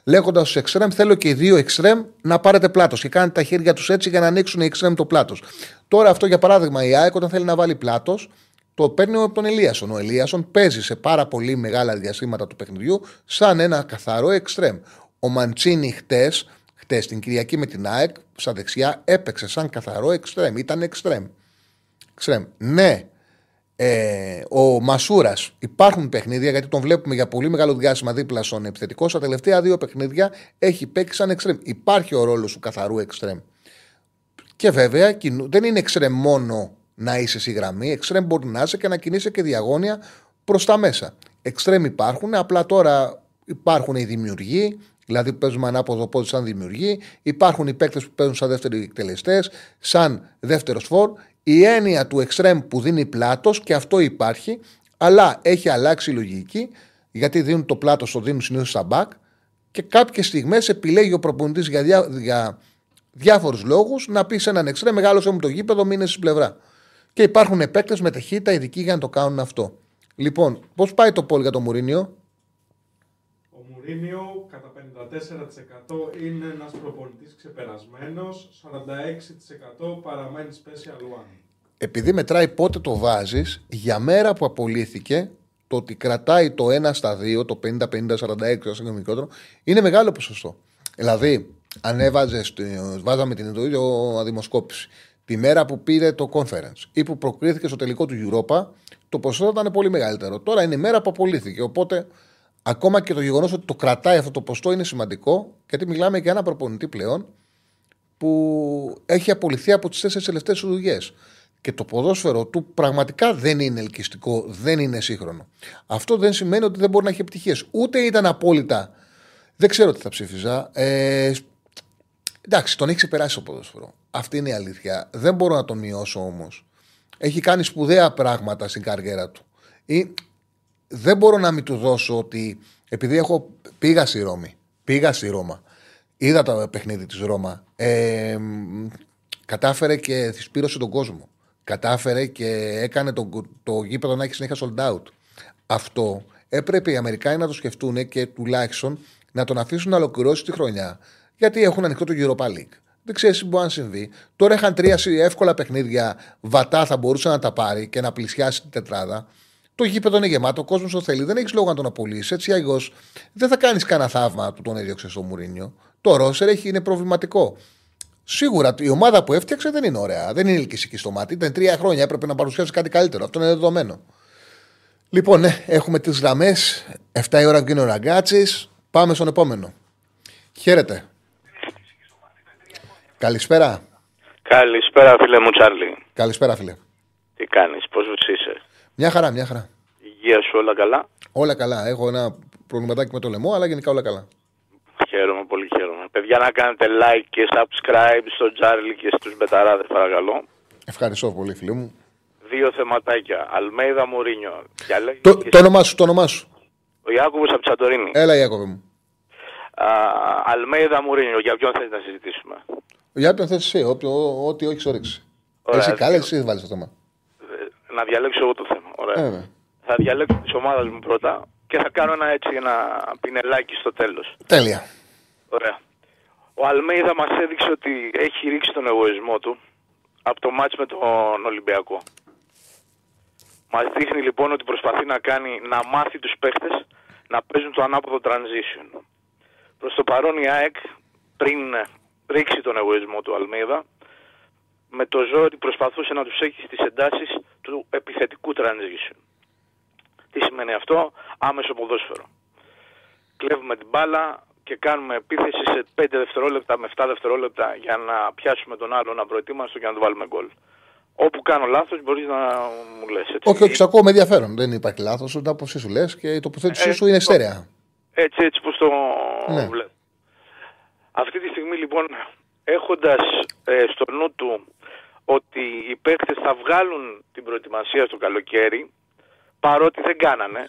λέγοντας στους εξτρέμ, θέλω και οι δύο εξτρέμ να πάρετε πλάτος. Και κάνανε τα χέρια τους έτσι για να ανοίξουν οι εξτρέμ το πλάτος. Τώρα αυτό για παράδειγμα, η ΑΕΚ όταν θέλει να βάλει πλάτος, το παίρνει από τον Ελίασον. Ο Ελίασον παίζει σε πάρα πολύ μεγάλα διαστήματα του παιχνιδιού σαν ένα καθαρό εξτρέμ. Ο Μαντσίνη χτες, χτες την Κυριακή με την ΑΕΚ, στα δεξιά, έπαιξε σαν καθαρό εξτρέμ. Ήταν εξτρέμ. εξτρέμ. Ναι, ε, ο Μασούρας υπάρχουν παιχνίδια γιατί τον βλέπουμε για πολύ μεγάλο διάστημα δίπλα στον επιθετικό. Στα τελευταία δύο παιχνίδια έχει παίξει σαν εξτρέμ. Υπάρχει ο ρόλος του καθαρού εξτρέμ. Και βέβαια δεν είναι εξτρέμ μόνο να είσαι στη γραμμή. Εξτρέμ μπορεί να είσαι και να κινείσαι και διαγώνια προς τα μέσα. Εξτρέμ υπάρχουν, απλά τώρα υπάρχουν οι δημιουργοί, δηλαδή που παίζουμε ανάποδο πόδι σαν δημιουργοί. Υπάρχουν οι παίκτες που παίζουν σαν δεύτεροι εκτελεστές, σαν δεύτερος φόρ. Η έννοια του εξτρέμ που δίνει πλάτος και αυτό υπάρχει, αλλά έχει αλλάξει η λογική γιατί δίνουν το πλάτος, το δίνουν συνήθως στα μπακ και κάποιες στιγμές επιλέγει ο προπονητής για, διά, για διάφορους λόγους να πει σε έναν εξτρέμ, μεγάλο μου το γήπεδο, μείνε στην πλευρά. Και υπάρχουν παίκτες με ταχύτητα ειδικοί για να το κάνουν αυτό. Λοιπόν, πώς πάει το πόλ για το Μουρίνιο; Ο Μουρίνιο κατά 54% είναι ένας προπονητής ξεπερασμένος, 46% παραμένει special one. Επειδή μετράει πότε το βάζεις, για μέρα που απολύθηκε, το ότι κρατάει το 1 στα 2, το 50-50-46, μικρότερο, είναι μεγάλο ποσοστό. Δηλαδή, αν έβαζε, βάζαμε την ίδιο αδημοσκόπηση, τη μέρα που πήρε το conference ή που προκρίθηκε στο τελικό του Europa, το ποσοστό ήταν πολύ μεγαλύτερο. Τώρα είναι η μέρα που απολύθηκε. Οπότε Ακόμα και το γεγονός ότι το κρατάει αυτό το ποστό είναι σημαντικό, γιατί μιλάμε για ένα προπονητή πλέον που έχει απολυθεί από τις τέσσερις τελευταίες δουλειέ. Και το ποδόσφαιρο του πραγματικά δεν είναι ελκυστικό, δεν είναι σύγχρονο. Αυτό δεν σημαίνει ότι δεν μπορεί να έχει επιτυχίες. Ούτε ήταν απόλυτα. Δεν ξέρω τι θα ψήφιζα. Ε, εντάξει, τον έχει ξεπεράσει το ποδόσφαιρο. Αυτή είναι η αλήθεια. Δεν μπορώ να τον μειώσω όμως. Έχει κάνει σπουδαία πράγματα στην καριέρα του. Ή δεν μπορώ να μην του δώσω ότι. Επειδή έχω, πήγα στη Ρώμη, πήγα στη Ρώμα, είδα το παιχνίδι της Ρώμα. Ε, κατάφερε και θυσπήρωσε τον κόσμο. Κατάφερε και έκανε το, το γήπεδο να έχει συνέχεια sold out. Αυτό έπρεπε οι Αμερικάνοι να το σκεφτούν και τουλάχιστον να τον αφήσουν να ολοκληρώσει τη χρονιά. Γιατί έχουν ανοιχτό το Europa League. Δεν ξέρεις τι μπορεί να συμβεί. Τώρα είχαν τρία εύκολα παιχνίδια. Βατά θα μπορούσε να τα πάρει και να πλησιάσει την τετράδα. Το γήπεδο είναι γεμάτο, ο κόσμος το θέλει. Δεν έχεις λόγο να τον απολύσεις. Έτσι, αλλιώ δεν θα κάνεις κανένα θαύμα του τον έδιωξε στο Μουρίνιο. Το Ρόσερ έχει, είναι προβληματικό. Σίγουρα η ομάδα που έφτιαξε δεν είναι ωραία. Δεν είναι ελκυστική στο μάτι. Ήταν τρία χρόνια, έπρεπε να παρουσιάσει κάτι καλύτερο. Αυτό είναι δεδομένο. Λοιπόν, ναι, έχουμε τις γραμμές. 7 η ώρα βγαίνει ο Ραγκάτσης. Πάμε στον επόμενο. Χαίρετε. Καλησπέρα. Καλησπέρα, φίλε μου Τσάρλι. Καλησπέρα, φίλε. Τι κάνεις, πώς είσαι. Μια χαρά, μια χαρά. Υγεία σου, όλα καλά. Όλα καλά. Έχω ένα προβληματάκι με το λαιμό, αλλά γενικά όλα καλά. Χαίρομαι, πολύ χαίρομαι. Παιδιά, να κάνετε like και subscribe στο Τζάρλι και στους Μπεταράδες, παρακαλώ. Ευχαριστώ πολύ, φίλε μου. Δύο θεματάκια. Αλμέιδα Μουρίνιο. Το, το όνομά σου, το όνομά σου. Ο Ιάκωβος από Τσαντορίνη. Έλα, Ιάκωβε μου. Αλμέιδα Μουρίνιο, για ποιον θες να συζητήσουμε; Για ποιον θες εσύ, ό,τι όχι όρεξη. Εσύ κάλε, εσύ βάλεις το θέμα; Ε, να διαλέξω εγώ το θέμα. Ωραία. Ε, θα διαλέξω τη ομάδα μου πρώτα και θα κάνω ένα έτσι ένα πινελάκι στο τέλος. Τέλεια. Ωραία. Ο Αλμέιδα μας έδειξε ότι έχει ρίξει τον εγωισμό του από το μάτς με τον Ολυμπιακό. Μας δείχνει λοιπόν ότι προσπαθεί να κάνει να μάθει τους παίχτες να παίζουν το ανάποδο transition. Προς το παρόν η ΑΕΚ πριν ρίξει τον εγωισμό του Αλμίδα με το ζόρι προσπαθούσε να τους έχει στις εντάσεις του επιθετικού transition. Τι σημαίνει αυτό, άμεσο ποδόσφαιρο. Κλέβουμε την μπάλα και κάνουμε επίθεση σε 5 δευτερόλεπτα με 7 δευτερόλεπτα για να πιάσουμε τον άλλο να προετοίμαστο και να του βάλουμε γκολ. Όπου κάνω λάθος μπορείς να μου λες. Έτσι. Όχι, όχι, σε ακούω με ενδιαφέρον. Δεν υπάρχει λάθος. Ούτε από εσύ σου λες και η τοποθέτησή Ε, σου είναι το- στέρεα. Έτσι, έτσι πως το Ναι. βλέπω. Αυτή τη στιγμή λοιπόν έχοντας ε, στο νου του ότι οι παίκτες θα βγάλουν την προετοιμασία στο καλοκαίρι παρότι δεν κάνανε.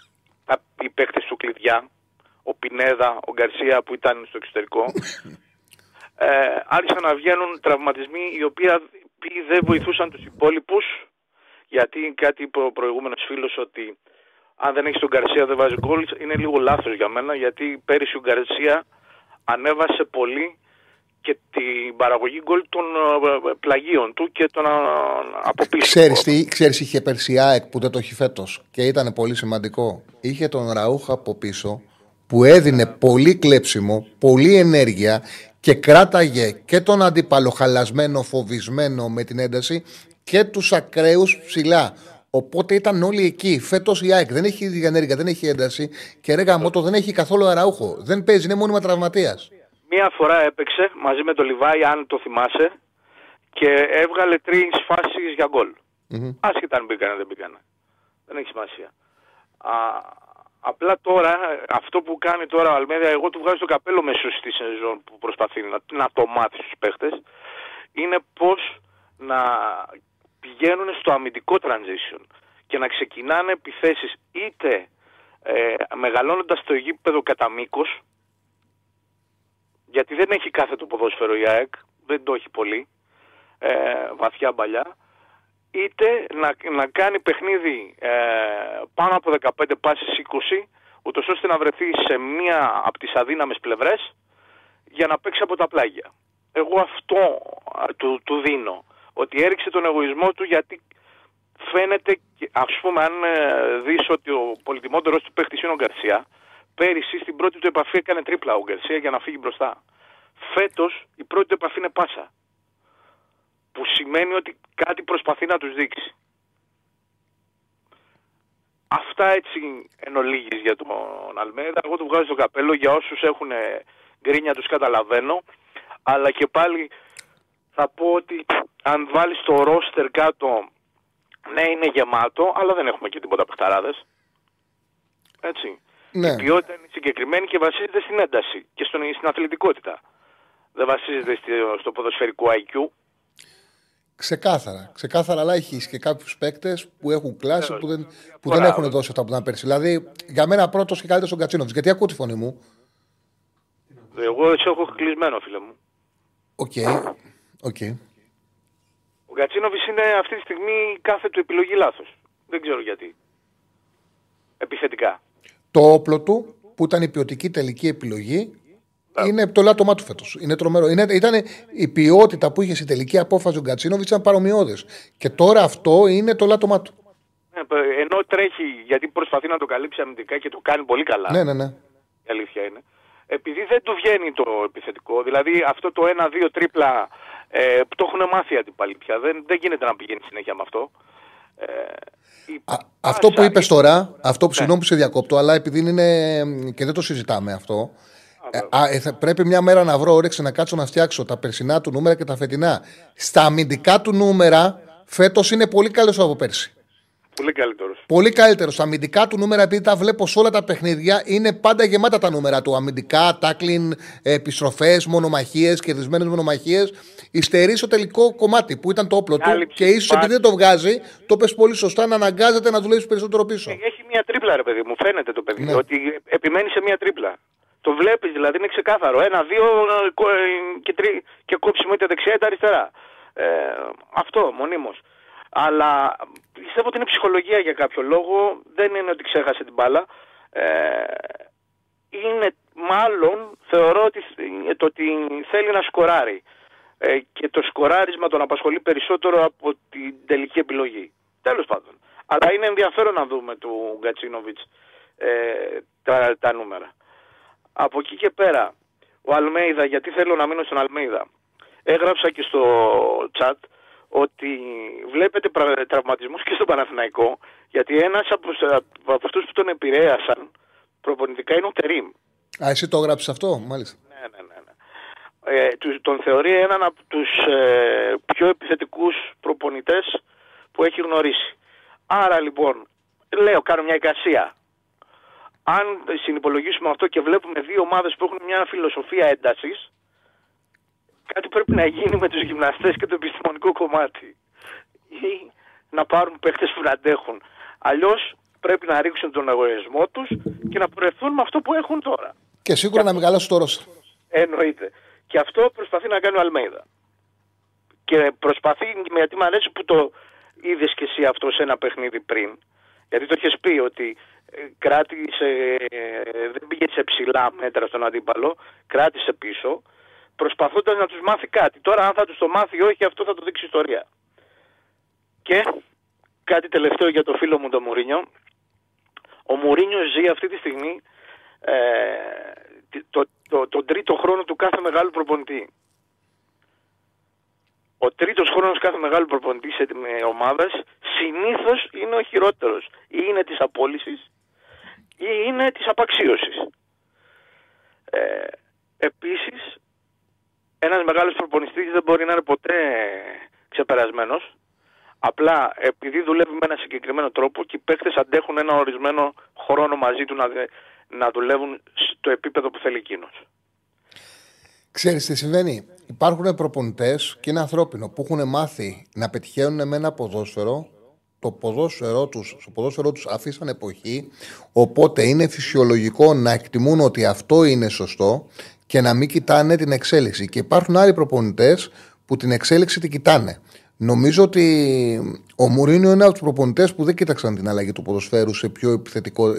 Τα- οι παίκτες του κλειδιά ο Πινέδα, ο Γκαρσία που ήταν στο εξωτερικό [laughs] ε, άρχισαν να βγαίνουν τραυματισμοί οι οποίοι οποίοι δεν βοηθούσαν τους υπόλοιπους γιατί κάτι είπε ο προηγούμενος φίλος ότι αν δεν έχεις τον Γκαρσία δεν βάζεις γκολ. Είναι λίγο λάθος για μένα γιατί πέρυσι ο Γκαρσία ανέβασε πολύ και την παραγωγή γκολ των ε, πλαγίων του και των ε, από πίσω. Ξέρεις τι, ξέρεις είχε πέρσι η ΑΕΚ που δεν το έχει φέτος και ήταν πολύ σημαντικό. Είχε τον Ραούχα από πίσω που έδινε πολύ κλέψιμο, πολύ ενέργεια και κράταγε και τον αντίπαλο χαλασμένο, φοβισμένο με την ένταση και τους ακραίους ψηλά. Οπότε ήταν όλοι εκεί. Φέτος η ΑΕΚ δεν έχει ίδια ενέργεια, δεν έχει ένταση και ρε γαμώτο δεν έχει καθόλου αραούχο. Δεν παίζει, είναι μόνιμα τραυματίας. Μία φορά έπαιξε μαζί με τον Λιβάη, αν το θυμάσαι, και έβγαλε τρεις φάσεις για γκολ. Άσχετα αν μπήκανε δεν μπήκανε. Δεν έχει σημασία. Α, απλά τώρα, αυτό που κάνει τώρα ο Αλμέδια, εγώ του βγάζω το καπέλο μέσω στη σεζόν που προσπαθεί να, να το μάθει στους παίχτες, είναι πώς να πηγαίνουν στο αμυντικό transition και να ξεκινάνε επιθέσεις είτε ε, μεγαλώνοντας το γήπεδο κατά μήκος, γιατί δεν έχει κάθε το ποδόσφαιρο η ΑΕΚ, δεν το έχει πολύ, ε, βαθιά μπαλιά, είτε να, να κάνει παιχνίδι ε, πάνω από 15 πάσεις 20, ούτως ώστε να βρεθεί σε μία από τις αδύναμες πλευρές για να παίξει από τα πλάγια. Εγώ αυτό α, του, του δίνω, ότι έριξε τον εγωισμό του γιατί φαίνεται, και- ας πούμε αν ε, δεις ότι ο πολυτιμότερος του παίχτης είναι ο Γκαρσία, πέρυσι στην πρώτη του επαφή έκανε τρίπλα ο Γκαρσία για να φύγει μπροστά. Φέτος η πρώτη του επαφή είναι πάσα. Που σημαίνει ότι κάτι προσπαθεί να τους δείξει. Αυτά έτσι εν ολίγης για τον Αλμέδα. Εγώ του βγάζω το καπέλο για όσους έχουν γκρίνια τους καταλαβαίνω. Αλλά και πάλι θα πω ότι αν βάλεις το ρόστερ κάτω ναι είναι γεμάτο αλλά δεν έχουμε και τίποτα παιχταράδες. Έτσι. Ναι. Η ποιότητα είναι συγκεκριμένη και βασίζεται στην ένταση και στον, στην αθλητικότητα. Δεν βασίζεται στη- στο ποδοσφαιρικό IQ. Ξεκάθαρα. Ξεκάθαρα, αλλά έχει και κάποιους παίκτες που έχουν κλάσει που δεν, που δεν Μπράβο. έχουν δώσει αυτά που ήταν πέρσι. Δηλαδή, για μένα πρώτος και καλύτερος ο Γκατσίνοβιτς. Γιατί ακούω τη φωνή μου. Εγώ σε έχω κλεισμένο φίλε μου. Ok. Ok. Ο Γκατσίνοβιτς είναι αυτή τη στιγμή κάθε του επιλογή λάθος. Δεν ξέρω γιατί. Επιθετικά. Το όπλο του, που ήταν η ποιοτική τελική επιλογή, είναι το ελάττωμά του φέτος. Είναι τρομερό. Είναι, ήταν η ποιότητα που είχε στη τελική απόφαση ο Γκατσίνοβιτς ήταν παροιμιώδης. Και τώρα αυτό είναι το ελάττωμά του. Ναι, π- ενώ τρέχει γιατί προσπαθεί να το καλύψει αμυντικά και το κάνει πολύ καλά. Ναι, ναι, ναι. Η αλήθεια είναι. Επειδή δεν του βγαίνει το επιθετικό, δηλαδή αυτό το 1-2 τρίπλα ε, που το έχουν μάθει οι αντιπαλοί πια. Δεν, δεν γίνεται να πηγαίνει συνέχεια με αυτό. Ε, η Αυτό που πάσα είπες είναι- τώρα, αυτό που συγγνώμη που σε διακόπτω, αλλά επειδή είναι. και δεν το συζητάμε αυτό. ε, α, ε, θα- πρέπει μια μέρα να βρω όρεξη να κάτσω να φτιάξω τα περσινά του νούμερα και τα φετινά. Στα αμυντικά του νούμερα, φέτος είναι πολύ καλός από πέρσι. Πολύ καλύτερος. Πολύ καλύτερος. Στα αμυντικά του νούμερα, επειδή τα βλέπω σε όλα τα παιχνίδια, είναι πάντα γεμάτα τα νούμερα του. Αμυντικά, τάκλιν, επιστροφές, μονομαχίες, κερδισμένες μονομαχίες. Υστερείς στο τελικό κομμάτι που ήταν το όπλο του Κάλυψη, και ίσως επειδή δεν το βγάζει, το πες πολύ σωστά, να αναγκάζεται να δουλεύεις περισσότερο πίσω. Έχει μια τρίπλα, ρε παιδί μου, φαίνεται το παιδί. Ναι. Ότι επιμένει σε μια τρίπλα. Το βλέπεις δηλαδή, είναι ξεκάθαρο. Ένα, δύο ε, κο- ε, και, τρι, και κόψιμο είτε δεξιά είτε αριστερά. Ε, αυτό μονίμως. Αλλά πιστεύω ότι είναι ψυχολογία για κάποιο λόγο. Δεν είναι ότι ξέχασε την μπάλα. Ε, είναι μάλλον θεωρώ ότι, το ότι θέλει να σκοράρει. Ε, και το σκοράρισμα τον απασχολεί περισσότερο από την τελική επιλογή. Τέλος πάντων. Αλλά είναι ενδιαφέρον να δούμε του Γκατσίνοβιτς ε, τα, τα νούμερα. Από εκεί και πέρα, ο Αλμέιδα, γιατί θέλω να μείνω στον Αλμέιδα, έγραψα και στο chat ότι βλέπετε πρα- τραυματισμούς και στον Παναθηναϊκό γιατί ένας από, από αυτούς που τον επηρέασαν προπονητικά είναι ο Τερίμ. Α, εσύ το έγραψες αυτό, μάλιστα. Ναι, ναι, ναι. ναι. Ε, του- τον θεωρεί έναν από τους ε, πιο επιθετικούς προπονητές που έχει γνωρίσει. Άρα λοιπόν, λέω, κάνω μια εικασία. Αν συνυπολογίσουμε αυτό και βλέπουμε δύο ομάδες που έχουν μια φιλοσοφία έντασης, κάτι πρέπει να γίνει με τους γυμναστές και το επιστημονικό κομμάτι. Ή να πάρουν παίχτες που να αντέχουν. Αλλιώς πρέπει να ρίξουν τον αγωνισμό τους και να πορευθούν με αυτό που έχουν τώρα. Και σίγουρα να μεγαλώσει το Ρώσα. Εννοείται. Και αυτό προσπαθεί να κάνει ο Αλμέιδα. Και προσπαθεί, γιατί μου αρέσει που το είδες και εσύ αυτό σε ένα παιχνίδι πριν. Γιατί το είχες πει ότι ε, κράτησε, ε, δεν πήγε σε ψηλά μέτρα στον αντίπαλο, κράτησε πίσω, προσπαθώντας να τους μάθει κάτι. Τώρα, αν θα τους το μάθει ή όχι, αυτό θα το δείξει η ιστορία. Και κάτι τελευταίο για το φίλο μου τον Μουρίνιο. Ο Μουρίνιο ζει αυτή τη στιγμή ε, το, το, τον τρίτο χρόνο του κάθε μεγάλου προπονητή. Ο τρίτος χρόνος κάθε μεγάλου προπονητής σε με ομάδας συνήθως είναι ο χειρότερος. Ή είναι της απόλυσης ή είναι της απαξίωσης. Ε, επίσης, ένας μεγάλος προπονητής δεν μπορεί να είναι ποτέ ξεπερασμένος. Απλά επειδή δουλεύει με ένα συγκεκριμένο τρόπο και οι παίκτες αντέχουν ένα ορισμένο χρόνο μαζί του να, δε- να δουλεύουν στο επίπεδο που θέλει εκείνος. Ξέρεις τι συμβαίνει; Υπάρχουν προπονητές και είναι ανθρώπινο που έχουν μάθει να πετυχαίνουν με ένα ποδόσφαιρο. Το ποδόσφαιρό τους, στο ποδόσφαιρό τους αφήσαν εποχή, οπότε είναι φυσιολογικό να εκτιμούν ότι αυτό είναι σωστό και να μην κοιτάνε την εξέλιξη. Και υπάρχουν άλλοι προπονητές που την εξέλιξη την κοιτάνε. Νομίζω ότι ο Μουρίνιο είναι από τους προπονητές που δεν κοίταξαν την αλλαγή του ποδοσφαίρου σε πιο επιθετικό,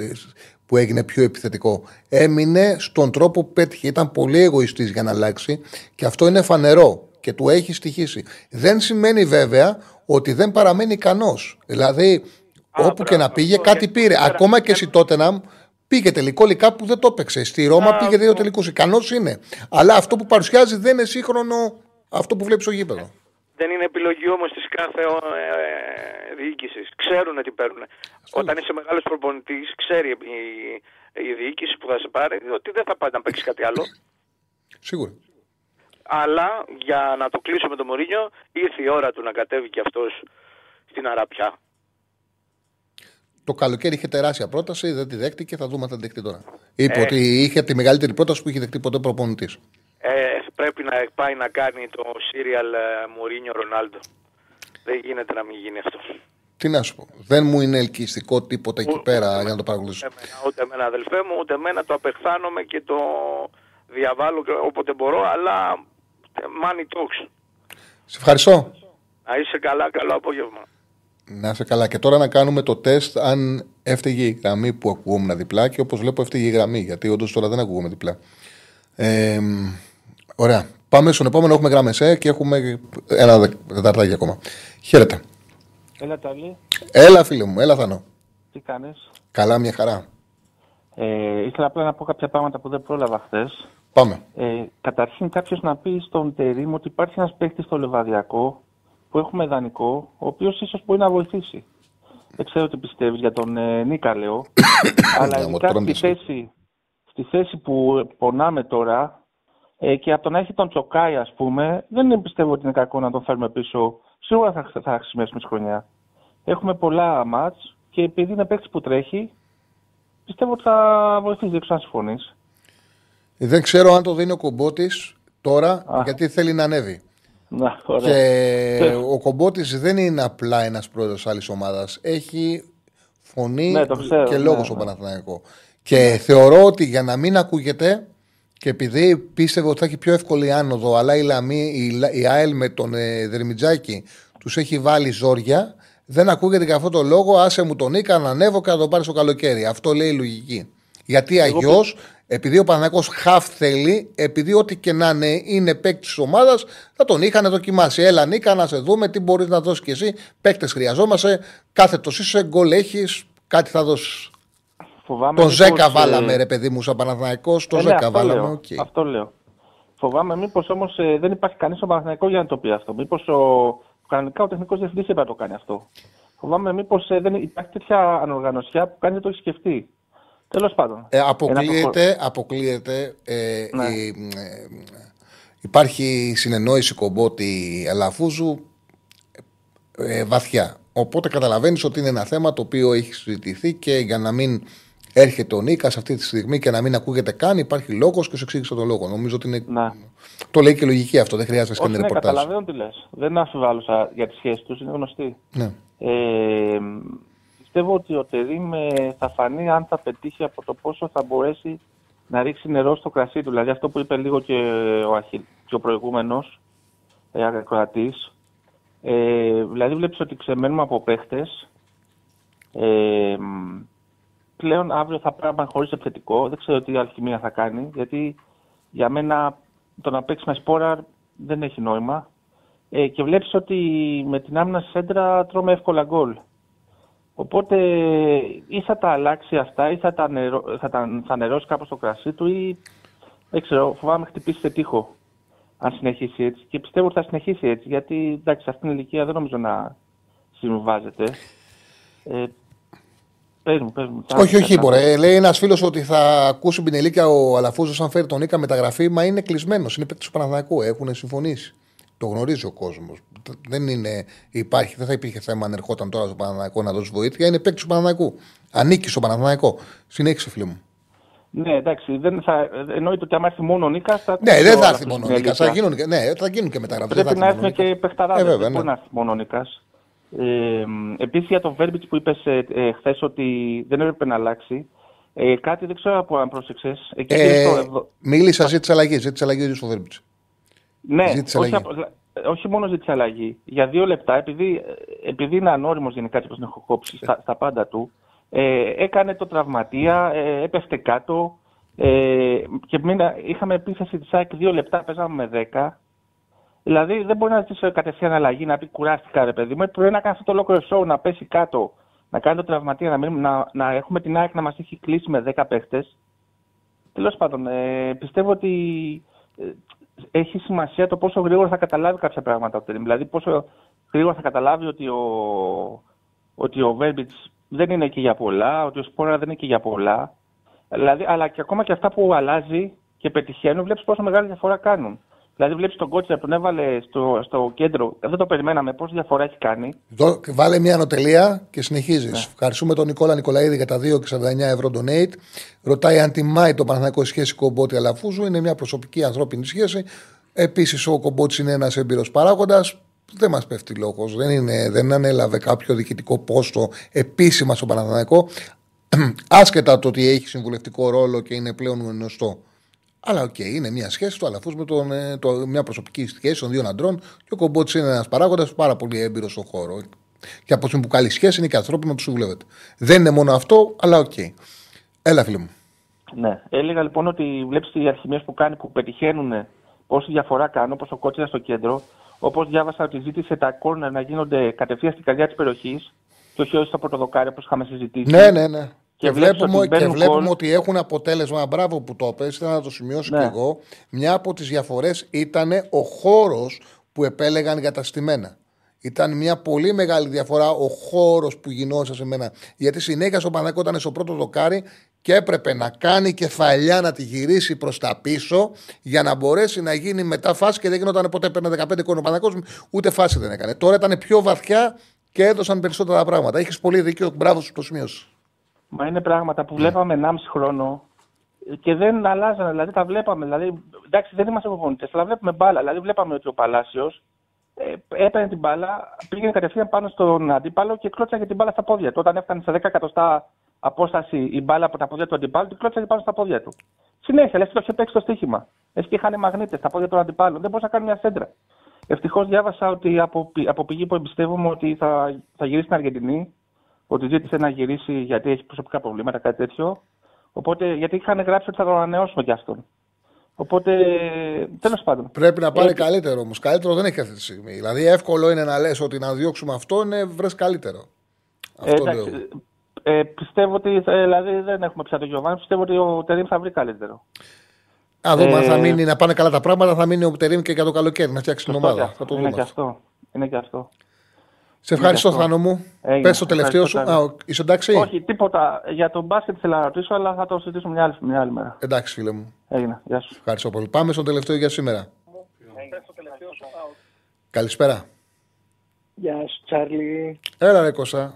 που έγινε πιο επιθετικό. Έμεινε στον τρόπο που πέτυχε. Ήταν πολύ εγωιστής για να αλλάξει και αυτό είναι φανερό και του έχει στοιχήσει. Δεν σημαίνει βέβαια ότι δεν παραμένει ικανός. Δηλαδή, όπου και να πήγε, κάτι πήρε. Ακόμα και εσύ τότε να πήγε τελικό λικά που δεν το έπαιξε. Στη Ρώμα πήγε δύο τελικούς. Ικανός είναι. Αλλά αυτό που παρουσιάζει δεν είναι σύγχρονο αυτό που βλέπεις στο γήπεδο. Δεν είναι επιλογή όμως της κάθε ε, διοίκησης. Ξέρουν τι παίρνουν. Όταν είσαι μεγάλος προπονητής, ξέρει η, η διοίκηση που θα σε πάρει ότι δεν θα πάει να παίξει κάτι άλλο. [coughs] Σίγουρα. Αλλά για να το κλείσω με τον Μωρίνιο, ήρθε η ώρα του να κατέβει και αυτός στην Αραπιά. Το καλοκαίρι είχε τεράστια πρόταση, δεν τη δέχτηκε, θα δούμε αν θα την δεχτεί τώρα. Είπε Ε. ότι είχε τη μεγαλύτερη πρόταση που είχε δεχτεί ποτέ προπονητής. Ε, πρέπει να πάει να κάνει το serial Μουρίνιο Ρονάλντο. Δεν γίνεται να μην γίνει αυτό. Τι να σου πω. Δεν μου είναι ελκυστικό τίποτα εκεί πέρα για να το παρακολουθήσω. Ούτε εμένα αδελφέ μου, ούτε εμένα το απεχθάνομαι και το διαβάλλω και όποτε μπορώ, αλλά money talks. Σε ευχαριστώ. Να είσαι καλά, καλό απόγευμα. Να είσαι καλά. Και τώρα να κάνουμε το τεστ αν έφταιγε η γραμμή που ακουγόμουν διπλά και όπως βλέπω έφταιγε η γραμμή. Γιατί όντως τώρα δεν ακούγομαι διπλά. Ε, ωραία. Πάμε στον επόμενο. Έχουμε γραμμές ε, και έχουμε ένα δε- δεκαταρτάκι ακόμα. Χαίρετε. Έλα Ταλή, Έλα, φίλε μου, έλα, Θανό. τι κάνεις; Καλά, μια χαρά. Ε, ήθελα απλά να πω κάποια πράγματα που δεν πρόλαβα χθες. Πάμε. Ε, καταρχήν κάποιος να πει στον Τερήμ ότι υπάρχει ένας παίκτης στο Λεβαδιακό που έχουμε δανεικό, ο οποίος ίσως μπορεί να βοηθήσει. Δεν ξέρω τι πιστεύεις για τον ε, Νίκα, λέω. [coughs] αλλά Ναι, μου ειδικά τρώνε στη εσύ. θέση, στη θέση που πονάμε τώρα ε, και από το να έχει τον Τσοκάη, ας πούμε, δεν πιστεύω ότι είναι κακό να τον φέρουμε πίσω. Σίγουρα θα, θα χρησιμεύσουμε στη χρονιά. Έχουμε πολλά μάτς και επειδή είναι παίκτης που τρέχει, πιστεύω ότι θα βοηθήσει. Δεν ξέρω αν συμφωνείς. Δεν ξέρω αν το δίνει ο κομπότης τώρα, γιατί θέλει να ανέβει. Να, ωραία. Και ο κομπότης δεν είναι απλά ένας πρόεδρος άλλης ομάδας. Έχει φωνή Ναι, το ξέρω, και ναι, λόγο ναι. στον Παναθηναϊκό. Και θεωρώ ότι για να μην ακούγεται και επειδή πίστευε ότι θα έχει πιο εύκολη άνοδο, αλλά η, Λαμή, η, Λα- η ΑΕΛ με τον ε, Δερμιτζάκη τους έχει βάλει ζόρια, δεν ακούγεται για αυτό το λόγο. Άσε μου τον Νίκα να ανέβω και να τον πάρει στο καλοκαίρι. Αυτό λέει η λογική. Γιατί αγιώ, επειδή ο Παναγιώ χαφ θέλει, επειδή ό,τι και να είναι, είναι παίκτης της ομάδας, θα τον είχαν δοκιμάσει. Έλα, Νίκα, να σε δούμε τι μπορείς να δώσεις κι εσύ. Παίκτες χρειαζόμαστε. Κάθε το είσαι, γκολ έχεις, κάτι θα δώσεις. Φοβάμαι Τον μήπως, Ζέκα ε, βάλαμε, ρε παιδί μου, σαν Παναθηναϊκός. Τον Ε, ναι, Ζέκα αυτό βάλαμε. λέω, οκ. Αυτό λέω. Φοβάμαι μήπως όμως δεν υπάρχει κανείς στο Παναθηναϊκό για να το πει αυτό. Μήπως ο Κανονικά ο τεχνικός διευθυντής έπρεπε να το κάνει αυτό. Φοβάμαι μήπως δεν υπάρχει τέτοια ανοργανωσιά που κανείς δεν το έχει σκεφτεί. Τέλος πάντων. Ε, αποκλείεται, αποκλείεται ε, Ναι. η, ε, υπάρχει συνεννόηση κομπότη Αλαφούζου ε, βαθιά. Οπότε καταλαβαίνεις ότι είναι ένα θέμα το οποίο έχει συζητηθεί και για να μην έρχεται ο Νίκας αυτή τη στιγμή και να μην ακούγεται καν, υπάρχει λόγος και σου εξήγησα τον λόγο. Νομίζω ότι είναι. Το λέει και λογική αυτό, δεν χρειάζεται να Όχι, κάνει ναι, ρεπορτάζ. καταλαβαίνω τι λες. Δεν αμφιβάλλουσα για τις σχέσεις τους, είναι γνωστή. Ναι. Ε, πιστεύω ότι ο Τερήμ ε, θα φανεί αν θα πετύχει από το πόσο θα μπορέσει να ρίξει νερό στο κρασί του. Δηλαδή αυτό που είπε λίγο και ο, Αχιλ, και ο προηγούμενος ε, ακροατής. Ε, δηλαδή βλέπεις ότι ξεμένουμε από παίχτες. Ε, μ, πλέον αύριο θα πρέπει να χωρίς επιθετικό. Δεν ξέρω τι αλχημία θα κάνει. Γιατί για μένα το να παίξεις με σπόρα δεν έχει νόημα. Ε, και βλέπεις ότι με την άμυνα στη σέντρα τρώμε εύκολα γκολ. Οπότε ή θα τα αλλάξει αυτά ή θα τα, νερώ, θα τα θα νερώσει κάπως το κρασί του ή δεν ξέρω, φοβάμαι χτυπήσει σε τείχο αν συνεχίσει έτσι. Και πιστεύω ότι θα συνεχίσει έτσι γιατί εντάξει, σε αυτήν την ηλικία δεν νομίζω να συμβάζεται. Ε, πες μου, πες μου. Όχι, όχι, μπορεί. Λέει ένας φίλος ότι θα ακούσει Μπινελίκα ο Αλαφούζος αν φέρει τον Νίκα μεταγραφή, μα είναι κλεισμένος. Είναι παίκτης του Παναθηναϊκού. Έχουν συμφωνήσει. Το γνωρίζει ο κόσμος. Δεν, είναι, υπάρχει, δεν θα υπήρχε θέμα αν ερχόταν τώρα στο Παναθηναϊκό να δώσει βοήθεια. Είναι παίκτης του Παναθηναϊκού. Ανήκει στο Παναθηναϊκό. Συνέχισε, φίλο μου. Ναι, εντάξει, δεν θα, εννοείται ότι άμα έρθει μόνο ο Νίκας. Θα Ναι, ακούσει δεν ο θα Αλαφούζος έρθει μόνο ο στην Νίκας. Θα αλήθεια. γίνουν, και- ναι, θα γίνουν και μεταγραφές. Πρέπει να έρθουν και παιχταράδες. Ε, βέβαια, δεν ναι. μπορεί να έρθει μόνο ο Νίκας. Ε, Επίσης για τον Βέρμπιτς που είπες ε, χθες ότι δεν έπρεπε να αλλάξει. Ε, κάτι δεν ξέρω από αν πρόσεξες. Εκεί Ε, στο εδω- μίλησα, ζήτησε αλλαγή. Ζήτησε αλλαγή ο ίδιος ο Βέρμπιτς. Ναι, ζήτησε όχι, αλλαγή. απο- όχι μόνο ζήτησε αλλαγή. Για δύο λεπτά, επειδή, επειδή είναι ανώριμος γενικά έτσι όπως τον έχω κόψει στα, στα πάντα του, ε, έκανε το τραυματία, ε, έπεφτε κάτω ε, και μήνα, είχαμε επίθεση της ΑΕΚ δύο λεπτά, παίζαμε με δέκα. Δηλαδή δεν μπορεί να ζητήσει κατευθείαν αλλαγή, να πει κουράστηκα ρε παιδί μου. Πρέπει να κάνει αυτό το ολόκληρο show, να πέσει κάτω, να κάνει το τραυματία, να, μην, να, να έχουμε την ΑΕΚ να μας έχει κλείσει με 10 παίχτες. Τέλος πάντων, ε, πιστεύω ότι ε, έχει σημασία το πόσο γρήγορα θα καταλάβει κάποια πράγματα ο Τερίμ. Δηλαδή, πόσο γρήγορα θα καταλάβει ότι ο, ότι ο Βέρμπιτς δεν είναι και για πολλά, ότι ο Σπόρα δεν είναι και για πολλά. Δηλαδή, αλλά και ακόμα και αυτά που αλλάζει και πετυχαίνουν, βλέπεις πόσο μεγάλη διαφορά κάνουν. Δηλαδή, βλέπεις τον κότσερ που τον έβαλε στο, στο κέντρο, δεν το περιμέναμε, πόση διαφορά έχει κάνει. Δω- Βάλε μια ανωτελεία και συνεχίζεις. Ευχαριστούμε τον Νικόλα Νικολαίδη για τα 2,49 ευρώ donate. Ρωτάει αν τιμάει το Παναθηναϊκό σχέση κομπότη Αλαφούζου. Είναι μια προσωπική ανθρώπινη σχέση. Επίσης, ο κομπότης είναι ένας έμπειρος παράγοντας. Δεν μας πέφτει λόγος. Δεν, είναι, δεν ανέλαβε κάποιο διοικητικό πόστο επίσημα στο Παναθηναϊκό. [clears throat] Άσχετα το ότι έχει συμβουλευτικό ρόλο και είναι πλέον γνωστό. Αλλά οκ, είναι μια σχέση του Αλαφούζου με τον, ε, το, μια προσωπική σχέση των δύο αντρών και ο Κομπότης είναι ένας παράγοντας πάρα πολύ έμπειρος στον χώρο. Και από την που καλή σχέση είναι και ανθρώπινο να τους συμβουλεύεται. Δεν είναι μόνο αυτό, αλλά οκ. Έλα, φίλε μου. Ναι. Έλεγα λοιπόν ότι βλέπεις οι αλχημείες που κάνει που πετυχαίνουν πόση διαφορά κάνουν, όπως ο Κότσιρας στο κέντρο. Όπως διάβασα ότι ζήτησε τα κόρνερ να γίνονται κατευθείαν στην καρδιά της περιοχής και όχι στο πρωτοδοκάρι όπως είχαμε συζητήσει. Ναι, ναι, ναι. Και, βλέπεις βλέπουμε, ότι και μπαίνουν βλέπουμε γκολ. ότι έχουν αποτέλεσμα. Μπράβο που το πες, ήθελα να το σημειώσω Ναι. και εγώ. Μια από τις διαφορές ήταν ο χώρος που επέλεγαν για τα στημένα. Ήταν μια πολύ μεγάλη διαφορά ο χώρος που γινόταν σε μένα. Γιατί συνέχεια στο Παναγικό ήταν στο πρώτο δοκάρι και έπρεπε να κάνει κεφαλιά να τη γυρίσει προς τα πίσω για να μπορέσει να γίνει μετά φάση και δεν γινόταν ποτέ. Παίρνε 15 κόνο Παναγικό, ούτε φάση δεν έκανε. Τώρα ήταν πιο βαθιά και έδωσαν περισσότερα πράγματα. Έχεις πολύ δίκιο. Μπράβο σου το σημείωσες. Μα είναι πράγματα που βλέπαμε 1,5 χρόνο και δεν αλλάζανε. Δηλαδή τα βλέπαμε. Δηλαδή, εντάξει, δεν είμαστε προπονητές, αλλά βλέπουμε μπάλα. Δηλαδή, βλέπαμε ότι ο Παλάσιος ε, έπαιρνε την μπάλα, πήγαινε κατευθείαν πάνω στον αντίπαλο και κλώτσαγε την μπάλα στα πόδια του. Όταν έφτανε σε 10 εκατοστά απόσταση η μπάλα από τα πόδια του αντιπάλου, την κλώτσαγε πάνω στα πόδια του. Συνέχεια, λες και το είχε παίξει το στοίχημα. Λε και είχαν μαγνήτες στα πόδια των αντιπάλων. Δεν μπορούσε να κάνει μια σέντρα. Ευτυχώς διάβασα ότι από, πη- από πηγή που εμπιστεύομαι ότι θα, θα γυρίσει στην Αργεντινή, ότι ζήτησε να γυρίσει γιατί έχει προσωπικά προβλήματα, κάτι τέτοιο. Οπότε, γιατί είχαν γράψει ότι θα τον ανανεώσουμε κι αυτόν. Οπότε, τέλος πάντων. Πρέπει να πάρει Ε, καλύτερο όμως. Καλύτερο δεν έχει αυτή τη στιγμή. Δηλαδή, εύκολο είναι να λες ότι να διώξουμε αυτό, είναι βρες καλύτερο. Ε, Αυτό εντάξει, λέω. ε, πιστεύω ότι ε, δηλαδή δεν έχουμε πια τον Γιωβάνη. Πιστεύω ότι ο Τερήμ θα βρει καλύτερο. Να δούμε αν θα ε, μείνει να πάνε καλά τα πράγματα, θα μείνει ο Τερήμ και για το καλοκαίρι να φτιάξει την Σωστό ομάδα. και αυτό. Θα το Είναι δούμε. και αυτό. αυτό. Είναι και αυτό. Σε ευχαριστώ, αυτό. Θάνο μου. Έγινε. Πες το τελευταίο σου. Ευχαριστώ, Α, ο- είσαι εντάξει; Όχι, τίποτα. Για τον μπάσκετ θέλω να ρωτήσω, αλλά θα το συζητήσουμε μια άλλη, μια άλλη μέρα. Εντάξει, φίλε μου. Έγινε. Γεια σου. Ευχαριστώ πολύ. Πάμε στο τελευταίο για σήμερα. Καλησπέρα. Γεια σου, Τσάρλι. Έλα, ρε Κώστα.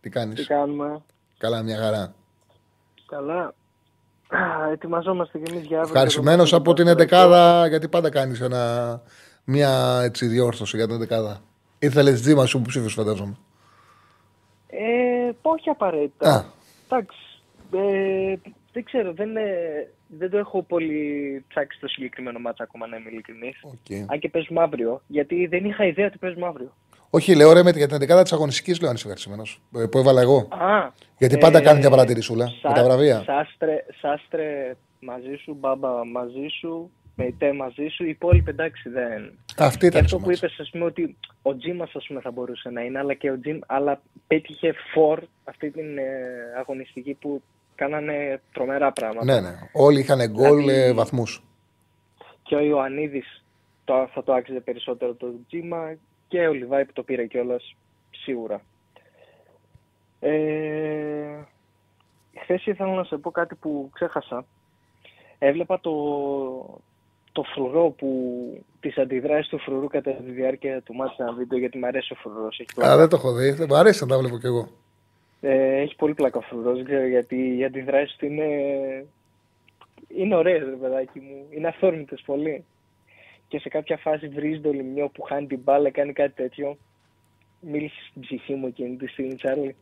Τι κάνεις; Τι κάνουμε; Καλά, μια χαρά. Καλά. Α, Ετοιμαζόμαστε κι εμείς για αύριο. Ευχαριστημένος από την 11 γιατί πάντα κάνεις μια έτσι, διόρθωση για την 11 Ήθελες τζίμα σου που ψήφισε, φαντάζομαι. Ε, όχι απαραίτητα. Α. Εντάξει. Ε, δεν ξέρω, δεν, ε, δεν το έχω πολύ ψάξει στο συγκεκριμένο μάτσα ακόμα, να είμαι ειλικρινής. Okay. Αν και παίζουμε αύριο. Γιατί δεν είχα ιδέα ότι παίζουμε αύριο. Όχι, λέω ρε με για την 11 της αγωνιστικής, λέω αν είσαι ευχαριστημένος. Που έβαλα εγώ. Α, Γιατί πάντα ε, κάνει μια παρατηρησούλα Σα- με τα βραβεία. Σάστρε, σάστρε μαζί σου, μπάμπα μαζί σου, Μεϊτέ μαζί σου. Οι υπόλοιποι εντάξει δεν. Αυτή Και ήταν η αυτό που είπες, ας πούμε, ότι ο Τζίμα θα μπορούσε να είναι, αλλά και ο Τζιμ, αλλά πέτυχε φορ αυτή την ε, αγωνιστική που κάνανε τρομερά πράγματα. Ναι, ναι. Όλοι είχαν γκολ Δηλαδή- ε, βαθμούς. Και ο Ιωαννίδης το, θα το άξιζε περισσότερο το Τζίμα και ο Λιβάη που το πήρε κιόλας σίγουρα. Ε, Χθες ήθελα να σε πω κάτι που ξέχασα. Έβλεπα το, το φρουρό που τις αντιδράσεις του φρουρού κατά τη διάρκεια του μάτσα ένα βίντεο γιατί μου αρέσει ο φρουρός. Έχει, Α, πλάκα. δεν το έχω δει. Δεν μου αρέσει να τα βλέπω κι εγώ. Ε, έχει πολύ πλάκα ο φρουρός, δεν ξέρω γιατί οι αντιδράσεις του είναι, είναι ωραίες ρε παιδάκι μου, είναι αυθόρμητες πολύ. Και σε κάποια φάση βρίζει το λιμιό που χάνει την μπάλα, κάνει κάτι τέτοιο. Μίλησες στην ψυχή μου εκείνη τη στιγμή, Τσάρλι.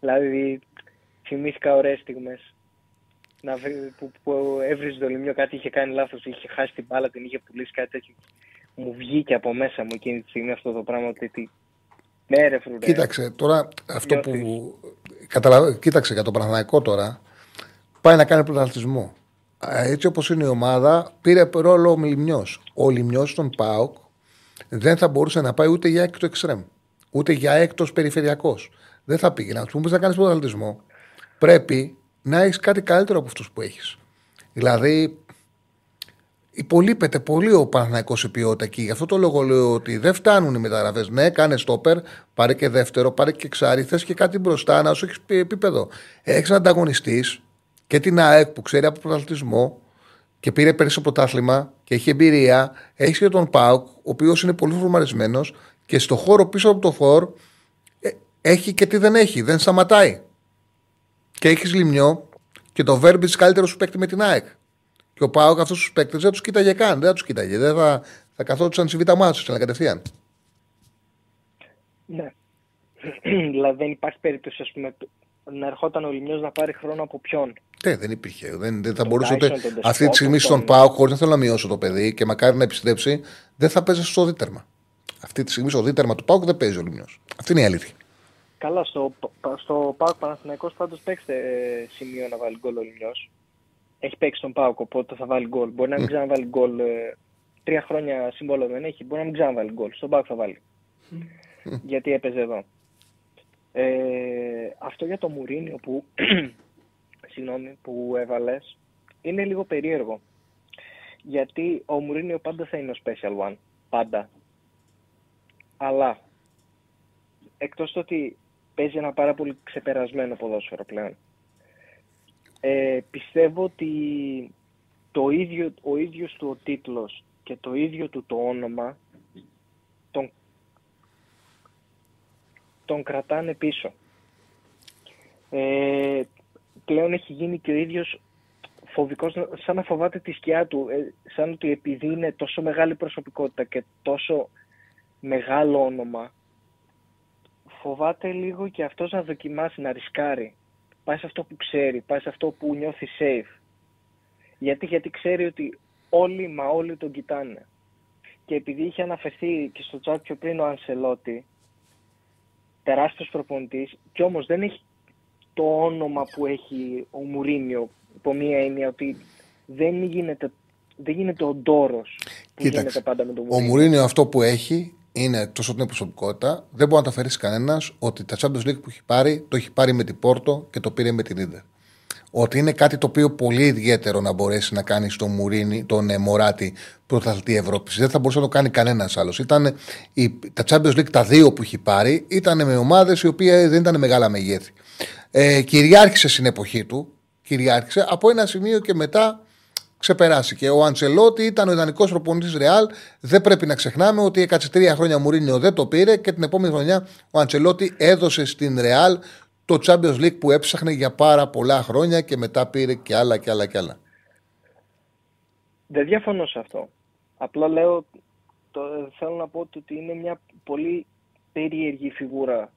Δηλαδή, θυμήθηκα ωραίες στιγμές. Να βρει, που, που έβριζε το λιμιό, κάτι είχε κάνει λάθος, είχε χάσει την μπάλα, την είχε πουλήσει, κάτι τέτοιο. Μου βγήκε από μέσα μου εκείνη τη στιγμή αυτό το πράγμα, ότι τι... Ναι ρε φρουρέ. Κοίταξε, τώρα αυτό που. Καταλαβα... Κοίταξε για το Παναθηναϊκό τώρα. Πάει να κάνει πρωταθλητισμό. Α, Έτσι όπως είναι η ομάδα, πήρε ρόλο ο Λιμιό. Ο Λιμιό στον Πάοκ δεν θα μπορούσε να πάει ούτε για έκτο εξτρέμ, ούτε για έκτος περιφερειακός. Δεν θα πήγε. Να τους πούμε να κάνεις πρωταθλητισμό. Πρέπει να έχεις κάτι καλύτερο από αυτούς που έχεις. Δηλαδή, υπολείπεται πολύ ο Παναθναϊκό σε ποιότητα εκεί. Γι' αυτό το λόγο λέω ότι δεν φτάνουν οι μεταγραφές. Ναι, κάνε στόπερ, πάρε και δεύτερο, πάρε και ξάρι, θες και κάτι μπροστά να σου έχεις επίπεδο. Έχεις ανταγωνιστής και την ΑΕΚ που ξέρει από πρωταθλητισμό και πήρε πέρυσι το πρωτάθλημα και έχει εμπειρία. Έχεις και τον ΠΑΟΚ, ο οποίος είναι πολύ φορμαρισμένος και στο χώρο πίσω από το φορ ε, έχει και τι δεν έχει. Δεν σταματάει. Και έχεις λιμιό και το Βέρμπιτ καλύτερος σου παίκτη με την ΑΕΚ. Και ο Πάοκ αυτού τους παίκτες δεν τους κοίταγε καν. Δεν θα τους κοίταγε. Δεν θα, θα καθόντουσαν στη β' μάτσο, ήταν κατευθείαν. Ναι. [clears throat] δηλαδή δεν υπάρχει περίπτωση ας πούμε, να ερχόταν ο Λιμιός να πάρει χρόνο από ποιον. Ναι, δεν υπήρχε. Δεν, δεν θα Τον μπορούσε Tyson, ούτε. τον Despot, Αυτή τη στιγμή στον τον- Πάοκ, χωρίς να θέλω να μειώσω το παιδί και μακάρι να επιστρέψει, δεν θα παίζει στο δίτερμα. Αυτή τη στιγμή στο δίτερμα του Πάοκ δεν παίζει ο Λιμιός. Αυτή είναι η αλήθεια. Καλά, στο, στο ΠΑΟΚ Παναθηναϊκός πάντως παίξτε ε, σημείο να βάλει γκολ ο Λιμιός. Έχει παίξει τον ΠΑΟΚ, οπότε θα βάλει γκολ. Μπορεί να μην Μμ. ξαναβάλει γκολ. ε, τρία χρόνια σύμβολο δεν έχει, μπορεί να μην ξαναβάλει γκολ. Στον ΠΑΟΚ θα βάλει. [laughs] Γιατί έπαιζε εδώ. Ε, αυτό για το Μουρίνιο που, [clears throat] συγγνώμη, που έβαλες είναι λίγο περίεργο. Γιατί ο Μουρίνιο πάντα θα είναι ο special one. Πάντα. Αλλά εκτός το ότι παίζει ένα πάρα πολύ ξεπερασμένο ποδόσφαιρο πλέον. Ε, πιστεύω ότι το ίδιο, ο ίδιος του ο τίτλος και το ίδιο του το όνομα τον, τον κρατάνε πίσω. Ε, πλέον έχει γίνει και ο ίδιος φοβικός, σαν να φοβάται τη σκιά του, ε, σαν ότι επειδή είναι τόσο μεγάλη προσωπικότητα και τόσο μεγάλο όνομα, φοβάται λίγο και αυτός να δοκιμάσει, να ρισκάρει. Πάει σε αυτό που ξέρει, πάει σε αυτό που νιώθει safe. Γιατί, γιατί ξέρει ότι όλοι μα όλοι τον κοιτάνε. Και επειδή είχε αναφερθεί και στο chat πιο πριν ο Ανσελότη, τεράστιος προπονητής, και όμως δεν έχει το όνομα που έχει ο Μουρίνιο, υπό μία έννοια ότι δεν γίνεται, δεν γίνεται ο ντόρος που γίνεται Κοίταξε. πάντα με τον Ο Μουρίνιο. Μουρίνιο αυτό που έχει είναι τόσο την προσωπικότητα. Δεν μπορεί να τα αφαιρέσει κανένας ότι τα Champions League που έχει πάρει το έχει πάρει με την Πόρτο και το πήρε με την Ιντερ. ότι είναι κάτι το οποίο πολύ ιδιαίτερο να μπορέσει να κάνει στον Μουρίνι, τον ε, Μωράτη πρωταθλητή Ευρώπης. Δεν θα μπορούσε να το κάνει κανένας άλλος. Ήταν η, τα Champions League, τα δύο που έχει πάρει, ήταν με ομάδες οι οποίες δεν ήταν μεγάλα μεγέθη. Ε, κυριάρχησε στην εποχή του, κυριάρχησε από ένα σημείο και μετά ξεπεράστηκε. Ο Αντσελότη ήταν ο ιδανικός προπονητής Ρεάλ. Δεν πρέπει να ξεχνάμε ότι έκατσε τρία χρόνια Μουρίνιο δεν το πήρε και την επόμενη χρονιά ο Αντσελότη έδωσε στην Ρεάλ το Champions League που έψαχνε για πάρα πολλά χρόνια και μετά πήρε και άλλα και άλλα και άλλα. Δεν διαφωνώ σε αυτό. Απλά λέω, το, θέλω να πω ότι είναι μια πολύ περίεργη φιγούρα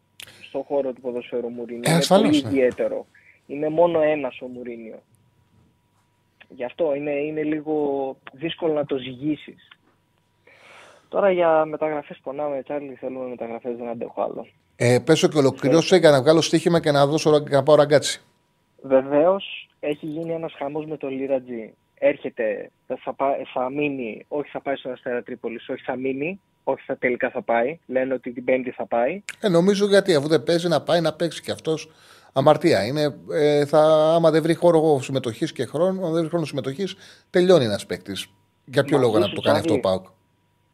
στον χώρο του ποδοσφαίρου Μουρίνιο. Ε, είναι ασφαλώς, πολύ ναι. ιδιαίτερο. Είναι μόνο ένας ο Μουρίνιο. Γι' αυτό είναι, είναι λίγο δύσκολο να το ζυγίσεις. Τώρα για μεταγραφές πονάμε, Τσάρλι, θέλουμε μεταγραφές, δεν αντέχω άλλο. Ε, πέσω και ολοκληρώσω για να βγάλω στοίχημα και να, δώσω, να πάω ραγκάτσι. Βεβαίως έχει γίνει ένας χαμός με το Λίρα Τζι. Έρχεται, θα, πά- θα μείνει, όχι θα πάει στον Αστέρα Τρίπολης, όχι θα μείνει, όχι θα τελικά θα πάει. Λένε ότι την Πέμπτη θα πάει. Ε, νομίζω γιατί αφού δεν παίζει να πάει να παίξει και αυτός αμαρτία. Είναι, ε, θα, άμα δεν βρει χώρο συμμετοχής και χρόνο, αν δεν βρει χρόνο συμμετοχής, τελειώνει ένας παίκτης. Για ποιο Μαζί λόγο να σου, το κάνει αυτό ο Σάβη. Πάουκ.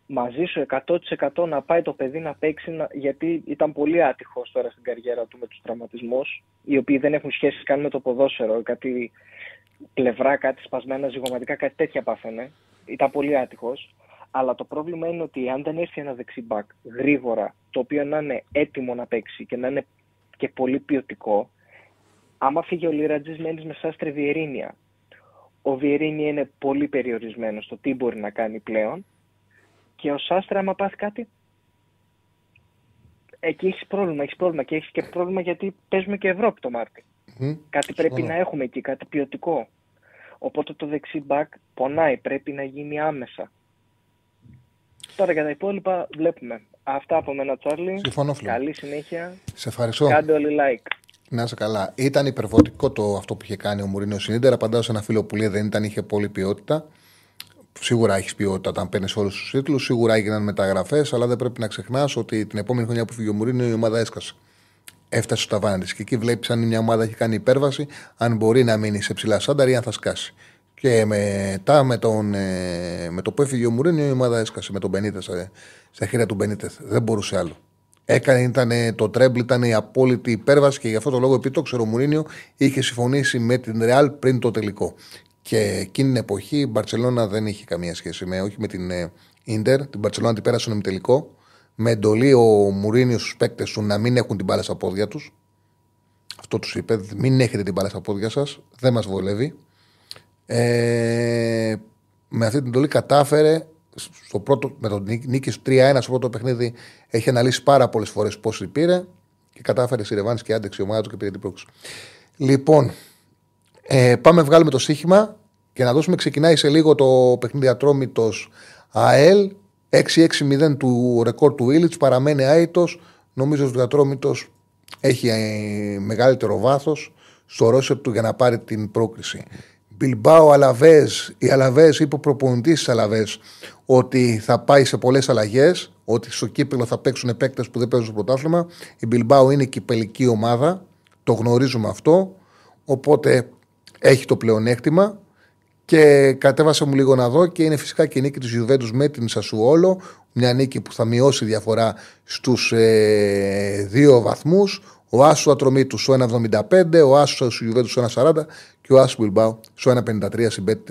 Μαζί σου 100% να πάει το παιδί να παίξει, να- γιατί ήταν πολύ άτυχος τώρα στην καριέρα του με τους τραυματισμούς, οι οποίοι δεν έχουν σχέση καν με το ποδόσφαιρο. Κάτι πλευρά, κάτι σπασμένα ζυγωματικά, κάτι τέτοια πάθαινε. Ήταν πολύ άτυχος. Αλλά το πρόβλημα είναι ότι αν δεν έρθει ένα δεξιμπάκ γρήγορα, το οποίο να είναι έτοιμο να παίξει και να είναι και πολύ ποιοτικό, άμα φύγει ο Λίρατζη, μένεις με Σάστρε Βιερίνια. Ο Βιερίνια είναι πολύ περιορισμένος στο τι μπορεί να κάνει πλέον. Και ο Σάστρε, άμα πάθει κάτι, εκεί έχεις πρόβλημα. Έχεις πρόβλημα και έχεις και πρόβλημα γιατί παίζουμε και Ευρώπη το Μάρτι. Κάτι πρέπει συμφωνώ. να έχουμε εκεί, κάτι ποιοτικό. Οπότε το δεξί μπακ πονάει, πρέπει να γίνει άμεσα. Τώρα για τα υπόλοιπα βλέπουμε. Αυτά από μένα, Τσάρλι. Συμφωνώ, φίλε. Καλή συνέχεια. Σε ευχαριστώ. Κάντε όλοι like. Να είσαι καλά. Ήταν υπερβολικό το αυτό που είχε κάνει ο Μουρίνιος Σινίντερ. Απαντάω σε ένα φίλο που λέει δεν ήταν, είχε πολλή ποιότητα. Σίγουρα έχεις ποιότητα όταν παίρνεις όλους τους τίτλους. Σίγουρα έγιναν μεταγραφές, αλλά δεν πρέπει να ξεχνάς ότι την επόμενη χρονιά που φύγει ο Μουρίνιος η ομάδα έσκασε. Έφτασε στο ταβάνι της. Και εκεί βλέπεις αν μια ομάδα έχει κάνει υπέρβαση, αν μπορεί να μείνει σε ψηλά σάνταρ ή αν θα σκάσει. Και μετά με, τον, ε, με το που έφυγε ο Μουρίνιος η ομάδα έσκασε με τον Μπενίτες στα χέρια του Μπενίτε. Δεν μπορούσε άλλο. Έκανε, ήταν, το τρέμπλ ήταν η απόλυτη υπέρβαση και γι' αυτό το λόγο, επειδή το ξέρω, ο Μουρίνιο είχε συμφωνήσει με την Ρεάλ πριν το τελικό. Και εκείνη την εποχή η Μπαρσελόνα δεν είχε καμία σχέση με, όχι με την ε, Ιντερ. Την Μπαρσελόνα την πέρασε στον τελικό. Με εντολή ο Μουρίνιος στους παίκτες του να μην έχουν την μπάλα στα πόδια τους. Αυτό τους είπε. Μην έχετε την μπάλα στα πόδια σας. Δεν μας βολεύει. Ε, με αυτή την εντολή κατάφερε στο πρώτο, με τον νίκη- νίκης στο 3-1 στο πρώτο παιχνίδι έχει αναλύσει πάρα πολλές φορές πώς πήρε και κατάφερε στη Ρεβάνη και άντεξε η ομάδα του και πήρε την πρόκληση. Λοιπόν, ε, πάμε βγάλουμε το στοίχημα και να δώσουμε. Ξεκινάει σε λίγο το παιχνίδι Ατρόμητος ΑΕΛ. 6-6-0 του ρεκόρ του Ήλιτ. Παραμένει άητο. Νομίζω ότι ο Ατρόμητος έχει ε, μεγαλύτερο βάθος στο ρόσερ του για να πάρει την πρόκριση. Μπιλμπάο Αλαβέ, η Αλαβέ είπε ο προπονητής της Αλαβέ ότι θα πάει σε πολλές αλλαγές, ότι στο κύπελο θα παίξουν παίκτες που δεν παίζουν στο πρωτάθλημα. Η Μπιλμπάο είναι κυπελική ομάδα, το γνωρίζουμε αυτό. Οπότε έχει το πλεονέκτημα. Και κατέβασα μου λίγο να δω και είναι φυσικά και η νίκη της Γιουβέντους με την Σασουόλο. Μια νίκη που θα μειώσει διαφορά στους ε, δύο βαθμούς. Ο Άσου Ατρομήτου στο 1,75, ο Άσου Γιουβέντου στο 1,40 και ο Άσου Μπιλμπάου στο 1,53 συμπέτ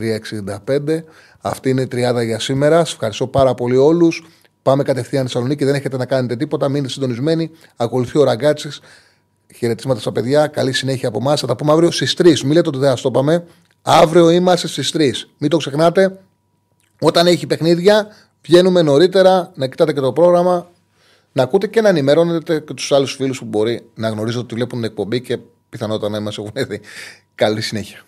3,65. Αυτή είναι η τριάδα για σήμερα. Σας ευχαριστώ πάρα πολύ όλους. Πάμε κατευθείαν στη Θεσσαλονίκη. Δεν έχετε να κάνετε τίποτα. Μείνετε συντονισμένοι. Ακολουθεί ο Ραγκάτσης. Χαιρετίσματα στα παιδιά. Καλή συνέχεια από εμάς. Θα τα πούμε αύριο στις 3. Μην λέτε ότι δεν θα το πάμε. Αύριο είμαστε στις 3. Μην το ξεχνάτε. Όταν έχει παιχνίδια, βγαίνουμε νωρίτερα να κοιτάτε και το πρόγραμμα. Να ακούτε και να ενημερώνετε και τους άλλους φίλους που μπορεί να γνωρίζετε ότι βλέπουν την εκπομπή και πιθανότατα να μας έχουν δει. Καλή συνέχεια.